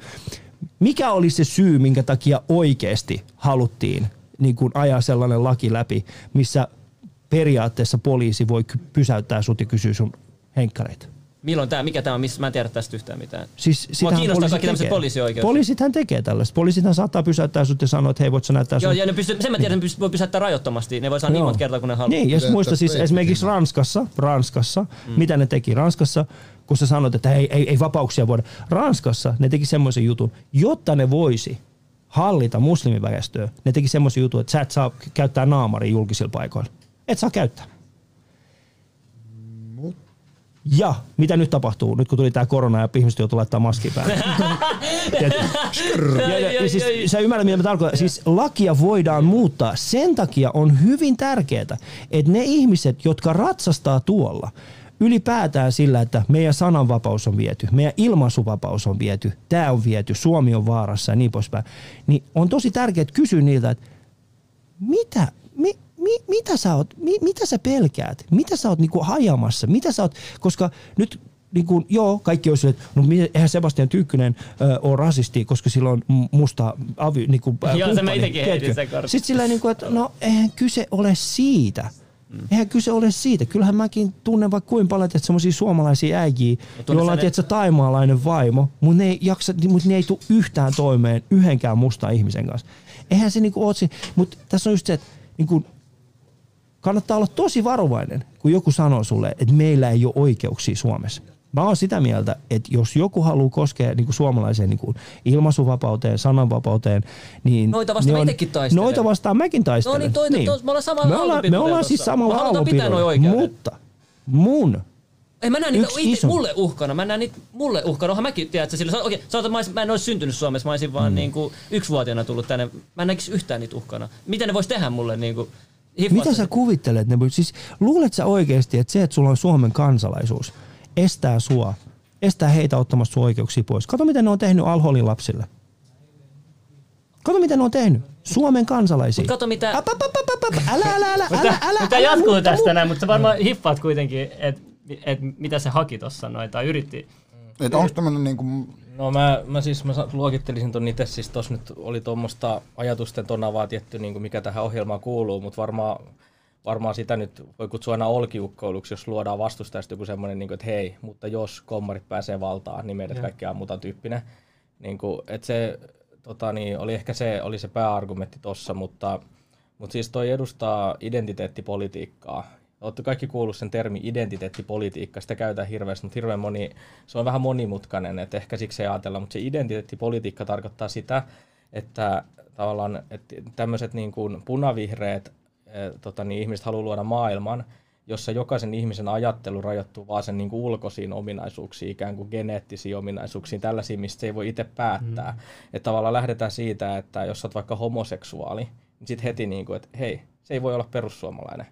Speaker 5: mikä oli se syy, minkä takia oikeasti haluttiin niin kun ajaa sellainen laki läpi, missä periaatteessa poliisi voi pysäyttää sut ja kysyä sun henkkareita.
Speaker 1: Milloin tämä, mikä tämä on, missä mä en tiedä tästä yhtään mitään.
Speaker 5: Siis sitähän
Speaker 1: kiinnostaa
Speaker 5: poliisi
Speaker 1: kaikki tämmöiset
Speaker 5: tekee.
Speaker 1: poliisioikeudet.
Speaker 5: Poliisithan tekee tällaista. Poliisithan saattaa pysäyttää sut ja sanoa, että hei, voit sä näyttää
Speaker 1: Joo,
Speaker 5: sun
Speaker 1: ja ne pystyy, sen mä tiedän, ne pystyy, voi pysäyttää rajoittomasti. Ne voi saada niin
Speaker 5: Joo.
Speaker 1: monta kertaa, kun ne haluaa.
Speaker 5: Niin, jos
Speaker 4: Pidettä
Speaker 5: muista siis esimerkiksi. Ranskassa, Ranskassa mm. mitä ne teki Ranskassa, kun sä sanoit, että ei, ei, ei vapauksia voida. Ranskassa ne teki semmoisen jutun, jotta ne voisi hallita muslimiväestöä, ne teki semmoisen jutun, että sä et saa käyttää naamaria julkisilla paikoilla. Et saa käyttää. Ja mitä nyt tapahtuu, nyt kun tuli tämä korona ja ihmiset joutuu laittaa maskia päälle? [LAUGHS] Ja, ja, ja siis, sä ymmärrät, mitä mä tarkoitan. Siis lakia voidaan muuttaa. Sen takia on hyvin tärkeää, että ne ihmiset, jotka ratsastaa tuolla, ylipäätään sillä, että meidän sananvapaus on viety, meidän ilmaisuvapaus on viety, tämä on viety, Suomi on vaarassa ja niin poispäin, niin on tosi tärkeää kysyä niiltä, että mitä, mi, mi, mitä sä oot, mi, mitä sä pelkäät, mitä sä oot niinku hajamassa, mitä sä oot, koska nyt niin kuin, joo, kaikki olisi, että no, eihän Sebastian Tyykkynen ö, ole rasisti, koska sillä on musta avi, niin kuin,
Speaker 1: Joo, se mä itekin heitin sen kortin.
Speaker 5: Sitten sillä niin kuin, että no eihän kyse ole siitä. Mm. Eihän kyse ole siitä. Kyllähän mäkin tunnen vaikka kuinka paljon että semmoisia suomalaisia äijiä, joilla on tietysti taimaalainen vaimo, mutta ne ei, jaksa, mutta ne ei tule yhtään toimeen yhdenkään mustan ihmisen kanssa. Eihän se niinku ole mutta tässä on just se, että niinku, kannattaa olla tosi varovainen, kun joku sanoo sulle, että meillä ei ole oikeuksia Suomessa. Mä oon sitä mieltä, että jos joku haluaa koskea niin kuin suomalaiseen niin kuin ilmaisuvapauteen, sananvapauteen, niin...
Speaker 1: Noita vastaan
Speaker 5: on-
Speaker 1: itekin taistelen.
Speaker 5: Noita vastaan mäkin taistelen.
Speaker 1: No niin, toi- toi- me ollaan samalla
Speaker 5: me ollaan, me ollaan siis samalla
Speaker 1: oikeudet.
Speaker 5: mutta mun
Speaker 1: Ei mä näen niitä itse,
Speaker 5: iso.
Speaker 1: mulle uhkana. Mä näen niitä mulle uhkana. Onhan mäkin, tiedät, sillä, okei, okay, sanotaan, mä, olisin- mä en olisi syntynyt Suomessa, mä olisin vaan mm. niinku, yksivuotiaana tullut tänne. Mä en näkisi yhtään niitä uhkana. Mitä ne vois tehdä mulle? Niinku,
Speaker 5: Mitä sä kuvittelet? Ne, siis, luulet sä oikeasti, että se, että sulla on Suomen kansalaisuus, estää sua, estää heitä ottamasta sun oikeuksia pois? Kato, mitä ne on tehnyt Alholin lapsille. Kato, mitä ne on tehnyt. Suomen kansalaisia.
Speaker 1: Mut kato, mitä-
Speaker 5: Ap, ap, ap, ap, ap, Älä, älä, älä,
Speaker 1: Mutta
Speaker 5: älä, älä,
Speaker 1: mutta
Speaker 5: älä
Speaker 1: jatkuu
Speaker 5: muutta
Speaker 1: tästä näin, mutta sä varmaan hiffaat kuitenkin, että et, mitä se haki tossa noin, tai yritti.
Speaker 4: Että onko tämmönen niinku,
Speaker 3: No mä, mä siis mä luokittelisin ton itse, siis tossa nyt oli tuommoista ajatusten tonavaa tietty, niin kuin mikä tähän ohjelmaan kuuluu, mutta varmaan, varmaan sitä nyt voi kutsua aina olkiukkoiluksi, jos luodaan vastustajasta joku semmoinen, niin kuin, että hei, mutta jos kommarit pääsee valtaan, niin meidät kaikki ammutaan tyyppinen. Niin kuin, että se tota, niin, oli ehkä se, oli se pääargumentti tossa, mutta, mutta siis toi edustaa identiteettipolitiikkaa. Olette kaikki kuullut sen termi identiteettipolitiikka, sitä käytetään hirveästi, mutta hirveän moni, se on vähän monimutkainen, että ehkä siksi ei ajatella, mutta se identiteettipolitiikka tarkoittaa sitä, että tavallaan että tämmöiset niin kuin punavihreät eh, tota, niin ihmiset haluaa luoda maailman, jossa jokaisen ihmisen ajattelu rajoittuu vaan sen niin kuin ulkoisiin ominaisuuksiin, ikään kuin geneettisiin ominaisuuksiin, tällaisiin, mistä se ei voi itse päättää. Mm. Että tavallaan lähdetään siitä, että jos olet vaikka homoseksuaali, niin sitten heti, niin kuin, että hei, se ei voi olla perussuomalainen.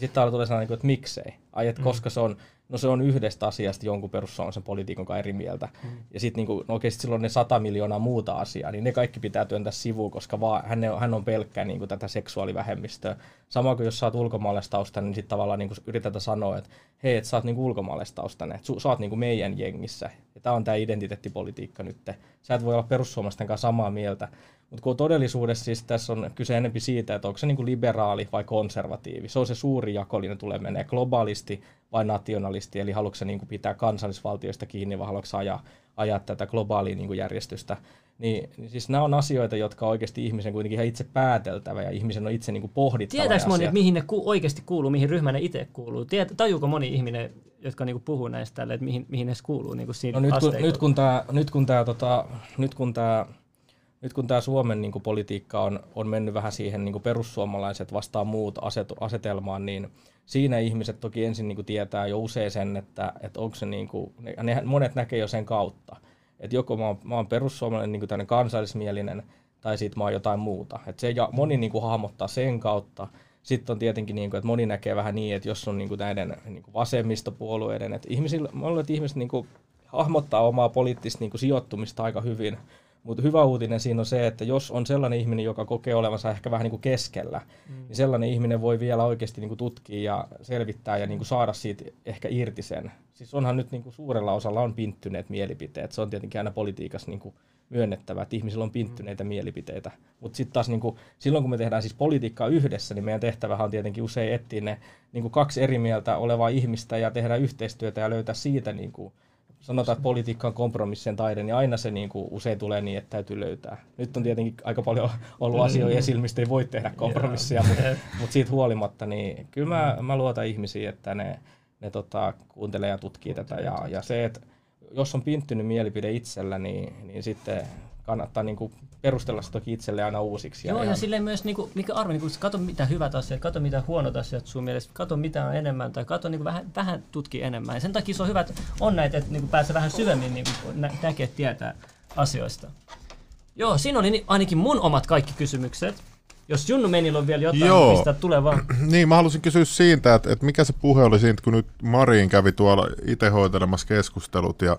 Speaker 3: Sitten täällä tulee sellainen, että miksei. Ai, että mm. koska se on, no se on yhdestä asiasta jonkun perussuomalaisen poliitikon kanssa eri mieltä. Mm. Ja sitten niin no oikeasti silloin ne sata miljoonaa muuta asiaa, niin ne kaikki pitää työntää sivuun, koska vaan, hän, hän on pelkkä niin kuin tätä seksuaalivähemmistöä. Sama kuin jos sä oot ulkomaalaistausta, niin sitten tavallaan niin yritetään sanoa, että hei, että sä oot niin ulkomaalaistaustainen, että sä oot niin kuin meidän jengissä. Ja tämä on tämä identiteettipolitiikka nyt. Sä et voi olla perussuomalaisten kanssa samaa mieltä. Mutta kun todellisuudessa siis tässä on kyse enemmän siitä, että onko se niin liberaali vai konservatiivi. Se on se suuri jakollinen tulee menee globaalisti vai nationalisti, eli haluatko niin kuin pitää kansallisvaltioista kiinni vai haluatko ajaa, ajaa tätä globaalia niin kuin järjestystä. Niin, niin siis nämä on asioita, jotka on oikeasti ihmisen kuitenkin ihan itse pääteltävä ja ihmisen on itse niin kuin pohdittava.
Speaker 1: Tietääkö moni, että mihin ne ku, oikeasti kuuluu, mihin ryhmään ne itse kuuluu? Tiet, tajuuko moni ihminen, jotka niin kuin puhuu näistä tälle, että mihin, mihin ne kuuluu niin kuin siinä
Speaker 3: no nyt, kun, nyt kun tämä, nyt kun tämä, tota, nyt kun tämä nyt kun tämä Suomen niin kuin, politiikka on, on mennyt vähän siihen niin kuin perussuomalaiset vastaan muut asetu, asetelmaan, niin siinä ihmiset toki ensin niin kuin, tietää jo usein sen, että, että onko se, niin kuin, ne, monet näkee jo sen kautta, että joko mä oon, mä oon perussuomalainen niin kuin kansallismielinen, tai sitten mä oon jotain muuta. Et se, ja moni niin kuin, hahmottaa sen kautta. Sitten on tietenkin, niin kuin, että moni näkee vähän niin, että jos on niin kuin, näiden niin kuin vasemmistopuolueiden, että ihmisillä, mä luulen, että ihmiset niin kuin, hahmottaa omaa poliittista niin kuin, sijoittumista aika hyvin, mutta hyvä uutinen siinä on se, että jos on sellainen ihminen, joka kokee olevansa ehkä vähän niin kuin keskellä, mm. niin sellainen ihminen voi vielä oikeasti niin kuin tutkia ja selvittää ja niin kuin saada siitä ehkä irti sen. Siis onhan nyt niin kuin suurella osalla on pinttyneet mielipiteet. Se on tietenkin aina politiikassa niin kuin myönnettävä, että ihmisillä on pinttyneitä mm. mielipiteitä. Mutta sitten taas niin kuin, silloin, kun me tehdään siis politiikkaa yhdessä, niin meidän tehtävähän on tietenkin usein etsiä ne niin kuin kaksi eri mieltä olevaa ihmistä ja tehdä yhteistyötä ja löytää siitä niin kuin, sanotaan, että politiikka on kompromissien taide, niin aina se niin kuin usein tulee niin, että täytyy löytää. Nyt on tietenkin aika paljon ollut asioita mm. esillä, mistä ei voi tehdä kompromissia, mutta, mutta [LAUGHS] siitä huolimatta, niin kyllä mä, mä luotan ihmisiin, että ne, ne tota, kuuntelee ja tutkii tätä. Ja, ja se, että jos on pinttynyt mielipide itsellä, niin, niin sitten kannattaa niin kuin perustella sitä toki itselle aina uusiksi.
Speaker 1: Joo, ja, ja silleen myös, niin kuin, mikä arvo, niin kuin, kato mitä hyvät asiat, kato mitä huonot asiat sun mielestä, kato mitä on enemmän, tai kato niin kuin, vähän, vähän tutki enemmän. Ja sen takia se on hyvä, että on näitä, että niin kuin pääsee vähän syvemmin niin kuin, nä- näkee, tietää asioista. Joo, siinä oli ainakin mun omat kaikki kysymykset. Jos Junnu Menillä on vielä jotain, Joo. mistä tulee vaan. [CLEARS THROAT]
Speaker 2: Niin, mä halusin kysyä siitä, että, että mikä se puhe oli siitä, kun nyt Marin kävi tuolla itse hoitelemassa keskustelut ja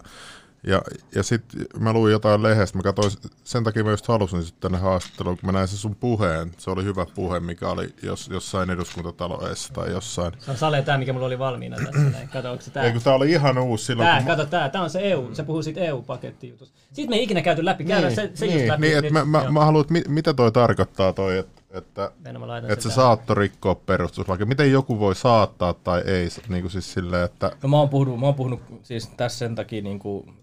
Speaker 2: ja, ja sitten mä luin jotain lehdestä, mä katsoin, sen takia mä just halusin sitten tänne haastatteluun, kun mä näin se sun puheen. Se oli hyvä puhe, mikä oli jos, jossain eduskuntataloessa tai jossain.
Speaker 1: Se on Sale tämä, mikä mulla oli valmiina tässä näin. [CLEARS THROAT] Kato, onko se tää?
Speaker 2: Ei, kun tää oli ihan uusi silloin.
Speaker 1: Tää, kun kato tää, tää on se EU, se puhuu siitä EU-pakettijutusta. Siitä me ei ikinä käyty läpi, käydään niin, se, se
Speaker 2: niin,
Speaker 1: just läpi.
Speaker 2: Niin, että mä, mä, mä haluan, mit, mitä toi tarkoittaa toi, että että, että se saatto rikkoa perustuslaki. Miten joku voi saattaa tai ei, niin kuin siis silleen, että...
Speaker 3: No mä oon puhunut, mä oon puhunut siis tässä sen takia niin kuin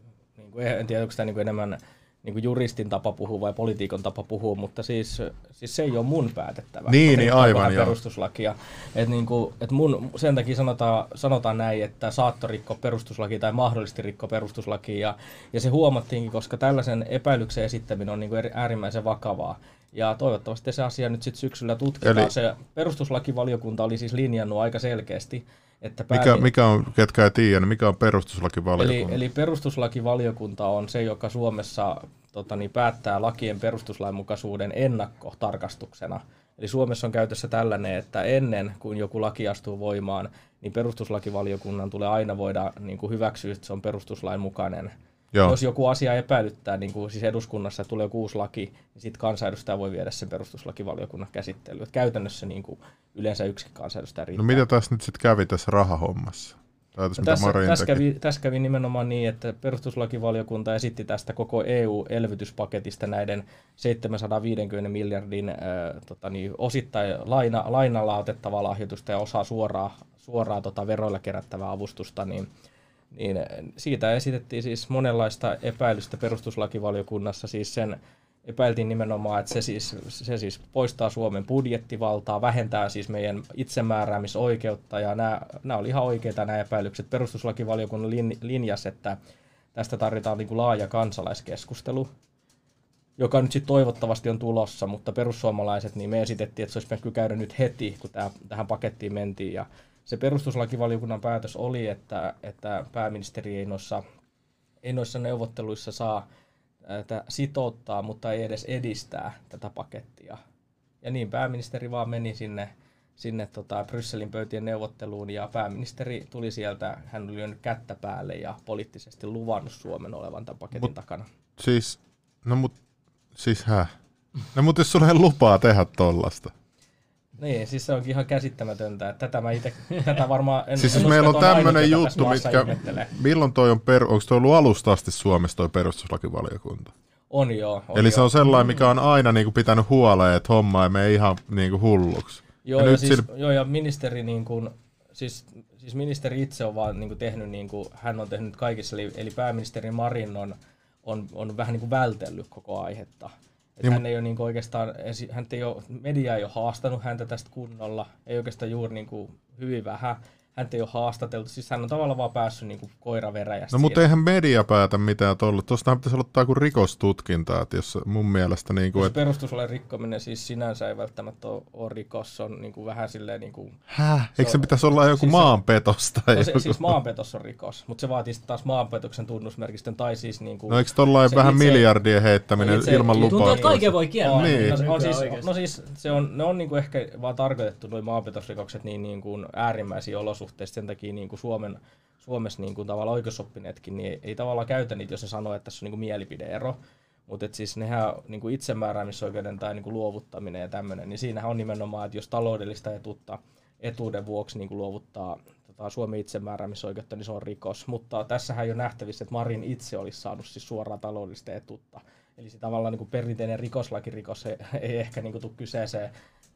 Speaker 3: en tiedä, onko tämä niin enemmän niin kuin juristin tapa puhua vai poliitikon tapa puhua, mutta siis, siis se ei ole mun päätettävä.
Speaker 2: Niin, niin aivan
Speaker 3: joo. perustuslakia. Et niin kuin, et mun, sen takia sanotaan, sanotaan näin, että saatto rikko perustuslaki tai mahdollisesti rikko perustuslaki. Ja, ja se huomattiinkin, koska tällaisen epäilyksen esittäminen on niin kuin äärimmäisen vakavaa. Ja toivottavasti se asia nyt sitten syksyllä tutkitaan. Eli... Se perustuslakivaliokunta oli siis linjannut aika selkeästi, että
Speaker 2: päämi... mikä, mikä on, ketkä ei tiedä, niin mikä on perustuslakivaliokunta?
Speaker 3: Eli, eli perustuslakivaliokunta on se, joka Suomessa tota, niin, päättää lakien perustuslainmukaisuuden ennakkotarkastuksena. Eli Suomessa on käytössä tällainen, että ennen kuin joku laki astuu voimaan, niin perustuslakivaliokunnan tulee aina voida niin kuin hyväksyä, että se on perustuslain mukainen. Joo. Jos joku asia epäilyttää, niin kuin siis eduskunnassa tulee joku uusi laki, niin sitten kansanedustaja voi viedä sen perustuslakivaliokunnan käsittelyyn. Et käytännössä niin kuin yleensä yksi kansanedustaja riittää.
Speaker 2: No mitä tässä nyt sitten kävi tässä rahahommassa?
Speaker 3: No tässä, tässä, kävi, tässä kävi nimenomaan niin, että perustuslakivaliokunta esitti tästä koko EU-elvytyspaketista näiden 750 miljardin äh, tota niin, osittain laina, lainalla otettavaa lahjoitusta ja osaa suoraa, suoraa tota, veroilla kerättävää avustusta, niin niin siitä esitettiin siis monenlaista epäilystä perustuslakivaliokunnassa, siis sen epäiltiin nimenomaan, että se siis, se siis poistaa Suomen budjettivaltaa, vähentää siis meidän itsemääräämisoikeutta, ja nämä, nämä oli ihan oikeita nämä epäilykset. Perustuslakivaliokunnan lin, linjas, että tästä tarvitaan niin kuin laaja kansalaiskeskustelu, joka nyt sitten toivottavasti on tulossa, mutta perussuomalaiset, niin me esitettiin, että se olisi pitänyt käydä nyt heti, kun tämä, tähän pakettiin mentiin, ja se perustuslakivaliokunnan päätös oli, että, että pääministeri ei noissa, ei noissa neuvotteluissa saa että sitouttaa, mutta ei edes edistää tätä pakettia. Ja niin pääministeri vaan meni sinne, sinne tota Brysselin pöytien neuvotteluun ja pääministeri tuli sieltä, hän oli lyönyt kättä päälle ja poliittisesti luvannut Suomen olevan tämän paketin
Speaker 2: Mut-
Speaker 3: takana.
Speaker 2: Siis, no mut, siis häh? No mut jos sulla ei lupaa tehdä tollasta.
Speaker 3: Niin, siis se onkin ihan käsittämätöntä. että Tätä, mä ite, tätä varmaan en,
Speaker 2: Siis
Speaker 3: en
Speaker 2: jos meillä on
Speaker 3: tässä
Speaker 2: juttu, mitkä, milloin toi on, per, onko toi ollut alusta asti Suomessa toi perustuslakivaliokunta?
Speaker 3: On joo. On
Speaker 2: Eli
Speaker 3: joo.
Speaker 2: se on sellainen, mikä on aina niinku pitänyt huoleen, että homma ei mene ihan niinku hulluksi.
Speaker 3: Joo,
Speaker 2: Ja
Speaker 3: ja,
Speaker 2: nyt
Speaker 3: siis,
Speaker 2: sillä-
Speaker 3: joo, ja ministeri, niin kuin, siis, siis ministeri itse on vaan niin kuin tehnyt, niin kuin, hän on tehnyt kaikissa, eli, eli pääministeri Marin on, on, on vähän niin kuin vältellyt koko aihetta.
Speaker 2: Niin,
Speaker 3: hän ei ole niin oikeastaan, hän ei ole, media ei ole haastanut häntä tästä kunnolla, ei oikeastaan juuri niin kuin, hyvin vähän. Häntä ei ole haastateltu, siis hän on tavallaan vaan päässyt niin kuin koira veräjästä.
Speaker 2: No mutta eihän media päätä mitään tolle. Tuostahan pitäisi aloittaa joku rikostutkinta, että jos mun mielestä niinku,
Speaker 3: Jos
Speaker 2: et,
Speaker 3: perustuslain rikkominen siis sinänsä ei välttämättä ole, ole rikos, se on niin kuin vähän silleen niin kuin,
Speaker 2: Häh? Eikö se
Speaker 3: on-
Speaker 2: pitäisi olla joku
Speaker 3: siis
Speaker 2: maanpetos tai
Speaker 3: No se,
Speaker 2: joku?
Speaker 3: siis maanpetos on rikos, mutta se vaatii taas maanpetoksen tunnusmerkistön tai siis niinku...
Speaker 2: No eikö tollain
Speaker 3: se
Speaker 2: vähän
Speaker 3: itse-
Speaker 2: miljardien heittäminen
Speaker 3: no itse-
Speaker 2: ilman
Speaker 3: tuntuu,
Speaker 1: Tuntuu,
Speaker 2: lupaa?
Speaker 1: että kaiken voi kieltää.
Speaker 3: on,
Speaker 2: Niin.
Speaker 3: no, on siis, no siis se on, ne on niinku ehkä vaan tarkoitettu noin maanpetosrikokset niin, niin kuin äärimmäisiin olosuhteissa, sen takia niin kuin Suomen, Suomessa niin kuin tavallaan oikeusoppineetkin, niin ei, ei tavallaan käytä niitä, jos se sanoo, että tässä on niin kuin mielipideero. Mutta siis nehän niin kuin itsemääräämisoikeuden tai niin kuin luovuttaminen ja tämmöinen, niin siinähän on nimenomaan, että jos taloudellista etuutta etuuden vuoksi niin kuin luovuttaa tota, Suomen itsemääräämisoikeutta, niin se on rikos. Mutta tässähän ei ole nähtävissä, että Marin itse olisi saanut siis suoraa taloudellista etuutta. Eli se tavallaan niin kuin perinteinen rikoslakirikos ei, ei ehkä niin kuin tule kyseeseen.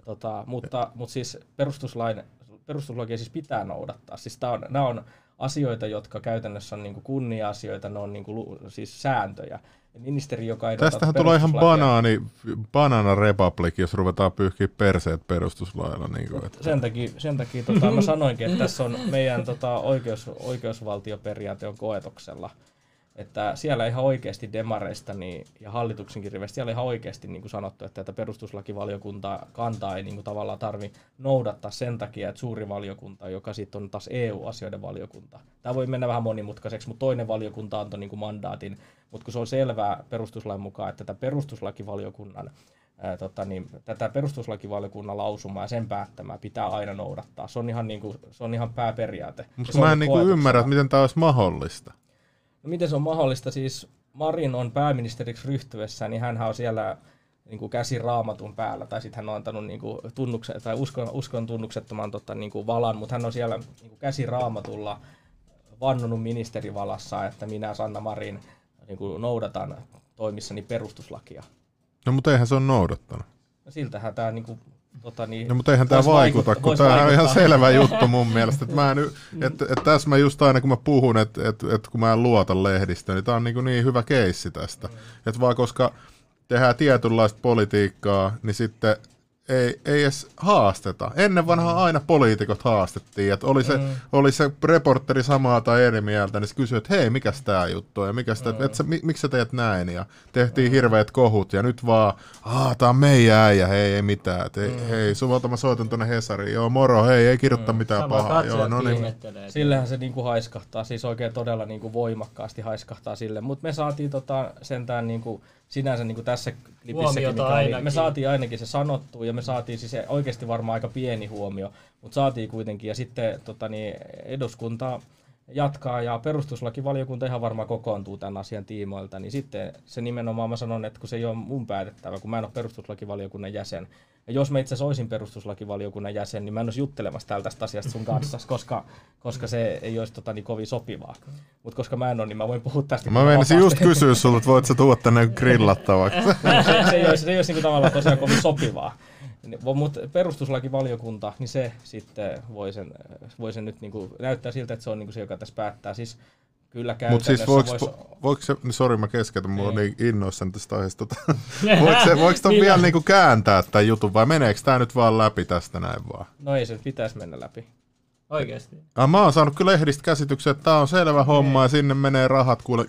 Speaker 3: Tota, mutta, mutta siis perustuslain, perustuslakia siis pitää noudattaa. Siis tää on, nämä on asioita, jotka käytännössä on niin kuin kunnia-asioita, ne on niin kuin, lu- siis sääntöjä. Ja ministeri, joka ei
Speaker 2: Tästähän tulee ihan banaani, banana republic, jos ruvetaan pyyhkiä perseet perustuslailla. Niin kuin, että.
Speaker 3: Sen takia, sen takia tota, mä sanoinkin, että tässä on meidän tota, oikeus, oikeusvaltioperiaate on koetoksella. Että siellä ihan oikeasti demareista niin, ja hallituksenkin riveistä, siellä ihan oikeasti niin kuin sanottu, että tätä perustuslakivaliokunta kantaa ei niin kuin, tavallaan tarvi noudattaa sen takia, että suuri valiokunta, joka sitten on taas EU-asioiden valiokunta. Tämä voi mennä vähän monimutkaiseksi, mutta toinen valiokunta antoi niin kuin mandaatin, mutta kun se on selvää perustuslain mukaan, että tätä perustuslakivaliokunnan ää, tota, niin, tätä perustuslakivaliokunnan lausumaa ja sen päättämää pitää aina noudattaa. Se on ihan, niin kuin, se on ihan pääperiaate.
Speaker 2: Mutta mä en niinku
Speaker 3: koetuksella.
Speaker 2: ymmärrä, että miten tämä olisi mahdollista.
Speaker 3: No miten se on mahdollista? Siis Marin on pääministeriksi ryhtyessään, niin hän on siellä niin kuin käsi raamatun päällä, tai sitten hän on antanut niin kuin tunnuksen, tai uskon, uskon tunnuksettoman tota, niin kuin valan, mutta hän on siellä niin kuin käsi raamatulla vannonut ministerivalassa, että minä Sanna Marin niin kuin noudatan toimissani perustuslakia.
Speaker 2: No mutta eihän se ole noudattanut.
Speaker 3: No siltähän tämä niin kuin, tota, niin,
Speaker 2: No mutta eihän tämä vaikuta, kun tämä on ihan selvä juttu mun mielestä. Että mä en, y- et, et tässä mä just aina kun mä puhun, että et, et kun mä en luota lehdistöön, niin tämä on niin, niin hyvä keissi tästä. Että vaan koska tehdään tietynlaista politiikkaa, niin sitten ei, ei edes haasteta. Ennen vanhaa aina poliitikot haastettiin, että oli se, mm. oli se reporteri samaa tai eri mieltä, niin se kysyi, että hei, mikäs tämä juttu on, ja mikäs tää, et sä, mi, miksi sä teet näin, ja tehtiin hirveät kohut, ja nyt vaan, aah, tää on meidän äijä, hei, ei mitään, et, hei, hei, suvalta mä soitan tuonne Hesariin, joo, moro, hei, ei kirjoita mitään
Speaker 1: Sama
Speaker 2: pahaa, joo, no niin.
Speaker 3: Sillähän se niinku haiskahtaa, siis oikein todella niinku voimakkaasti haiskahtaa sille. Mutta me saatiin tota sentään niinku, sinänsä niinku tässä klipissäkin, mikä oli,
Speaker 1: ainakin.
Speaker 3: me saatiin ainakin se sanottua ja me saatiin siis oikeasti varmaan aika pieni huomio, mutta saatiin kuitenkin. Ja sitten tota, niin, eduskunta jatkaa ja perustuslakivaliokunta ihan varmaan kokoontuu tämän asian tiimoilta, niin sitten se nimenomaan mä sanon, että kun se ei ole mun päätettävä, kun mä en ole perustuslakivaliokunnan jäsen, ja jos mä itse asiassa olisin perustuslakivaliokunnan jäsen, niin mä en olisi juttelemassa täällä tästä asiasta sun kanssa, [LAUGHS] koska, koska se ei olisi tota, niin kovin sopivaa. Mutta koska mä en ole, niin mä voin puhua tästä.
Speaker 2: Mä menisin just kysyä sulta, että voit sä tuoda tänne grillattavaksi. [LAUGHS]
Speaker 3: se, se ei olisi, se ei olisi niin tavallaan tosiaan kovin sopivaa. Mutta perustuslakivaliokunta, niin se sitten voi sen, voi sen nyt niin kuin, näyttää siltä, että se on niin kuin se, joka tässä päättää. Siis kyllä
Speaker 2: Mutta
Speaker 3: käytännössä
Speaker 2: siis voiko,
Speaker 3: vois,
Speaker 2: voiko se, niin sori mä keskeytän, mulla on
Speaker 3: Ei.
Speaker 2: niin innoissani tästä aiheesta. [LAUGHS] Voiko, se, voiko ton vielä niinku kääntää tämän jutun vai meneekö tämä nyt vaan läpi tästä näin vaan?
Speaker 3: No ei se pitäisi mennä läpi.
Speaker 1: Oikeesti.
Speaker 2: Ah, mä oon saanut kyllä lehdistä käsityksen, että tämä on selvä homma ja sinne menee rahat kuule.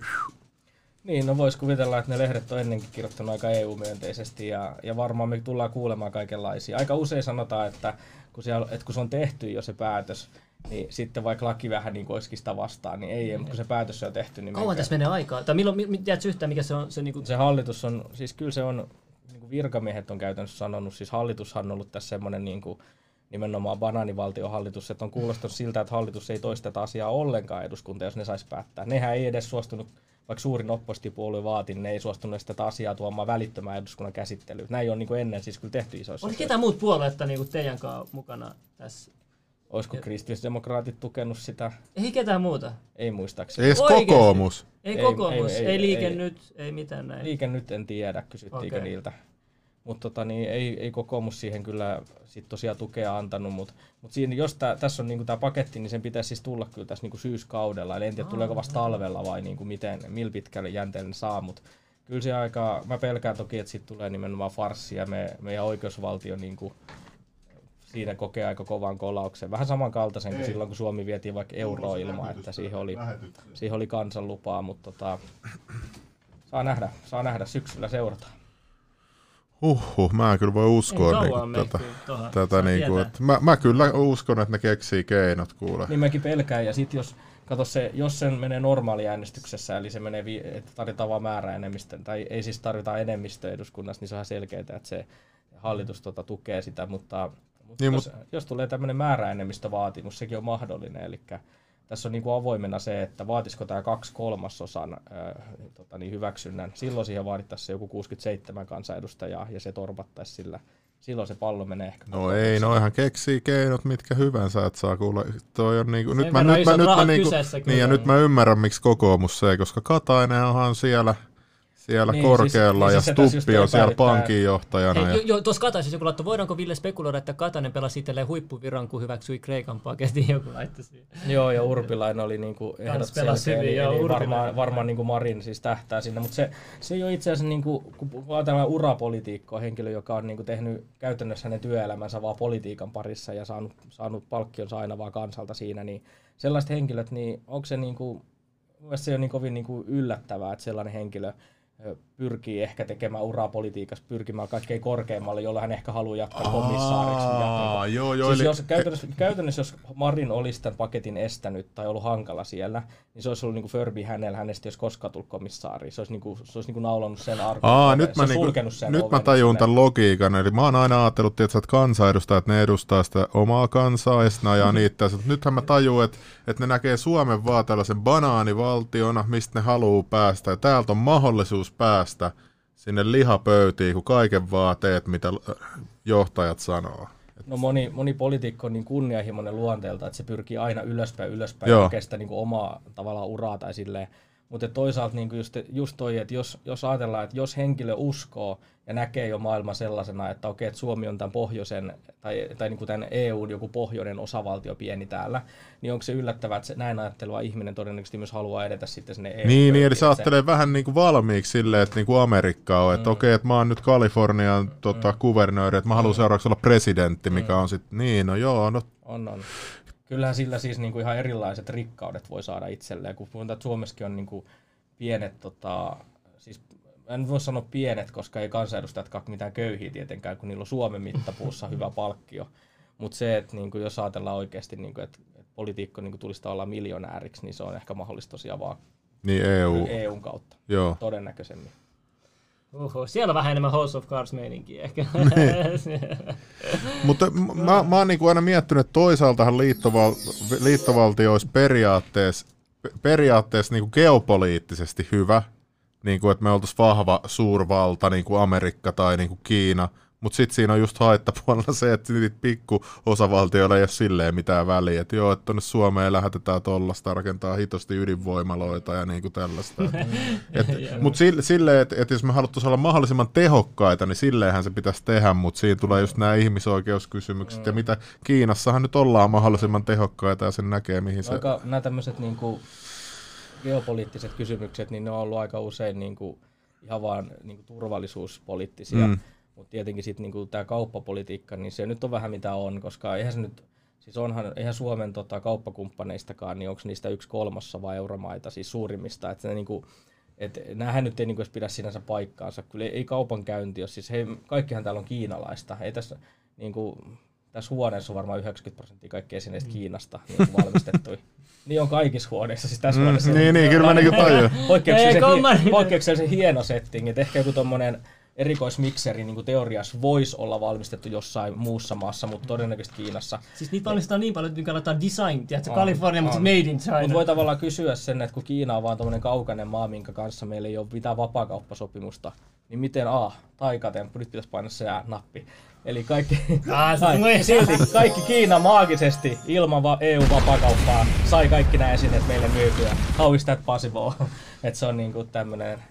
Speaker 3: Niin, no voisi kuvitella, että ne lehdet on ennenkin kirjoittanut aika EU-myönteisesti ja, ja varmaan me tullaan kuulemaan kaikenlaisia. Aika usein sanotaan, että kun, siellä, että kun se on tehty jo se päätös, niin sitten vaikka laki vähän niin kuin olisikin sitä vastaan, niin ei, mutta kun se päätös on tehty, niin
Speaker 1: Kauan tässä menee aikaa? Tai milloin, mi- tiedätkö yhtään, mikä se on se niinku...
Speaker 3: se hallitus on, siis kyllä se on niin virkamiehet on käytännössä sanonut, siis hallitushan on ollut tässä semmoinen niin kuin, nimenomaan banaanivaltiohallitus, että on kuulostanut siltä, että hallitus ei toisteta asiaa ollenkaan eduskunta, jos ne saisi päättää. Nehän ei edes suostunut, vaikka suurin oppositiopuolue vaati, niin ne ei suostunut tätä asiaa tuomaan välittömään eduskunnan käsittelyyn. Näin on niin kuin ennen siis kyllä tehty isoissa.
Speaker 1: Oliko ketään muut puolueetta niin teidän kanssa mukana tässä?
Speaker 3: Olisiko kristillisdemokraatit tukenut sitä?
Speaker 1: Ei ketään muuta.
Speaker 3: Ei muistaakseni.
Speaker 1: Oikeesti?
Speaker 2: kokoomus.
Speaker 1: Ei,
Speaker 3: Ei,
Speaker 1: kokoomus, ei,
Speaker 3: ei,
Speaker 1: ei,
Speaker 3: ei,
Speaker 1: liike
Speaker 3: ei.
Speaker 1: nyt, ei mitään näin.
Speaker 3: Liike nyt en tiedä, kysyttiinkö
Speaker 1: Okei.
Speaker 3: niiltä. Mutta tota, niin ei, ei kokoomus siihen kyllä sit tosiaan tukea antanut, mutta mut siinä, jos tää, tässä on niinku tämä paketti, niin sen pitäisi siis tulla kyllä tässä niinku syyskaudella. Eli en tiedä, tuleeko vasta talvella vai niinku miten, millä pitkälle jänteellä saa, mutta kyllä se aika, mä pelkään toki, että siitä tulee nimenomaan farssi ja me, meidän oikeusvaltio niinku, siinä kokee aika kovan kolauksen. Vähän samankaltaisen kuin silloin, kun Suomi vietiin vaikka euroa ilman, että siihen oli, siihen oli kansanlupaa, mutta tota, saa nähdä, saa nähdä, syksyllä seurataan.
Speaker 2: Huhhuh, mä en kyllä voi uskoa niinku tätä.
Speaker 1: tohon.
Speaker 2: tätä niinku,
Speaker 1: tietää.
Speaker 2: että mä, mä, kyllä uskon, että ne keksii keinot kuule.
Speaker 3: Niin mäkin pelkään, ja sitten jos, kato se, jos sen menee normaaliäänestyksessä, eli se menee, vi- että tarvitaan vaan määräenemmistö, tai ei siis tarvita enemmistö eduskunnassa, niin se on selkeää, että se hallitus tota, tukee sitä, mutta, mutta
Speaker 2: Niin,
Speaker 3: jos, jos tulee tämmöinen määräenemmistövaatimus, sekin on mahdollinen, eli tässä on niin kuin avoimena se, että vaatisiko tämä kaksi kolmasosan äh, tota, niin hyväksynnän. Silloin siihen vaadittaisiin se joku 67 kansanedustajaa ja se torpattaisiin sillä. Silloin se pallo menee ehkä.
Speaker 2: No ei, noihan keksii keinot mitkä hyvänsä, että saa kuulla. Toi on niinku, nyt mä, nyt mä, nyt mä niinku, niin ja nyt mä ymmärrän miksi kokoomus se, koska Katainen onhan siellä, siellä
Speaker 3: Niin,
Speaker 2: korkealla
Speaker 3: siis-
Speaker 2: ja
Speaker 3: siis
Speaker 2: Stuppi on siellä pankinjohtajana.
Speaker 1: Hei,
Speaker 2: Ja,
Speaker 1: jo, jo, tuossa Kataisessa joku laittoi, voidaanko Ville spekuloida, että Katainen pelasi itselleen huippuviran, kun hyväksyi Kreikan paketin, [LAUGHS] joku laittoi siihen.
Speaker 3: Joo, ja Urpilainen oli niinku ehdot selkeä,
Speaker 1: hyvin,
Speaker 3: eli,
Speaker 1: joo,
Speaker 3: eli
Speaker 1: Urpilainen.
Speaker 3: varmaan, varmaan niinku Marin siis tähtää sinne, mutta se, se ei ole itse asiassa, niinku, kun ajatellaan urapolitiikkoa, henkilö, joka on niinku tehnyt käytännössä hänen työelämänsä vaan politiikan parissa ja saanut, saanut palkkionsa aina vaan kansalta siinä, niin sellaiset henkilöt, niin onko se niinku, mun se ei ole niin kovin niinku yllättävää, että sellainen henkilö ö, pyrkii ehkä tekemään uraa politiikassa, pyrkimään kaikkein korkeimmalle, jolla hän ehkä haluaa jatkaa komissaariksi.
Speaker 2: Aa,
Speaker 3: Ja-
Speaker 2: joo, joo,
Speaker 3: siis
Speaker 2: eli-
Speaker 3: jos, käytännössä, käytännössä, jos Marin olisi tämän paketin estänyt tai ollut hankala siellä, niin se olisi ollut niin kuin Furby hänellä, hänestä olisi koskaan tullut komissaari. Se olisi, niin kuin, se olisi niin kuin naulannut sen arkun.
Speaker 2: Aa, nyt
Speaker 3: se
Speaker 2: mä,
Speaker 3: olisi
Speaker 2: niinku,
Speaker 3: sulkenut sen
Speaker 2: nyt mä tajun
Speaker 3: sinne.
Speaker 2: tämän logiikan. Eli mä oon aina ajatellut, tietysti, että kansanedustajat ne edustaa sitä omaa kansaa ja sitten ne ajaa niitä. Nythän mä tajun, että, että ne näkee Suomen vaan tällaisen banaanivaltiona, mistä ne haluaa päästä. Ja täältä on mahdollisuus päästä sinne lihapöytiin, kun kaiken vaan teet, mitä johtajat sanoo.
Speaker 3: No moni, moni poliitikko on niin kunnianhimoinen luonteelta, että se pyrkii aina ylöspäin, ylöspäin
Speaker 2: Joo.
Speaker 3: ja hakee sitä niin kuin omaa tavallaan uraa tai silleen. Mutta toisaalta niin just, just toi, että jos, jos ajatellaan, että jos henkilö uskoo ja näkee jo maailman sellaisena, että okei, että Suomi on tämän pohjoisen tai, tai niin kuin tämän EUn joku pohjoinen osavaltio pieni täällä, niin onko se yllättävää, että se näin ajatteleva ihminen todennäköisesti myös haluaa edetä sitten sinne EU.
Speaker 2: Niin, niin, eli se ajattelee vähän niin kuin valmiiksi silleen, että niin kuin Amerikka on, että
Speaker 3: Mm.
Speaker 2: okei, että mä oon nyt Kalifornian tota, kuvernööri, että mä haluan seuraavaksi olla presidentti, mikä on sitten, niin, no joo, no
Speaker 3: On, on. Kyllähän sillä siis niinku ihan erilaiset rikkaudet voi saada itselleen, kun puhutaan, että Suomessakin on niinku pienet, tota, siis en voi sanoa pienet, koska ei kansanedustajatkaan mitään köyhiä tietenkään, kun niillä on Suomen mittapuussa hyvä [LAUGHS] palkkio. Mutta se, että niinku, jos ajatellaan oikeasti, niinku, että et poliitikko niinku, tulisi olla miljonääriksi, niin se on ehkä mahdollista tosiaan vaan
Speaker 2: niin EU,
Speaker 3: EUn kautta,
Speaker 2: joo.
Speaker 3: todennäköisemmin.
Speaker 1: Uhu, siellä on vähän enemmän House of Cards meininkiä ehkä.
Speaker 2: Mutta m- [LAUGHS] mä, mä oon niinku aina miettinyt, että toisaaltahan liittoval- liittovaltio olisi periaatteessa, pe- periaatteessa niinku geopoliittisesti hyvä, niinku, että me oltaisiin vahva suurvalta, niin kuin Amerikka tai niinku Kiina, mutta sitten siinä on just haittapuolella se, että niitä pikku osavaltioilla ei ole silleen mitään väliä. Että joo, että tuonne Suomeen lähetetään tollasta, rakentaa hitosti ydinvoimaloita ja niinku tällaista. Mutta sille, sille että et jos me haluttaisiin olla mahdollisimman tehokkaita, niin silleenhän se pitäisi tehdä, mutta siinä tulee just nämä ihmisoikeuskysymykset ja mitä Kiinassahan nyt ollaan mahdollisimman tehokkaita ja sen näkee, mihin se...
Speaker 3: Aika, nämä tämmöiset niinku geopoliittiset kysymykset, niin ne on ollut aika usein niinku ihan vaan niinku turvallisuuspoliittisia.
Speaker 2: Mm.
Speaker 3: Mutta tietenkin sitten niinku tämä kauppapolitiikka, niin se nyt on vähän mitä on, koska eihän se nyt, siis onhan, eihän Suomen tota, kauppakumppaneistakaan, niin onko niistä yksi kolmassa vai euromaita, siis suurimmista, että ne niinku, et näähän nyt ei niinku pidä sinänsä paikkaansa. Kyllä ei, ei kaupankäynti ole, siis he, kaikkihan täällä on kiinalaista. Ei tässä, niinku, tässä huoneessa on varmaan 90 prosenttia kaikki esineistä
Speaker 2: Mm.
Speaker 3: Kiinasta niin valmistettuja. [LAUGHS] niin on kaikissa huoneissa, siis tässä
Speaker 2: Mm,
Speaker 3: huoneessa.
Speaker 2: niin, niin, kyllä mä niinku tajuan.
Speaker 3: Poikkeuksellisen, hieno setting, että ehkä joku tommonen erikoismikseri niin teoriassa voisi olla valmistettu jossain muussa maassa, mutta todennäköisesti Kiinassa.
Speaker 1: Siis niitä valmistetaan niin paljon, että nykyään design, tiedätkö, California, mutta made in China.
Speaker 3: Mutta voi tavallaan kysyä sen, että kun Kiina on vaan tämmöinen kaukainen maa, minkä kanssa meillä ei ole mitään vapaakauppasopimusta, niin miten A, taikatemppu, nyt pitäisi painaa se nappi. Eli kaikki, [LAUGHS] sai, [LAUGHS] silti kaikki Kiina maagisesti ilman va- EU-vapaakauppaa sai kaikki nämä esineet meille myytyä. How is that possible? [LAUGHS] että se on niinku tämmönen,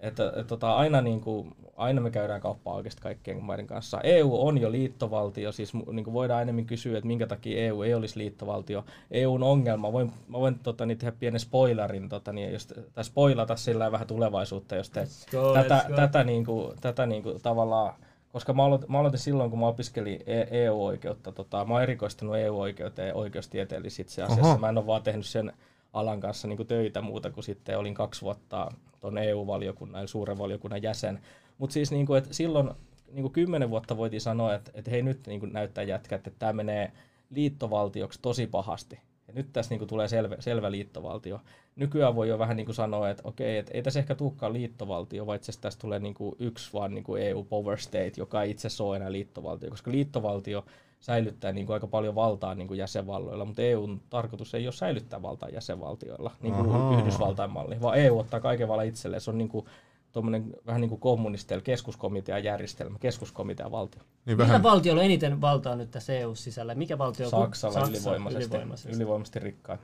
Speaker 3: että, että tota, aina, niinku, aina me käydään kauppaa oikeasti kaikkien maiden kanssa. EU on jo liittovaltio, siis mu- niinku voidaan enemmän kysyä, että minkä takia EU ei olisi liittovaltio. EUn ongelma, voin, mä voin tota, niin tehdä pienen spoilerin, tota, niin, jos, tai spoilata sillä vähän tulevaisuutta, jos te
Speaker 1: go,
Speaker 3: tätä,
Speaker 1: let's go.
Speaker 3: tätä, niinku, tätä niinku, tavallaan koska mä aloitin, mä aloitin silloin, kun mä opiskelin E- EU-oikeutta. Tota, mä oon erikoistunut EU-oikeuteen ja oikeustieteellisessä itse asiassa.
Speaker 2: Oho.
Speaker 3: Mä en ole vaan tehnyt sen alan kanssa niin töitä muuta kuin sitten olin kaksi vuotta tuon EU-valiokunnan, eli suuren valiokunnan jäsen. Mutta siis niin kuin, että silloin niin kuin kymmenen vuotta voitiin sanoa, että, että hei nyt niin kuin näyttää jätkät, että tämä menee liittovaltioksi tosi pahasti. Ja nyt tässä niin kuin tulee selvä, selvä liittovaltio. Nykyään voi jo vähän niin kuin sanoa, että okei, että ei tässä ehkä tulekaan liittovaltio, vaan itse tästä tulee niin kuin yksi vaan niin kuin EU Power State, joka ei itse ole enää liittovaltio, koska liittovaltio säilyttää niin kuin aika paljon valtaa niin kuin jäsenvalloilla, mutta EUn tarkoitus ei ole säilyttää valtaa jäsenvaltioilla, niin kuin
Speaker 2: Ahaa.
Speaker 3: Yhdysvaltain malli, vaan EU ottaa kaiken vallan itselleen. Se on niin kuin, tommonen, vähän niin kuin kommunisteilla keskuskomitean järjestelmä, keskuskomitean valtio.
Speaker 2: Niin
Speaker 1: Millä
Speaker 2: vähän,
Speaker 1: valtiolla on eniten valtaa nyt tässä EU-sisällä? Mikä valtio on?
Speaker 3: Saksalla
Speaker 1: Saksa,
Speaker 3: ylivoimaisesti,
Speaker 1: ylivoimaisesti.
Speaker 3: ylivoimaisesti rikkain.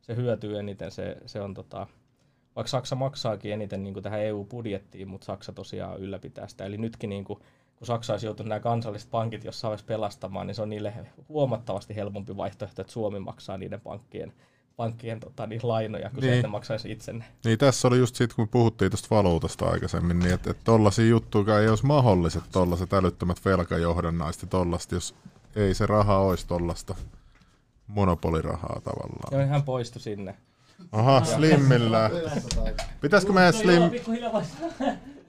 Speaker 3: Se hyötyy eniten, se, se on tota, vaikka Saksa maksaakin eniten niin kuin tähän EU-budjettiin, mutta Saksa tosiaan ylläpitää sitä. Eli nytkin niin kuin, kun Saksa olisi joutunut nämä kansalliset pankit jossain vaiheessa pelastamaan, niin se on niille huomattavasti helpompi vaihtoehto, että Suomi maksaa niiden pankkien, pankkien tota, niin lainoja, kuin se,
Speaker 2: Niin.
Speaker 3: että ne maksaisi itse ne.
Speaker 2: niin tässä oli just siitä, kun me puhuttiin tästä valuutasta aikaisemmin, niin että et tollasia juttuja ei olisi mahdolliset tollaset älyttömät velkajohdannaiset ja tollasta, jos ei se raha olisi tollasta monopolirahaa tavallaan.
Speaker 3: Ja hän poistui sinne.
Speaker 2: Aha, Slimmillä. Pitäisikö meidän Slim...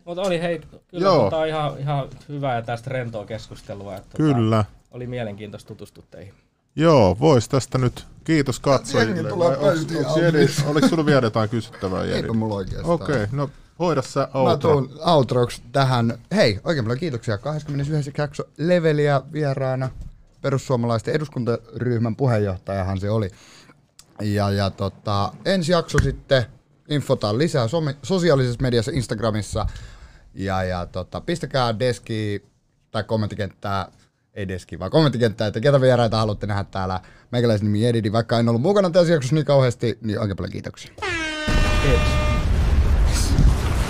Speaker 3: Mutta oli hei, kyllä
Speaker 2: Joo.
Speaker 3: tota, ihan, ihan hyvää ja tästä rentoa keskustelua. Että,
Speaker 2: Kyllä.
Speaker 3: Tota, oli mielenkiintoista tutustua teihin.
Speaker 2: Joo, vois tästä nyt. Kiitos katsojille.
Speaker 4: Jengi
Speaker 2: Vai onks- Oliko sulla vielä jotain kysyttävää, Jedi?
Speaker 4: Eipä mulla oikeastaan.
Speaker 2: Okei, no hoida sä
Speaker 4: Mä
Speaker 2: outro.
Speaker 4: tuun outroksi tähän. Hei, oikein paljon kiitoksia. 29. jakso Leveliä vieraana. Perussuomalaisten eduskuntaryhmän puheenjohtajahan se oli. Ja, ja tota, ensi jakso sitten infotaan lisää some, sosiaalisessa mediassa, Instagramissa. Ja, ja tota, pistäkää deski tai kommenttikenttää, ei deski, vaan kommenttikenttää, että ketä vieraita haluatte nähdä täällä. Meikäläisen nimi Edidi, vaikka en ollut mukana tässä jaksossa niin kauheasti, niin oikein paljon kiitoksia.
Speaker 3: Kiitos.